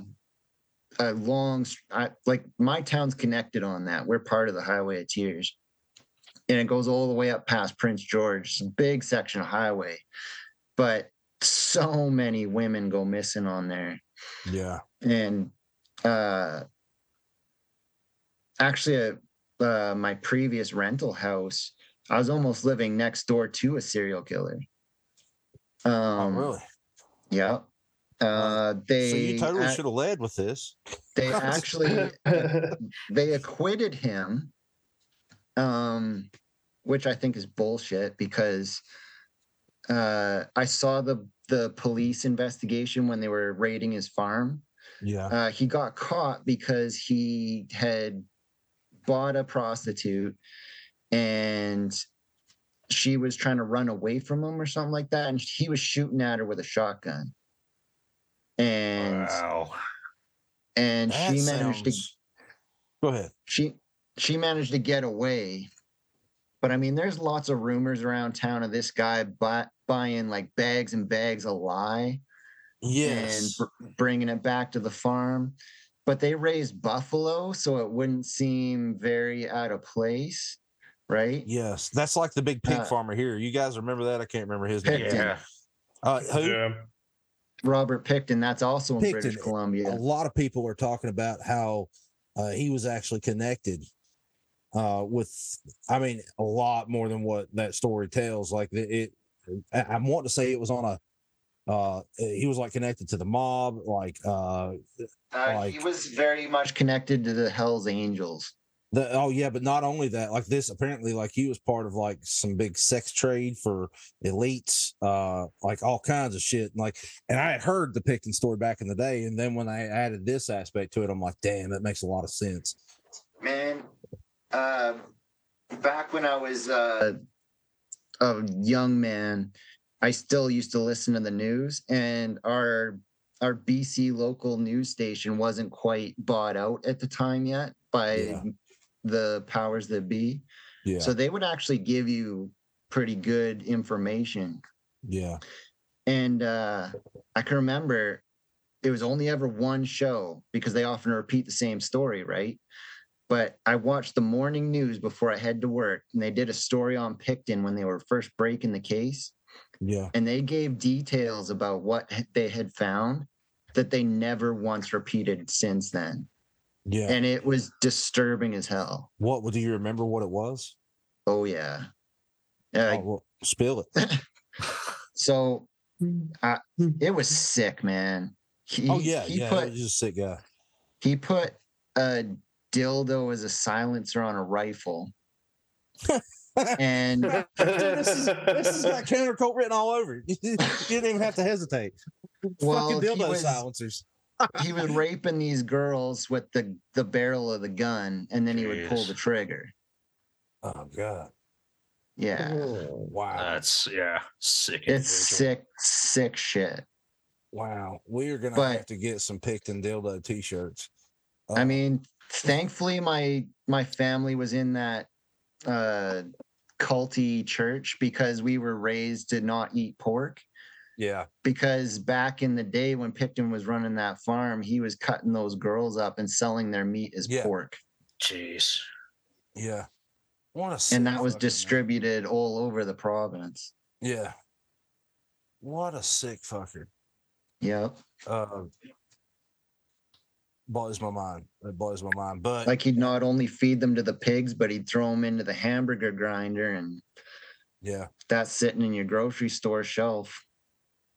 a long, I, like my town's connected on that. We're part of the Highway of Tears, and it goes all the way up past Prince George. It's a big section of highway, but so many women go missing on there Yeah. and uh actually uh, uh my previous rental house i was almost living next door to a serial killer um oh, really? yeah uh they so you totally ac- should have led with this. they actually they acquitted him um which i think is bullshit because uh i saw the the police investigation when they were raiding his farm Yeah. uh, he got caught because he had bought a prostitute and she was trying to run away from him or something like that and he was shooting at her with a shotgun and Wow. and That she managed to Go ahead. she she managed to get away but i mean there's lots of rumors around town of this guy buy, buying like bags and bags of lye Yes. and br- bringing it back to the farm but they raised buffalo so it wouldn't seem very out of place right Yes. That's like the big pig Uh, farmer here. You guys remember that? I can't remember his name. Yeah. Uh, who? yeah. Robert pickton that's also in british columbia a lot of people are talking about how uh, he was actually connected uh, with, I mean, a lot more than what that story tells. Like the, it, I, I want to say it was on a, uh, he was like connected to the mob, like uh, uh, he was very much connected to the hells angels the oh yeah, but not only that, like this apparently, like he was part of like some big sex trade for elites, uh, like all kinds of shit. And Like, and I had heard the Pickton story back in the day, and then when I added this aspect to it, I'm like, damn, that makes a lot of sense. man uh back when i was uh a young man i still used to listen to the news and our our bc local news station wasn't quite bought out at the time yet by Yeah. The powers that be. Yeah, so they would actually give you pretty good information. Yeah, and uh i can remember it was only ever one show because they often repeat the same story right? But i watched the morning news before i head to work and they did a story on pickton when they were first breaking the case. Yeah. and they gave details about what they had found that they never once repeated since then Yeah. and it was disturbing as hell what do you remember what it was? oh yeah Uh, oh, well, spill it. so uh, it was sick man he, Oh yeah, he yeah. put he just a sick guy. He put a dildo as a silencer on a rifle. And Dude, this is this is got counter cult written all over. it. you didn't even have to hesitate. Well, Fucking he dildo was- silencers. He was raping these girls with the, the barrel of the gun and then he would pull the trigger. Oh god. Yeah. Wow. That's yeah, sick. It's individual. sick, sick shit. wow. We are gonna But- have to get some Pickton dildo t-shirts. I Uh, mean, thankfully my my family was in that uh culty church because we were raised to not eat pork. Yeah, because back in the day when Pickton was running that farm, he was cutting those girls up and selling their meat as Yeah. pork. Jeez. yeah. What a sick And that was fucking man. distributed all over the province. Yeah. What a sick fucker. Yep. Uh blows my mind. It blows my mind. But Like he'd not only feed them to the pigs, but he'd throw them into the hamburger grinder and yeah, that's sitting in your grocery store shelf.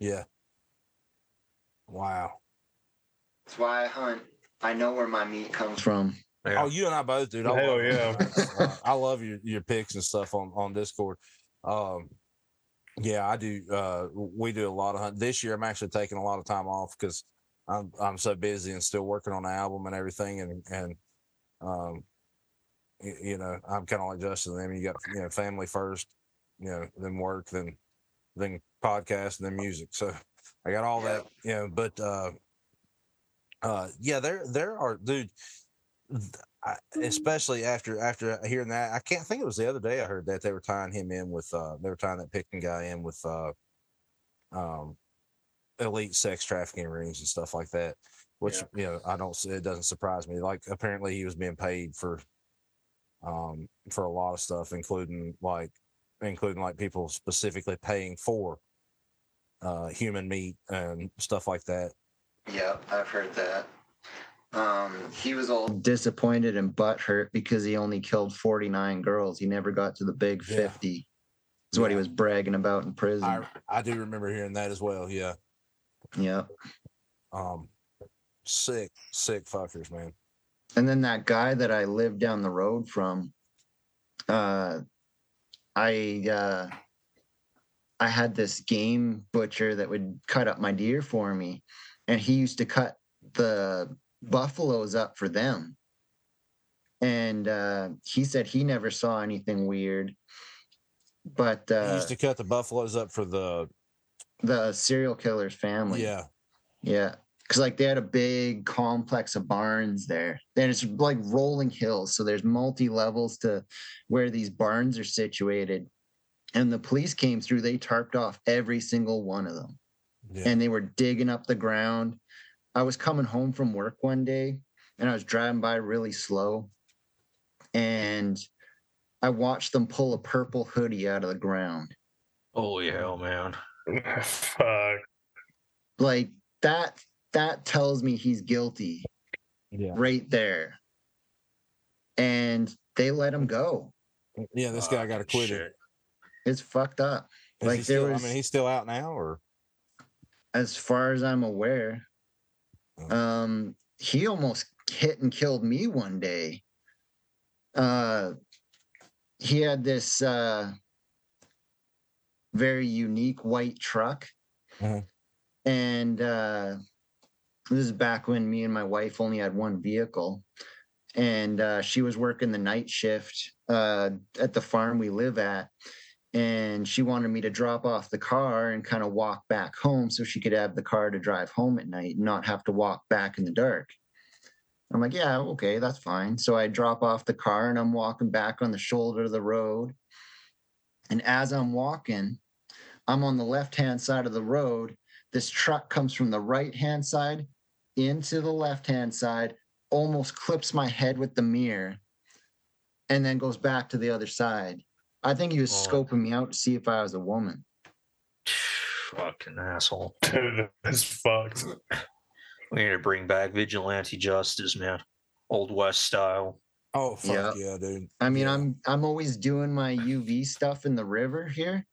Yeah. Wow. That's why I hunt. I know where my meat comes from. Yeah. Oh, you and I both, dude. I Hell love yeah. I love your your picks and stuff on on Discord. Um, yeah, I do. Uh, we do a lot of hunt this year. I'm actually taking a lot of time off because I'm I'm so busy and still working on the album and everything, and and um, y- you know, I'm kind of like Justin. I mean, you got you know, family first, you know, then work, then then podcast, and then music. So I got all that, you know. But uh, uh, yeah, there there are, dude. I, especially after after hearing that, I can't think it was the other day I heard that they were tying him in with uh they were tying that Pickton guy in with uh um elite sex trafficking rings and stuff like that. Which Yeah. you know I don't it doesn't surprise me. Like apparently he was being paid for um for a lot of stuff, including like including like people specifically paying for uh human meat and stuff like that. Yep, I've heard that. Um, he was all disappointed and butthurt because he only killed 49 girls. He never got to the big Yeah. 50. Is what he was bragging about in prison. I I do remember hearing that as well. Yeah. Yep. Um, sick, sick fuckers, man. And then that guy that I lived down the road from, uh, I uh, I had this game butcher that would cut up my deer for me, and he used to cut the buffaloes up for them. And uh, he said he never saw anything weird, but he uh, used to cut the buffaloes up for the the serial killer's family. yeah, Yeah. Cause like they had a big complex of barns there. And it's like rolling hills. So there's multi levels to where these barns are situated. And the police came through, they tarped off every single one of them. yeah. And they were digging up the ground. I was coming home from work one day and I was driving by really slow. And I watched them pull a purple hoodie out of the ground. Holy hell, man. Fuck. Like that, that tells me he's guilty. yeah, right there. And they let him go. yeah. This guy got Fucking acquitted. It's fucked up. Is Like, he there still, was- I mean, he's still out now, or As far as I'm aware, Oh. um, he almost hit and killed me one day. Uh, he had this uh, very unique white truck. Mhm. And uh, this is back when me and my wife only had one vehicle. And uh, she was working the night shift uh, at the farm we live at. And she wanted me to drop off the car and kind of walk back home so she could have the car to drive home at night and not have to walk back in the dark. I'm like, yeah, okay, that's fine. So I drop off the car and I'm walking back on the shoulder of the road. And as I'm walking, I'm on the left hand side of the road. This truck comes from the right hand side into the left hand side, almost clips my head with the mirror, and then goes back to the other side. I think he was Oh. scoping me out to see if I was a woman. Fucking asshole. Dude, that's fucked. We need to bring back vigilante justice, man. Old West style. oh fuck Yeah. yeah, dude. I mean, Yeah. I'm I'm always doing my UV stuff in the river here.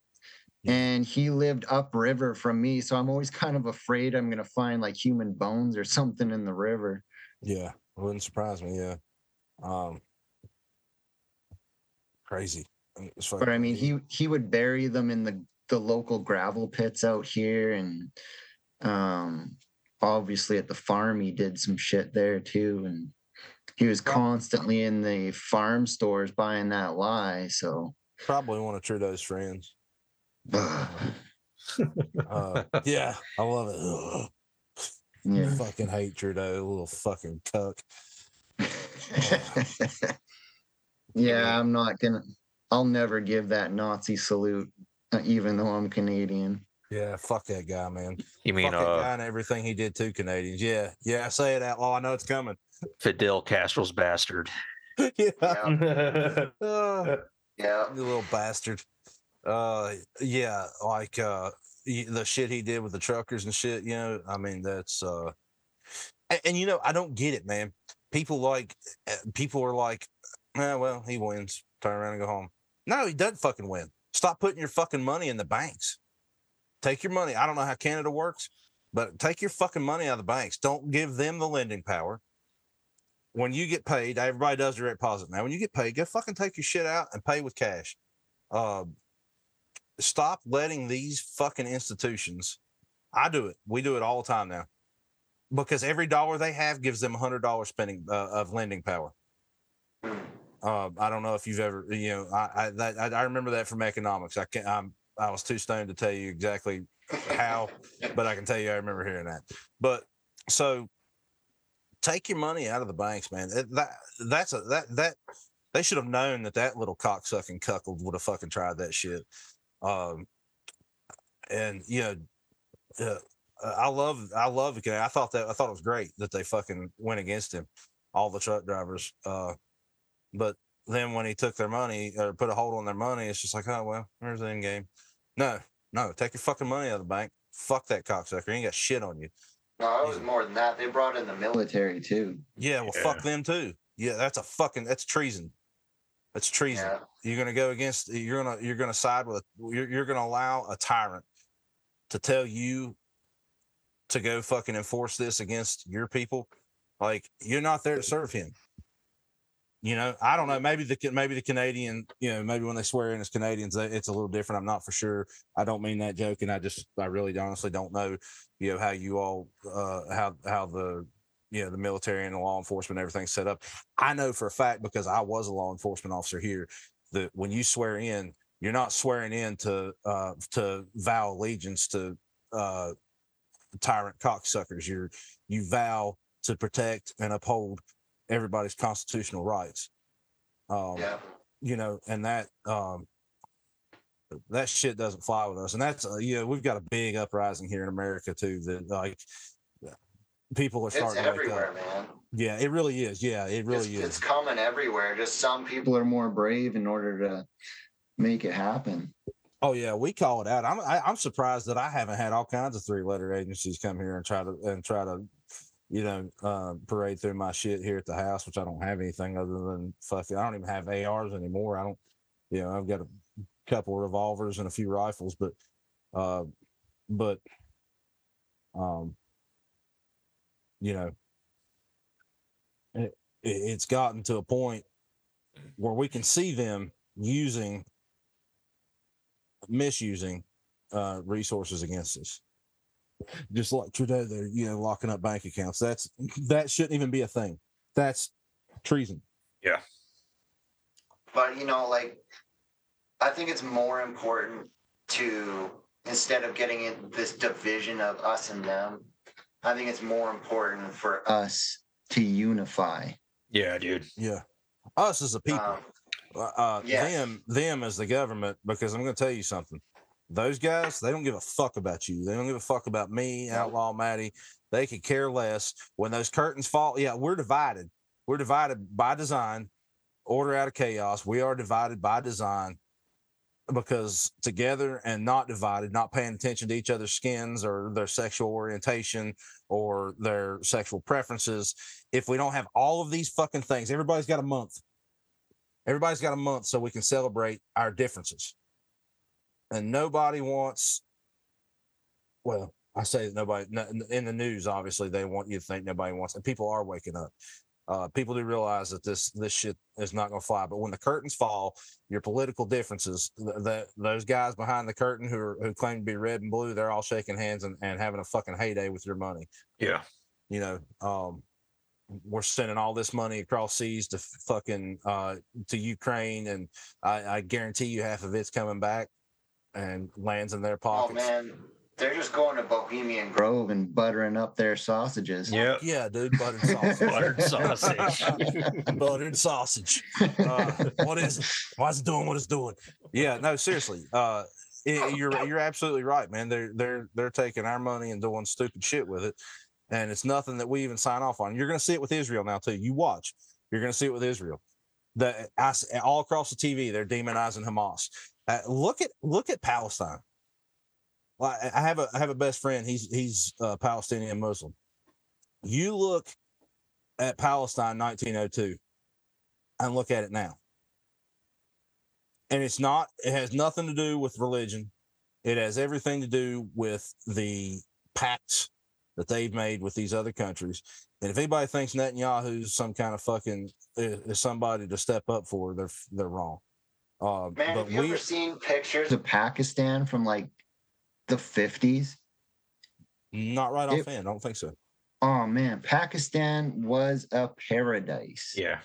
Yeah. And he lived upriver from me, so I'm always kind of afraid I'm gonna find like human bones or something in the river. Yeah, wouldn't surprise me. Yeah, um, crazy. It's But I mean, he he would bury them in the the local gravel pits out here, and um, obviously at the farm he did some shit there too, and he was constantly in the farm stores buying that lye. So probably one of Trudeau's friends. Uh, yeah, I love it. Ugh. yeah. Fucking hate Trudeau, little fucking cuck. yeah, I'm not gonna. I'll never give that Nazi salute, uh, even though I'm Canadian. Yeah, fuck that guy, man. You mean fuck that uh guy and everything he did to Canadians. Yeah, yeah. I Say it outlaw. I know it's coming. Fidel Castro's bastard? yeah, yeah. Uh, Yeah, you little bastard. Uh, yeah, like uh, the shit he did with the truckers and shit. You know, I mean, that's uh, and, and you know, I don't get it, man. People like, uh, people are like, eh, well, he wins. Turn around and go home. No, he doesn't fucking win. Stop putting your fucking money in the banks. Take your money. I don't know how Canada works, but take your fucking money out of the banks. Don't give them the lending power. When you get paid, everybody does direct deposit now. When you get paid, go fucking take your shit out and pay with cash. Uh, stop letting these fucking institutions. I do it. We do it all the time now, because every dollar they have gives them a hundred dollars spending uh, of lending power. Uh, I don't know if you've ever, you know, I I, that, I remember that from economics. I can't. I'm I was too stoned to tell you exactly how, but I can tell you I remember hearing that. But so take your money out of the banks, man. That, that that's a that that they should have known that that little cocksucking cuckold would have fucking tried that shit. Um, and you know, uh, I love I love it. I thought that I thought it was great that they fucking went against him, all the truck drivers. Uh, but then when he took their money or put a hold on their money, it's just like, oh well, there's the end game. No, no, take your fucking money out of the bank. Fuck that cocksucker. He ain't got shit on you. No, it was more than that. They brought in the military too. Yeah, well, fuck them too. Yeah, that's a fucking that's treason. That's treason. Yeah. You're gonna go against. You're gonna you're gonna side with. A, you're you're gonna allow a tyrant to tell you to go fucking enforce this against your people. Like you're not there to serve him. You know, I don't know. Maybe the maybe the Canadian, you know, maybe when they swear in as Canadians, it's a little different. I'm not for sure. I don't mean that joking. I just, I really honestly don't know. You know how you all, uh, how how the, you know, the military and the law enforcement, everything's set up. I know for a fact because I was a law enforcement officer here that when you swear in, you're not swearing in to uh, to vow allegiance to uh, tyrant cocksuckers. You're you vow to protect and uphold everybody's constitutional rights. Um, Yeah. you know, and that um, that shit doesn't fly with us. And that's uh, you know, we've got a big uprising here in America too. That like people are It's starting to wake everywhere, up. man. Yeah, it really is. Yeah, it really it's, is. It's coming everywhere. Just some people are more brave in order to make it happen. Oh yeah, we call it out. I'm I, I'm surprised that I haven't had all kinds of three letter agencies come here and try to and try to, you know, uh, parade through my shit here at the house, which I don't have anything other than fucking. I don't even have ARs anymore. I don't, you know, I've got a couple of revolvers and a few rifles, but, uh, but, um, you know, it, it's gotten to a point where we can see them using misusing uh, resources against us. Just like Trudeau, they're you know locking up bank accounts. That's that shouldn't even be a thing. That's treason. Yeah. But you know, like I think it's more important to instead of getting in this division of us and them, I think it's more important for us to unify. Yeah, dude. Yeah, us as a people. Um, uh, uh, Yes. them them as the government because i'm going to tell you something those guys they don't give a fuck about you. They don't give a fuck about me outlaw maddie they could care less. When those curtains fall yeah we're divided. We're divided by design order out of chaos. We are divided by design because together and not divided not paying attention to each other's skins or their sexual orientation or their sexual preferences. If we don't have all of these fucking things everybody's got a month. Everybody's got a month so we can celebrate our differences. And nobody wants, well, I say that nobody in the news, obviously, they want you to think nobody wants, and people are waking up. Uh, people do realize that this this shit is not going to fly. But when the curtains fall, your political differences, th- that those guys behind the curtain who are, who claim to be red and blue, they're all shaking hands and, and having a fucking heyday with your money Yeah. you know, um, we're sending all this money across seas to fucking uh, to Ukraine, and I, I guarantee you half of it's coming back and lands in their pockets. oh man, they're just going to Bohemian Grove and buttering up their sausages. Yeah. Yeah, dude, buttered sausage. Buttered sausage. buttered sausage. Uh, what is it? Why is it doing what it's doing? Yeah, no, seriously. Uh, i- you're you're absolutely right, man. They're they're they're taking our money and doing stupid shit with it, and it's nothing that we even sign off on. You're going to see it with Israel now too. You watch. You're going to see it with Israel. The I s all across the TV, they're demonizing Hamas. Uh, look at look at Palestine. Well, I have a I have a best friend. He's he's uh, Palestinian Muslim. You look at Palestine 1902 and look at it now. And it's not, it has nothing to do with religion. It has everything to do with the pacts that they've made with these other countries. And if anybody thinks Netanyahu's some kind of fucking is somebody to step up for, they're they're wrong. Uh, Man, but have you we, ever seen pictures of Pakistan from like the 50s? not right it- offhand. I don't think so. Oh man, Pakistan was a paradise. Yeah.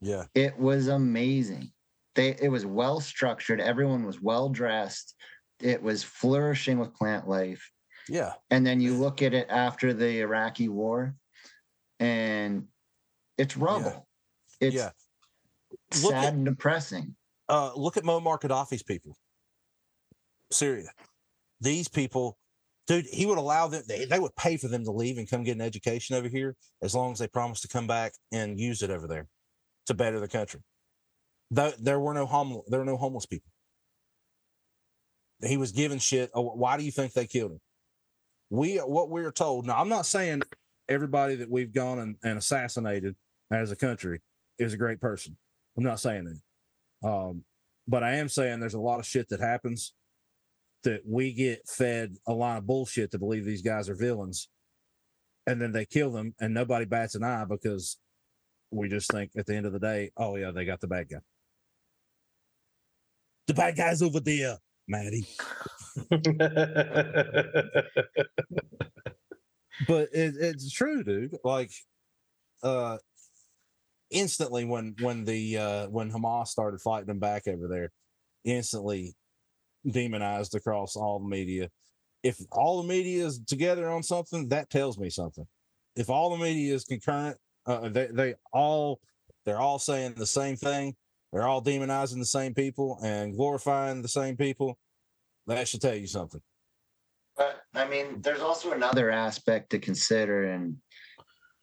Yeah, It was amazing. They it was well structured, everyone was well dressed. It was flourishing with plant life. yeah, And then you look at it after the Iraqi war, and it's rubble. It's yeah. Look sad at- and depressing. Uh, look at Muammar Gaddafi's people. Syria. These people, dude, he would allow them, they, they would pay for them to leave and come get an education over here as long as they promised to come back and use it over there to better the country. There, there were no homeless, there were no homeless people. He was given shit. Oh, why do you think they killed him? We what we are told. Now, I'm not saying everybody that we've gone and, and assassinated as a country is a great person. I'm not saying that. Um, but I am saying there's a lot of shit that happens that we get fed a line of bullshit to believe these guys are villains, and then they kill them, and nobody bats an eye because we just think at the end of the day, oh yeah, they got the bad guy. The bad guy's over there, Maddie. But it, it's true, dude. Like, uh, instantly when when the uh when Hamas started fighting them back over there, instantly demonized across all the media. If all the media is together on something, that tells me something. If all the media is concurrent, uh, they they all they're all saying the same thing. They're all demonizing the same people and glorifying the same people. That should tell you something. But I mean, there's also another aspect to consider, and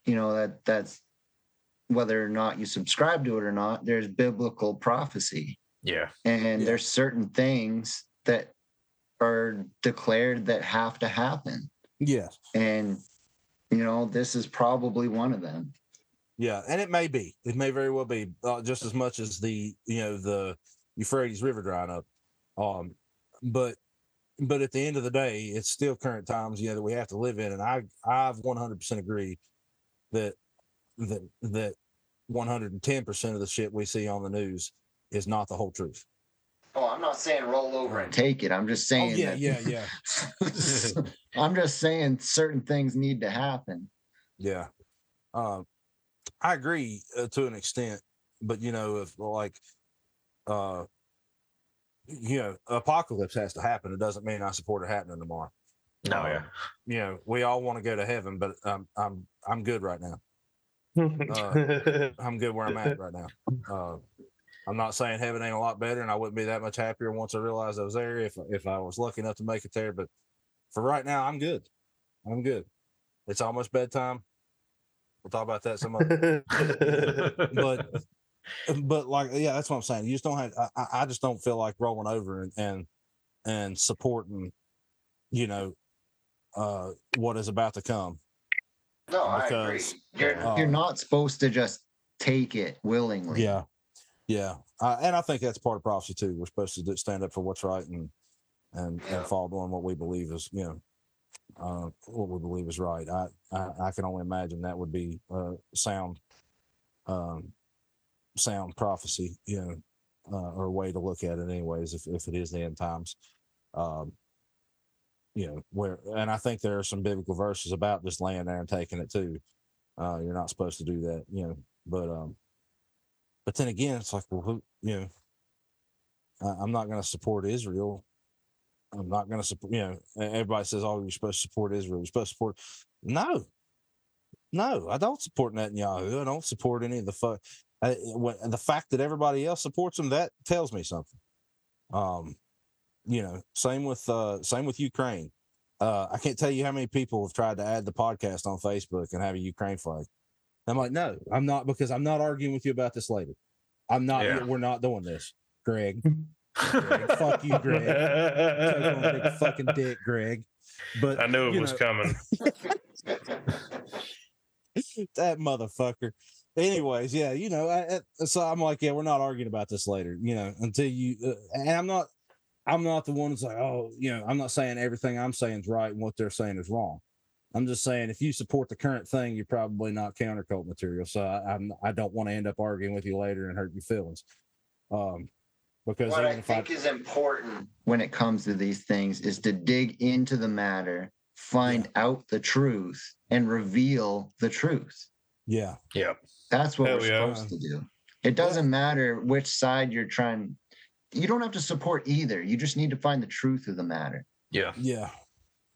you know that that's whether or not you subscribe to it or not. There's biblical prophecy, Yeah. and Yeah. there's certain things that are declared that have to happen, Yes. and you know this is probably one of them. Yeah, and it may be. It may very well be uh, just as much as the you know the Euphrates River drying up. Um, but but at the end of the day, it's still current times, you know, that we have to live in, and I I've one hundred percent agree that that that one hundred and ten percent of the shit we see on the news is not the whole truth. Oh, I'm not saying roll over and take it. I'm just saying. Oh yeah, that- yeah, yeah, I'm just saying certain things need to happen. yeah. Um, I agree uh, to an extent, but you know, if like, uh, you know, apocalypse has to happen. It doesn't mean I support it happening tomorrow. No, Um, yeah. You know, we all want to go to heaven, but I'm I'm I'm good right now. I'm good where I'm at right now. Uh, I'm not saying heaven ain't a lot better, and I wouldn't be that much happier once I realized I was there if if I was lucky enough to make it there. But for right now, I'm good. I'm good. It's almost bedtime. We'll talk about that some other. but but like yeah, that's what I'm saying. You just don't have. I- I, I just don't feel like rolling over and and and supporting, you know, uh, what is about to come. No, I agree. You're uh, you're not supposed to just take it willingly. Yeah, yeah, uh, and I think that's part of prophecy too. We're supposed to stand up for what's right and and Yeah. and follow on what we believe is you know uh, what we believe is right. I, I I can only imagine that would be uh, sound um, sound prophecy, you know, uh, or a way to look at it, anyways. If if it is the end times, um, you know, where and I think there are some biblical verses about just laying there and taking it too. Uh, you're not supposed to do that, you know, but um, but then again, it's like, well, who, you know, I, I'm not going to support Israel. I'm not going to support, you know, everybody says, oh, you're supposed to support Israel. You're supposed to support. No, no, I don't support Netanyahu. I don't support any of the fuck. I, when, the fact that everybody else supports him, that tells me something. Um, you know, same with, uh, same with Ukraine. Uh, I can't tell you how many people have tried to add the podcast on Facebook and have a Ukraine flag. I'm like, no, I'm not because I'm not arguing with you about this later. I'm not. Yeah. We're not doing this, Greg. Greg, fuck you, Greg. Take on a big fucking dick, Greg. But I knew it was know, coming. that motherfucker. Anyways, yeah, you know, I, I- so I'm like, yeah, we're not arguing about this later, you know, until you. Uh, and I'm not, I'm not the one that's like, oh, you know, I'm not saying everything I'm saying is right and what they're saying is wrong. I'm just saying if you support the current thing, you're probably not countercult material. So I, I'm, I don't want to end up arguing with you later and hurt your feelings. Um, because what I if I, think is important when it comes to these things is to dig into the matter, find out the truth, and reveal the truth. yeah, yeah. That's what Hell we're yeah. supposed to do. It doesn't matter which side you're trying. You don't have to support either. You just need to find the truth of the matter. Yeah. Yeah.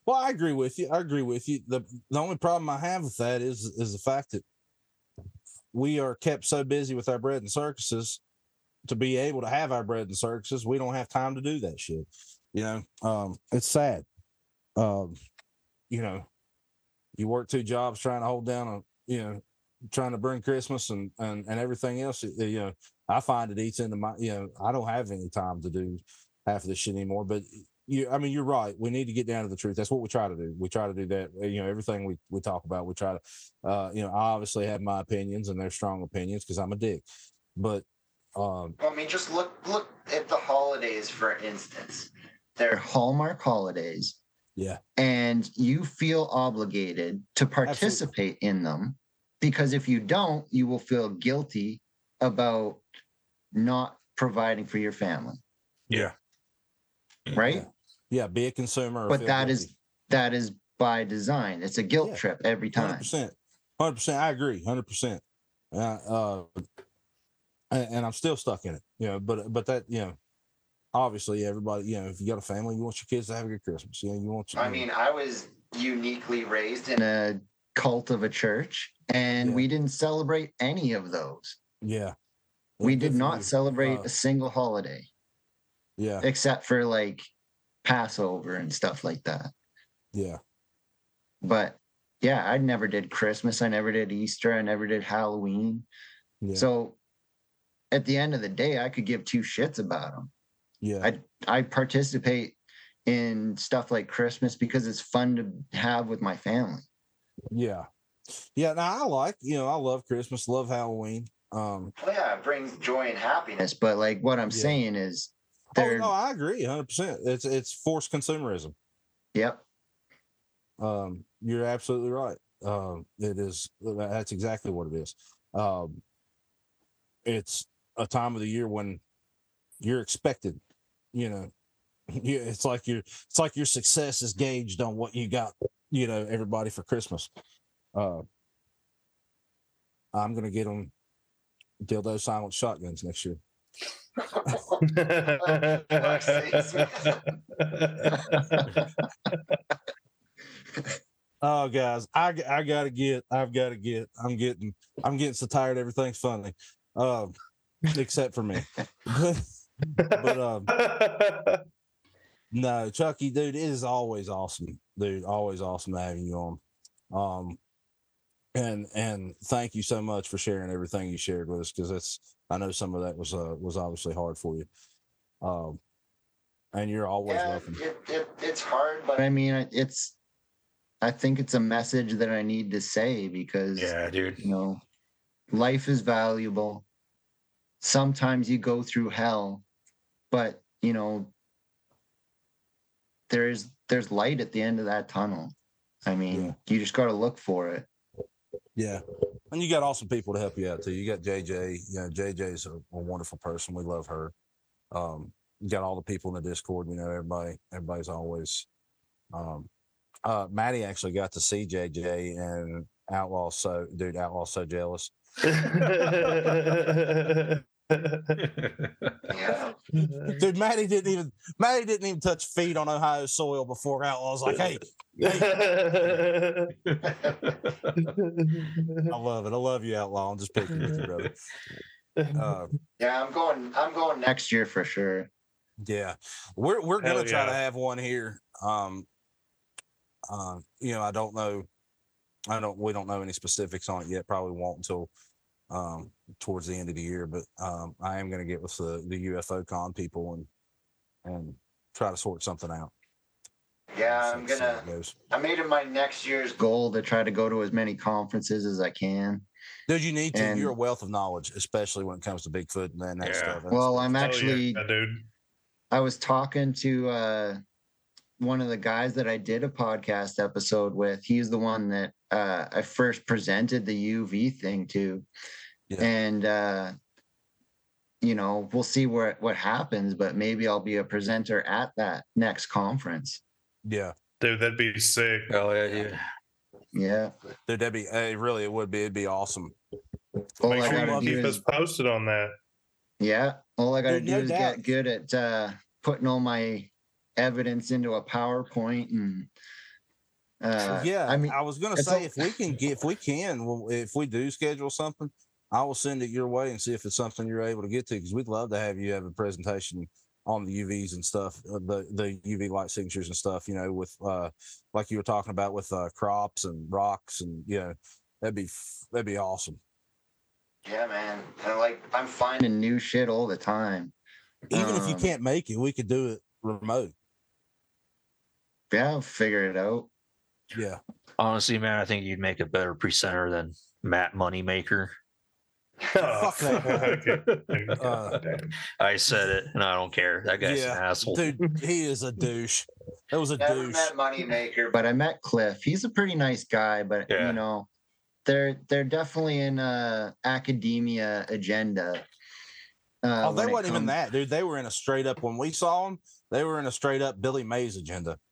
Well, I agree with you. I agree with you. the The only problem I have with that is is the fact that we are kept so busy with our bread and circuses to be able to have our bread and circuses. We don't have time to do that shit. You know, um, it's sad. Um, you know, you work two jobs trying to hold down a, you know, trying to bring Christmas and and and everything else. You know, I find it eats into my. You know, I don't have any time to do half of this shit anymore. But you, I mean, you're right. We need to get down to the truth. That's what we try to do. We try to do that. You know, everything we we talk about, we try to. Uh, you know, I obviously have my opinions and they're strong opinions because I'm a dick. But um, I mean, just look look at the holidays for instance. They're Hallmark holidays. Yeah. And you feel obligated to participate Absolutely. in them because if you don't, you will feel guilty about not providing for your family. Yeah. Right? Yeah, yeah be a consumer. But that guilty. is that is by design. It's a guilt yeah. trip every time. 100%. 100%. I agree. 100%. Uh, uh, and, and I'm still stuck in it, you know, but, but that, you know, obviously everybody, you know, if you got a family, you want your kids to have a good Christmas. You know, you want. I mean, I was uniquely raised in a cult of a church, and yeah. we didn't celebrate any of those. Yeah, we did not celebrate a single holiday. Yeah, except for like Passover and stuff like that. Yeah, but yeah, I never did Christmas. I never did Easter. I never did Halloween. Yeah. So at the end of the day, I could give two shits about them. Yeah. I I participate in stuff like Christmas because it's fun to have with my family. Yeah. Yeah, now I like, you know, I love Christmas, love Halloween. Um well, yeah, it brings joy and happiness, but like what I'm yeah. saying is Oh no, I agree 100%. It's it's forced consumerism. Yep. Um you're absolutely right. Um it is that's exactly what it is. Um it's a time of the year when you're expected you know, yeah, it's like your it's like your success is gauged on what you got, you know, everybody for Christmas. Uh, I'm gonna get them dildo silent shotguns next year. oh guys i i gotta get i've gotta get i'm getting i'm getting so tired everything's funny um except for me but um, no, Chucky, dude, it is always awesome, dude. Always awesome having you on. Um, and and thank you so much for sharing everything you shared with us because that's I know some of that was uh was obviously hard for you. Um, and you're always yeah, welcome. It, it, it's hard, but I mean, it's I think it's a message that I need to say because yeah, dude, you know, life is valuable. Sometimes you go through hell but you know there's there's light at the end of that tunnel i mean yeah. you just got to look for it yeah. And you got awesome people to help you out too. You got jj you know jj's a, a wonderful person. We love her. Um you got all the people in the discord. You know everybody everybody's always um uh maddie actually got to see jj and outlaw so dude outlaw so jealous yeah. Dude, Maddie didn't even Maddie didn't even touch feet on Ohio soil before Outlaw's like, hey, hey. I love it. I love you, Outlaw. I'm just picking with you, brother. Uh, yeah, I'm going. I'm going next year for sure. Yeah, we're we're gonna try to have one here. Um, um, you know, I don't know. I don't. We don't know any specifics on it yet. Probably won't until um, towards the end of the year. But um, I am going to get with the, the UFO con people and and try to sort something out. Yeah, I'm gonna. I made it my next year's goal to try to go to as many conferences as I can. Dude, you need to. And, You're a wealth of knowledge, especially when it comes to Bigfoot and that, yeah. stuff. That's well, I'm actually, yeah, dude. I was talking to uh, one of the guys that I did a podcast episode with. He's the one that uh, I first presented the UV thing to, yeah. and uh, you know we'll see where what happens. But maybe I'll be a presenter at that next conference. Yeah, dude, that'd be sick. Oh yeah, dude. Yeah, dude, that'd be. Hey, really, it would be. It'd be awesome. All Make sure you keep is, us posted on that. Yeah, all I got to do no is doubt. get good at uh, putting all my evidence into a PowerPoint and Uh, yeah, I mean, I was gonna say all- if we can get if we can if we do schedule something, I will send it your way and see if it's something you're able to get to because we'd love to have you have a presentation on the UVs and stuff, uh, the the UV light signatures and stuff. You know, with uh like you were talking about with uh crops and rocks and you know that'd be that'd be awesome. yeah, man. And like, I'm finding new shit all the time. Even if you Um, can't make it, we could do it remote. Yeah, I'll figure it out. Yeah, Honestly, man, I think you'd make a better presenter than Matt Moneymaker. Oh, Fuck that fuck. Uh, I said it, and I don't care. That guy's an asshole. dude, he is a douche. That was a Never douche. met Moneymaker, but I met Cliff. He's a pretty nice guy, but Yeah. you know, they're they're definitely in uh academia agenda. Uh, Oh, they when it wasn't even that, dude. They were in a straight up when we saw them. They were in a straight up Billy Mays agenda.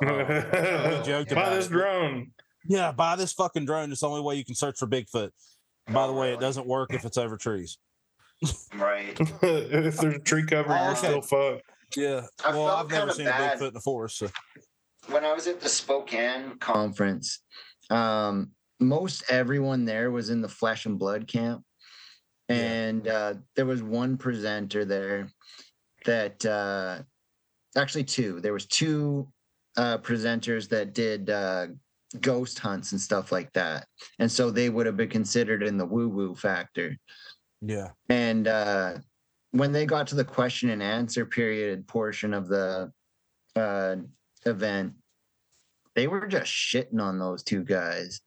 Uh, joked Buy about this it. drone. Yeah, buy this fucking drone. It's the only way you can search for Bigfoot. By the way, it doesn't work if it's over trees. Right. if there's a tree cover, you're still fucked. Yeah. I well, felt I've never seen bad. a Bigfoot in the forest. So. when I was at the Spokane conference, um, most everyone there was in the flesh and blood camp. And uh, there was one presenter there that uh, actually two. There was two uh, presenters that did uh, ghost hunts and stuff like that. And so they would have been considered in the woo-woo factor. Yeah. And uh, when they got to the question and answer period portion of the uh, event, they were just shitting on those two guys.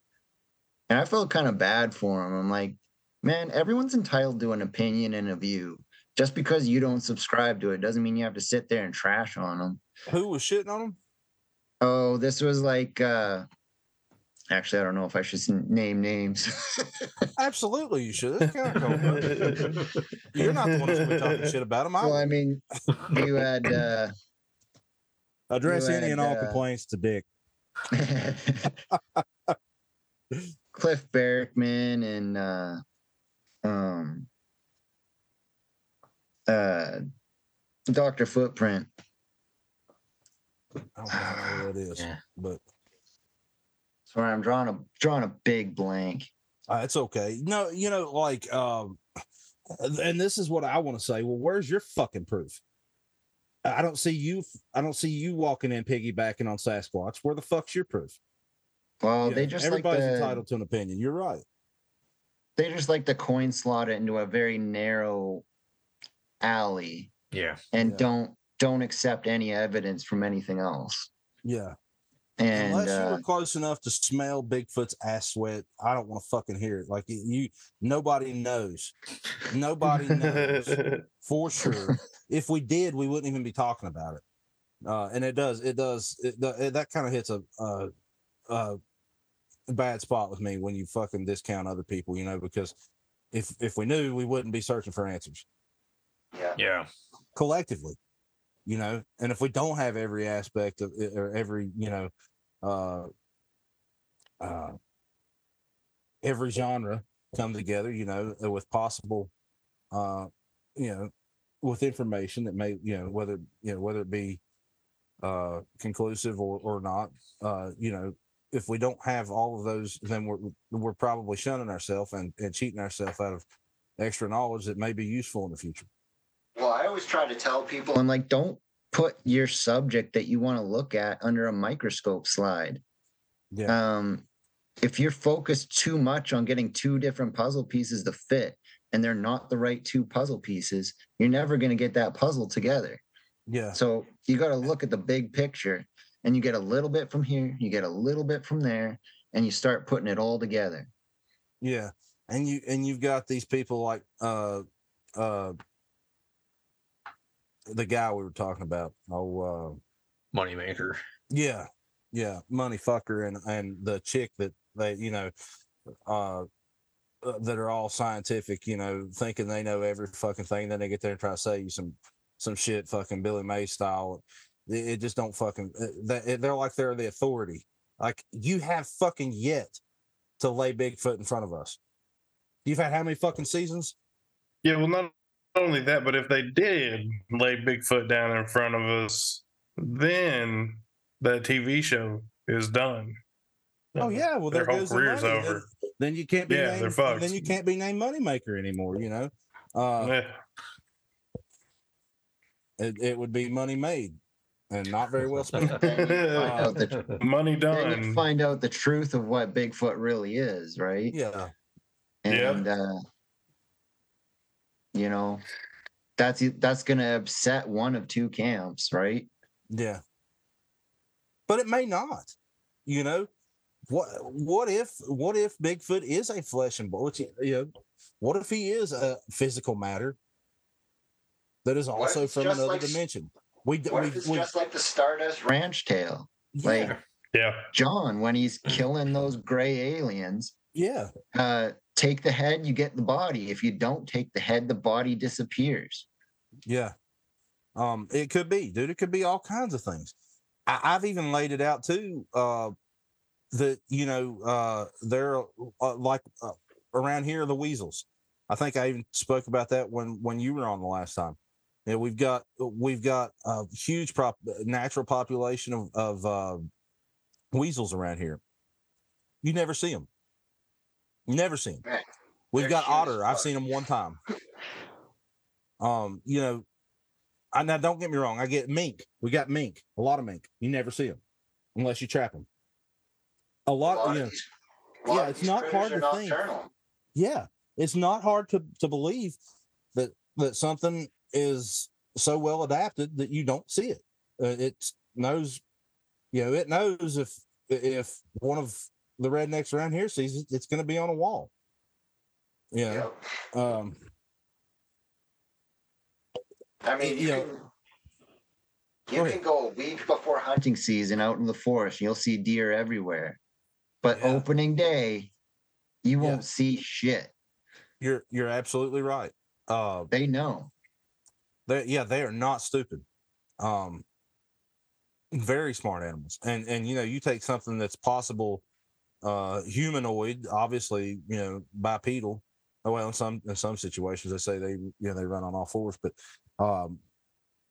And I felt kind of bad for them. I'm like, man, everyone's entitled to an opinion and a view. Just because you don't subscribe to it doesn't mean you have to sit there and trash on them. Who was shitting on them? Oh, this was like, uh, actually, I don't know if I should name names. Absolutely, you should. That's kind of cool. You're not the one that's been talking shit about him. well, I I mean, you had. Uh, address you any and all uh, complaints to Dick. Cliff Barackman and uh um uh Dr. Footprint. I don't know who it is, Yeah. but Sorry, I'm drawing a drawing a big blank. Uh, it's okay. No, you know, like, um, and this is what I want to say. Well, where's your fucking proof? I I don't see you. I don't see you walking in piggybacking on Sasquatch. Where the fuck's your proof? Well, You they know, just like everybody's the, entitled to an opinion. You're right. they just like to coin slot it into a very narrow alley Yeah. and Yeah. don't don't accept any evidence from anything else. Yeah. And Unless you uh, were close enough to smell Bigfoot's ass sweat, I don't want to fucking hear it. Like you- you, nobody knows. Nobody knows for sure. if we did, we wouldn't even be talking about it. Uh, and it does, it does, it, it, that kind of hits a, a, a bad spot with me when you fucking discount other people, you know, because if if we knew, we wouldn't be searching for answers yeah. Yeah. collectively, you know. And if we don't have every aspect of it or every, you know, uh, uh, every genre come together, you know, uh, with possible, uh, you know, with information that may, you know, whether you know whether it be uh conclusive or or not, uh, you know, if we don't have all of those, then we're we're probably shunning ourselves and, and cheating ourselves out of extra knowledge that may be useful in the future. Well, I always try to tell people, I'm like, don't put your subject that you want to look at under a microscope slide. Yeah. Um, if you're focused too much on getting two different puzzle pieces to fit and they're not the right two puzzle pieces, you're never going to get that puzzle together. Yeah. So you got to look at the big picture and you get a little bit from here, you get a little bit from there, and you start putting it all together. Yeah. And you and you've got these people like uh uh the guy we were talking about. Oh uh Moneymaker. yeah. Yeah. Money fucker and and the chick that they, you know, uh uh, that are all scientific, you know, thinking they know every fucking thing. Then they get there and try to say you some some shit, fucking Billy May style. It, it just don't fucking. uh, They, they're like they're the authority. Like you have fucking yet to lay Bigfoot in front of us. You've had how many fucking seasons? Yeah, well, not only that, but if they did lay Bigfoot down in front of us, then that TV show is done. Oh Uh, yeah, well their whole goes the career's over. Then, then you can't be Yeah, they're named, fucked. then you can't be named moneymaker anymore. You know, uh, Yeah. it, it would be money made and not very well spent. Then you find out the tr- Money then you done. find out the truth of what Bigfoot really is, right? yeah, Yeah. And uh you know, that's that's gonna upset one of two camps, right? yeah, but it may not. You know, what what if what if Bigfoot is a flesh and blood? You know, what if he is a physical matter that is also from another like dimension? We What we, if it's we just like the Stardust Ranch tale? yeah, like- Yeah. John, when he's killing those gray aliens, yeah, uh take the head, you get the body. If you don't take the head, the body disappears. Yeah. Um, it could be, dude. It could be all kinds of things. I, I've even laid it out too. Uh, that you know, uh, they're uh, like uh, around here the weasels. I think I even spoke about that when when you were on the last time. Yeah, we've got we've got a huge prop natural population of of uh, weasels around here. You never see them. Never seen. We've got otter. I've seen them one time. Um, you know, I now don't get me wrong. I get mink. We got mink. A lot of mink. You never see them unless you trap them. A A lot. lot you know, these- lot yeah, it's not hard to think. yeah, it's not hard to to believe that that something is so well adapted that you don't see it. Uh, it knows, you know, it knows if if one of the rednecks around here sees it, it's going to be on a wall. You know, Yep. um, I mean, you, you know- can, Go you ahead. can go a week before hunting season out in the forest, and you'll see deer everywhere. But Yeah. opening day, you Yeah. won't see shit. you're you're absolutely right. Uh, They know. they yeah they are not stupid um very smart animals and and you know you take something that's possible uh humanoid obviously you know bipedal oh, well in some in some situations they say they you know they run on all fours but um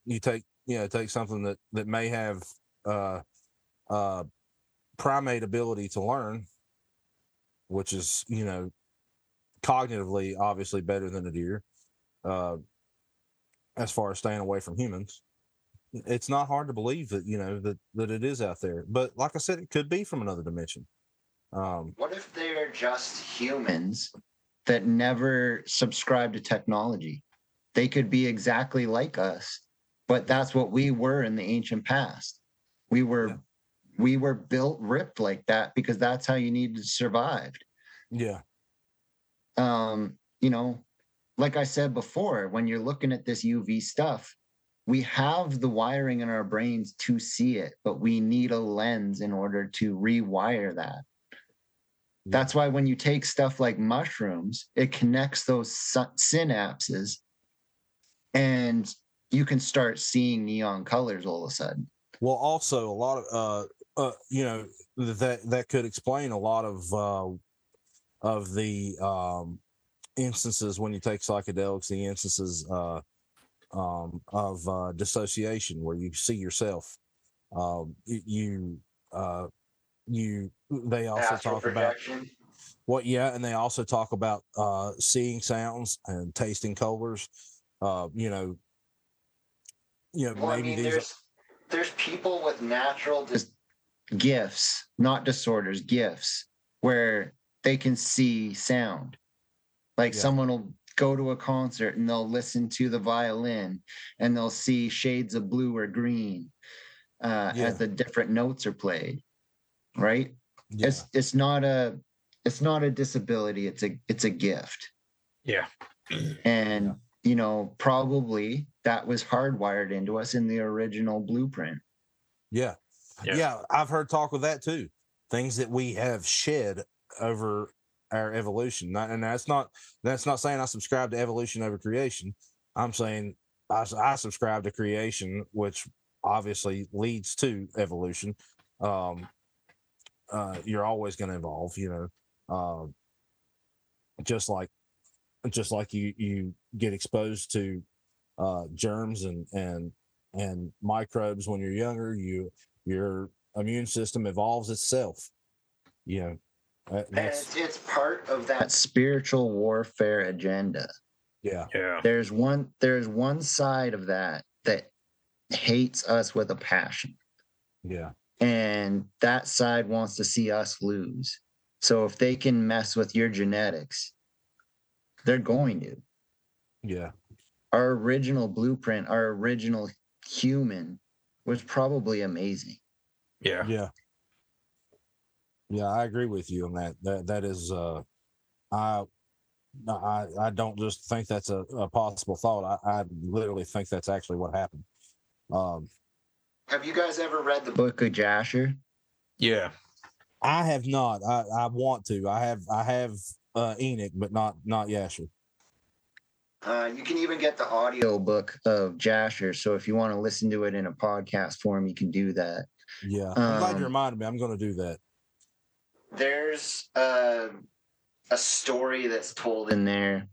you take you know take something that that may have uh uh primate ability to learn which is you know cognitively obviously better than a deer uh as far as staying away from humans. It's not hard to believe that you know that that it is out there, but like I said, it could be from another dimension. Um, What if they're just humans that never subscribe to technology? They could be exactly like us, but that's what we were in the ancient past. We were Yeah. we were built ripped like that because that's how you needed to survive. yeah, um, you know, like I said before, when you're looking at this UV stuff, we have the wiring in our brains to see it, but we need a lens in order to rewire that. That's why when you take stuff like mushrooms, it connects those synapses and you can start seeing neon colors all of a sudden. Well, also a lot of uh, uh, you know that that could explain a lot of uh, of the um, instances when you take psychedelics, the instances uh, um, of uh, dissociation where you see yourself. Um, you uh, you they also Astral talk about. What? Yeah, and they also talk about uh, seeing sounds and tasting colors. Uh, you know, you know, Well, I maybe mean, these. there's there's people with natural dis- gifts, not disorders, gifts, where they can see sound. Like Yeah. someone will go to a concert and they'll listen to the violin and they'll see shades of blue or green uh, Yeah. as the different notes are played. Right? yeah. It's it's not a it's not a disability. It's a it's a gift. Yeah. And you know, probably that was hardwired into us in the original blueprint. Yeah. Yeah. yeah. I've heard talk of that too. Things that we have shed over our evolution. Not, and that's not that's not saying I subscribe to evolution over creation. I'm saying I, I subscribe to creation, which obviously leads to evolution. Um, uh, you're always going to evolve, you know. Uh, just like just like you you get exposed to uh, germs and and and microbes when you're younger, you your immune system evolves itself. You know, that- And that's it's, it's part of that spiritual warfare agenda. yeah, Yeah. There's one there's one side of that that hates us with a passion. yeah, And that side wants to see us lose. So if they can mess with your genetics, they're going to. yeah, Our original blueprint, our original human was probably amazing. Yeah. yeah, yeah. I agree with you on that. That that is, uh, I, I, I don't just think that's a, a possible thought. I, I literally think that's actually what happened. Um, Have you guys ever read the book of Jasher? Yeah. I have not. I, I want to. I have. I have uh, Enoch, but not not Yasher. Uh, you can even get the audio book of Jasher. So if you want to listen to it in a podcast form, you can do that. Yeah, I'm glad Um, you reminded me. I'm going to do that. There's a, a story that's told in there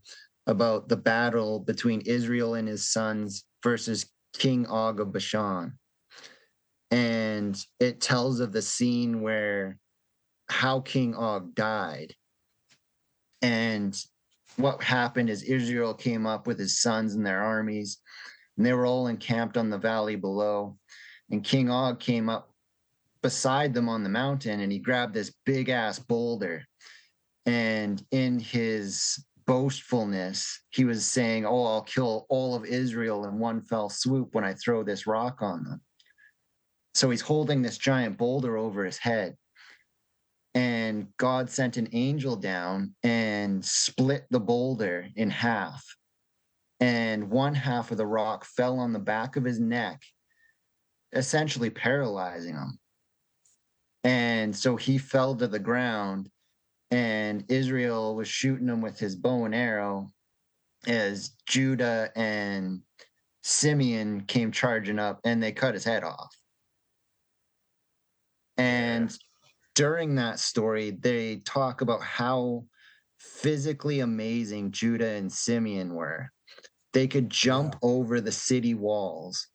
about the battle between Israel and his sons versus King Og of Bashan. And it tells of the scene where how King Og died. And what happened is Israel came up with his sons and their armies, and they were all encamped on the valley below. And King Og came up beside them on the mountain and he grabbed this big ass boulder. And in his boastfulness, he was saying, Oh, I'll kill all of Israel in one fell swoop when I throw this rock on them. So he's holding this giant boulder over his head. And God sent an angel down and split the boulder in half. And one half of the rock fell on the back of his neck, essentially paralyzing him. And so he fell to the ground, and Israel was shooting him with his bow and arrow as Judah and Simeon came charging up and they cut his head off. And during that story, they talk about how physically amazing Judah and Simeon were. They could jump over the city walls.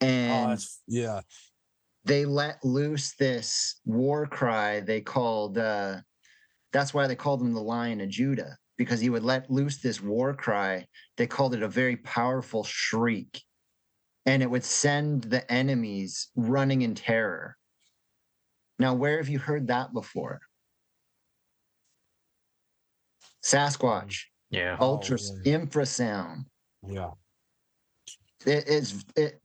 Oh, And that's, yeah, they let loose this war cry they called uh that's why they called him the lion of judah because he would let loose this war cry. They called it a very powerful shriek. And it would send the enemies running in terror now where have you heard that before sasquatch Yeah. Oh, ultra yeah. infrasound yeah. it is it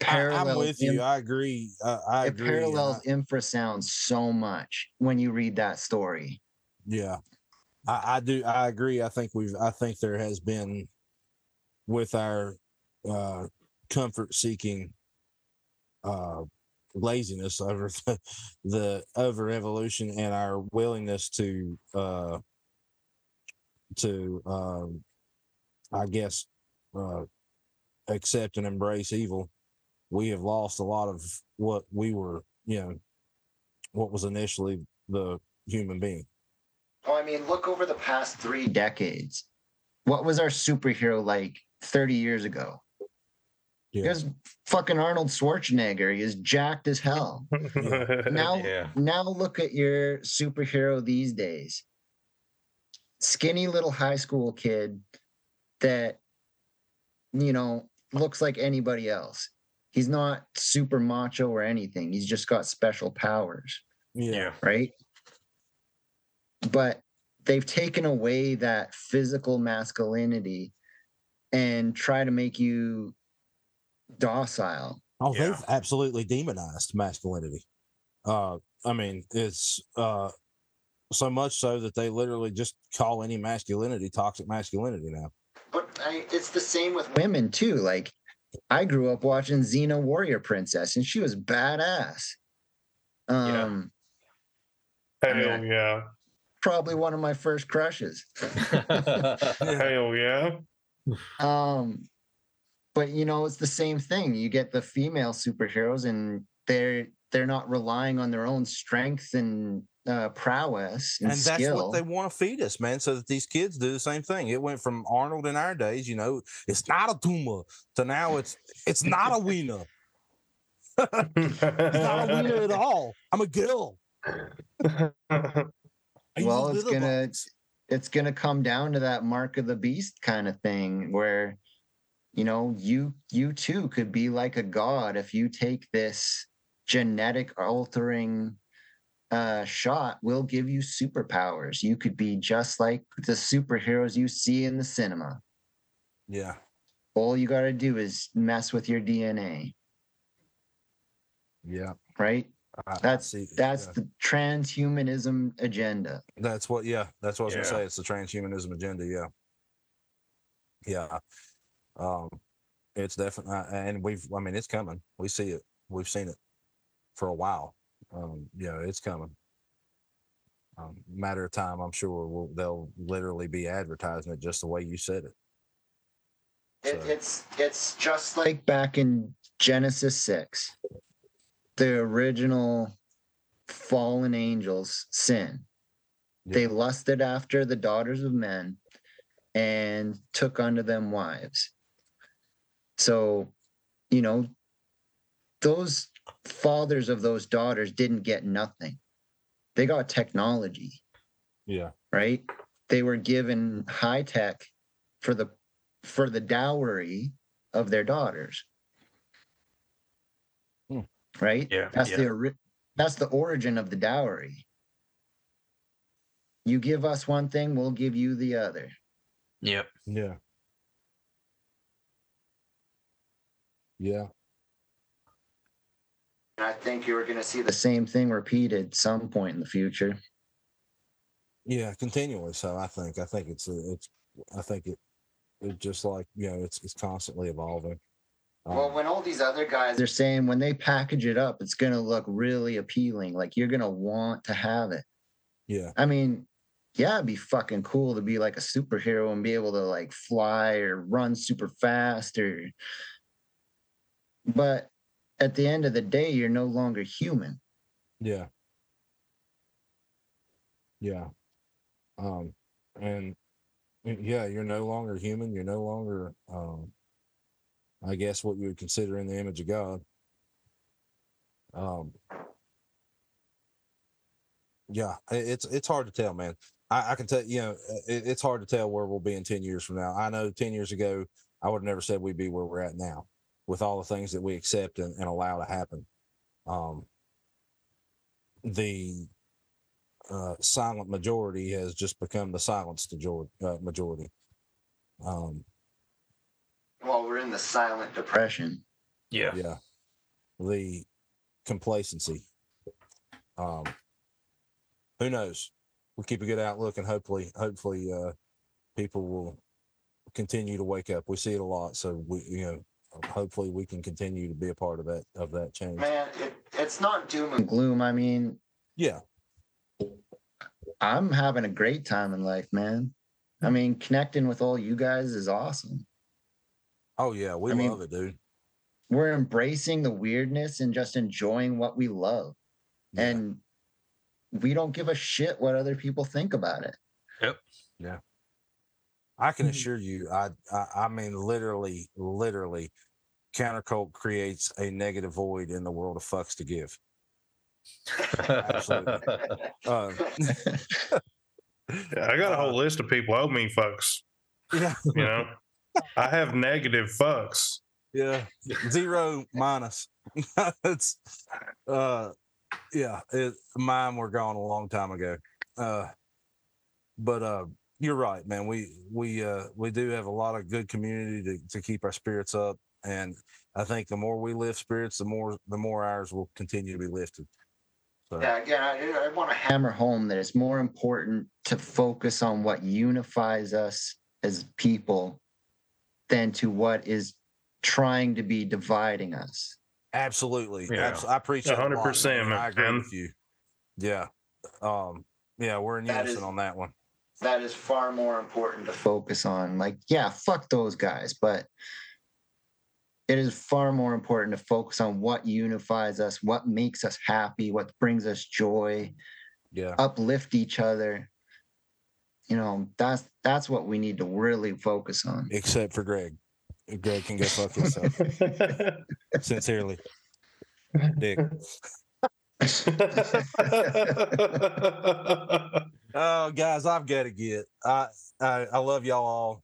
I, I'm parallels with you. I agree. I, I it agree. parallels I- infrasound so much when you read that story. Yeah, I, I do. I agree. I think we've. I think there has been with our uh, comfort seeking uh, laziness over the, the over evolution and our willingness to uh, to um, I guess uh, accept and embrace evil. We have lost a lot of what we were, you know, what was initially the human being. Well, I mean, look over the past three decades. What was our superhero like 30 years ago? Yeah. Because fucking Arnold Schwarzenegger, he is jacked as hell. Now, Yeah. now look at your superhero these days. Skinny little high school kid that, you know, looks like anybody else. He's not super macho or anything. He's just got special powers. Yeah. Yeah. right? But they've taken away that physical masculinity and try to make you docile. Oh, Yeah. they've absolutely demonized masculinity. Uh, I mean, it's uh, so much so that they literally just call any masculinity toxic masculinity now. But I, it's the same with women too. Like I grew up watching Xena Warrior Princess, and she was badass. Yeah. Um, Hell yeah. probably one of my first crushes. Hell yeah. Um, but you know, it's the same thing. You get the female superheroes, and they're they're not relying on their own strength and uh, prowess and, and that's skill. what they want to feed us, man. So that these kids do the same thing. It went from Arnold in our days, you know, it's not a tumor, to now it's it's not a wiener. He's not a wiener at all. I'm a gill. Well, it's gonna bucks. it's gonna come down to that mark of the beast kind of thing where you know you you too could be like a god if you take this genetic altering uh shot will give you superpowers you could be just like the superheroes you see in the cinema Yeah. all you got to do is mess with your dna Yeah. right I- I that's see- that's yeah. the transhumanism agenda That's what. Yeah, that's what I was Yeah. gonna say. It's the transhumanism agenda. Yeah, yeah. Um, it's definitely, and we've. I mean, it's coming. We see it. We've seen it for a while. Um, yeah, it's coming. Um, matter of time, I'm sure. We'll, they'll literally be advertising it just the way you said it. It, it's it's just like back in Genesis six, the original fallen angels sin. They lusted after the daughters of men and took unto them wives. So, you know, those fathers of those daughters didn't get nothing. They got technology Yeah, right? They were given high tech for the for the dowry of their daughters. Hmm. Right? Yeah, That's yeah. the that's the origin of the dowry. You give us one thing, we'll give you the other. Yep. yeah, yeah. And I think you're going to see the same thing repeated some point in the future. Yeah, continually. So I think I think it's a, it's I think it it just like you know it's it's constantly evolving. Well, Um, when all these other guys they're saying when they package it up, it's going to look really appealing. Like you're going to want to have it. yeah, I mean, yeah, it'd be fucking cool to be like a superhero and be able to like fly or run super fast or but at the end of the day, you're no longer human. yeah, yeah. Um, and yeah, you're no longer human. You're no longer, um, I guess, what you would consider in the image of God. Um, yeah, it's it's hard to tell, man. I, I can tell you know it, it's hard to tell where we'll be in ten years from now. I know ten years ago I would have never said we'd be where we're at now, with all the things that we accept and, and allow to happen. Um, the uh, silent majority has just become the silenced majority. Uh, majority. Um, Well, we're in the silent depression. Yeah. yeah the complacency um who knows we'll keep a good outlook and hopefully hopefully uh people will continue to wake up we see it a lot so we you know hopefully we can continue to be a part of that of that change Man, it, it's not doom and gloom. I mean, yeah I'm having a great time in life, man. I mean, connecting with all you guys is awesome. oh yeah we I mean- love it dude We're embracing the weirdness and just enjoying what we love. Yeah. And we don't give a shit what other people think about it. Yep. Yeah. I can Mhm. assure you, I, I, I mean, literally, literally, countercult creates a negative void in the world of fucks to give. Absolutely. Uh, I got a whole list of people owe me fucks. yeah, You know, I have negative fucks. yeah, zero minus. it's, uh, yeah, it, mine were gone a long time ago. Uh, but uh, you're right, man. We we uh we do have a lot of good community to to keep our spirits up, and I think the more we lift spirits, the more the more ours will continue to be lifted. So Yeah, again, I, I want to hammer home that it's more important to focus on what unifies us as people than to what is trying to be dividing us. Absolutely. Yeah. Abs- I appreciate it. a lot, 100%, man. I agree man. with you. Yeah. Um, yeah, we're in That unison is- on that one. That is far more important to focus on. Like, yeah, fuck those guys, but it is far more important to focus on what unifies us, what makes us happy, what brings us joy, Yeah. uplift each other. You know, that's that's what we need to really focus on. Except for Greg. Greg can go fuck himself. Sincerely. Dick. Oh, guys, I've got to get. I, I I love y'all all.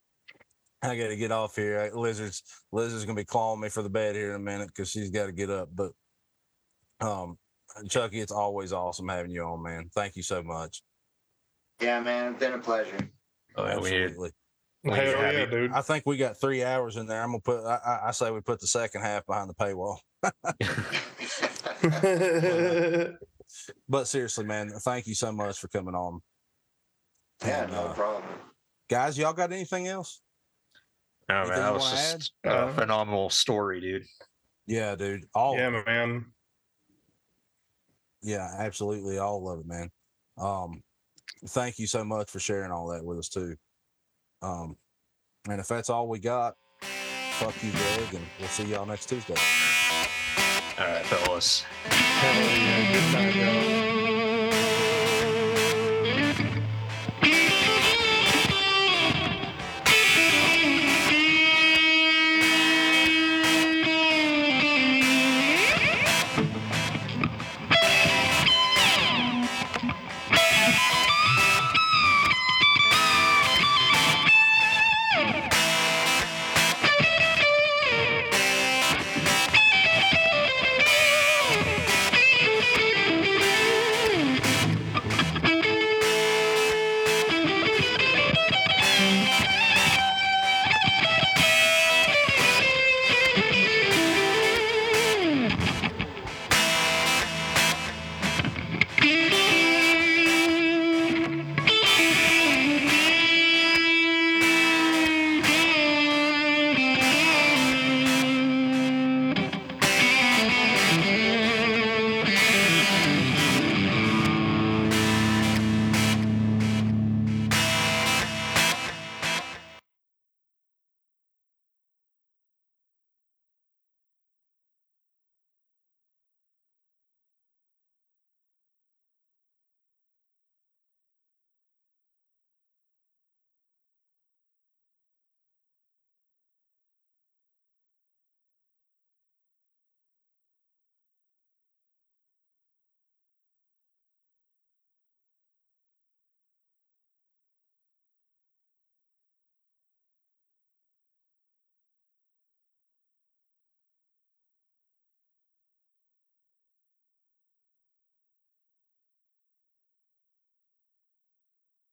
I got to get off here. Lizard's Lizard's gonna be calling me for the bed here in a minute because she's got to get up. But um, Chucky, it's always awesome having you on, man. Thank you so much. Yeah, man, it's been a pleasure. Oh, yeah, we had- Absolutely. Hell yeah, dude. I think we got three hours in there. I'm gonna put. I, I- I say we put the second half behind the paywall. But seriously, man, thank you so much for coming on, yeah, And, no uh, problem. guys. Y'all got anything else? No, Anything man, that was just add? a Uh, phenomenal story, dude. Yeah, dude. All yeah, man. Yeah, absolutely. All of it, man. Um, thank you so much for sharing all that with us too. Um, and if that's all we got, fuck you, Greg, and we'll see y'all next Tuesday. All right, fellas.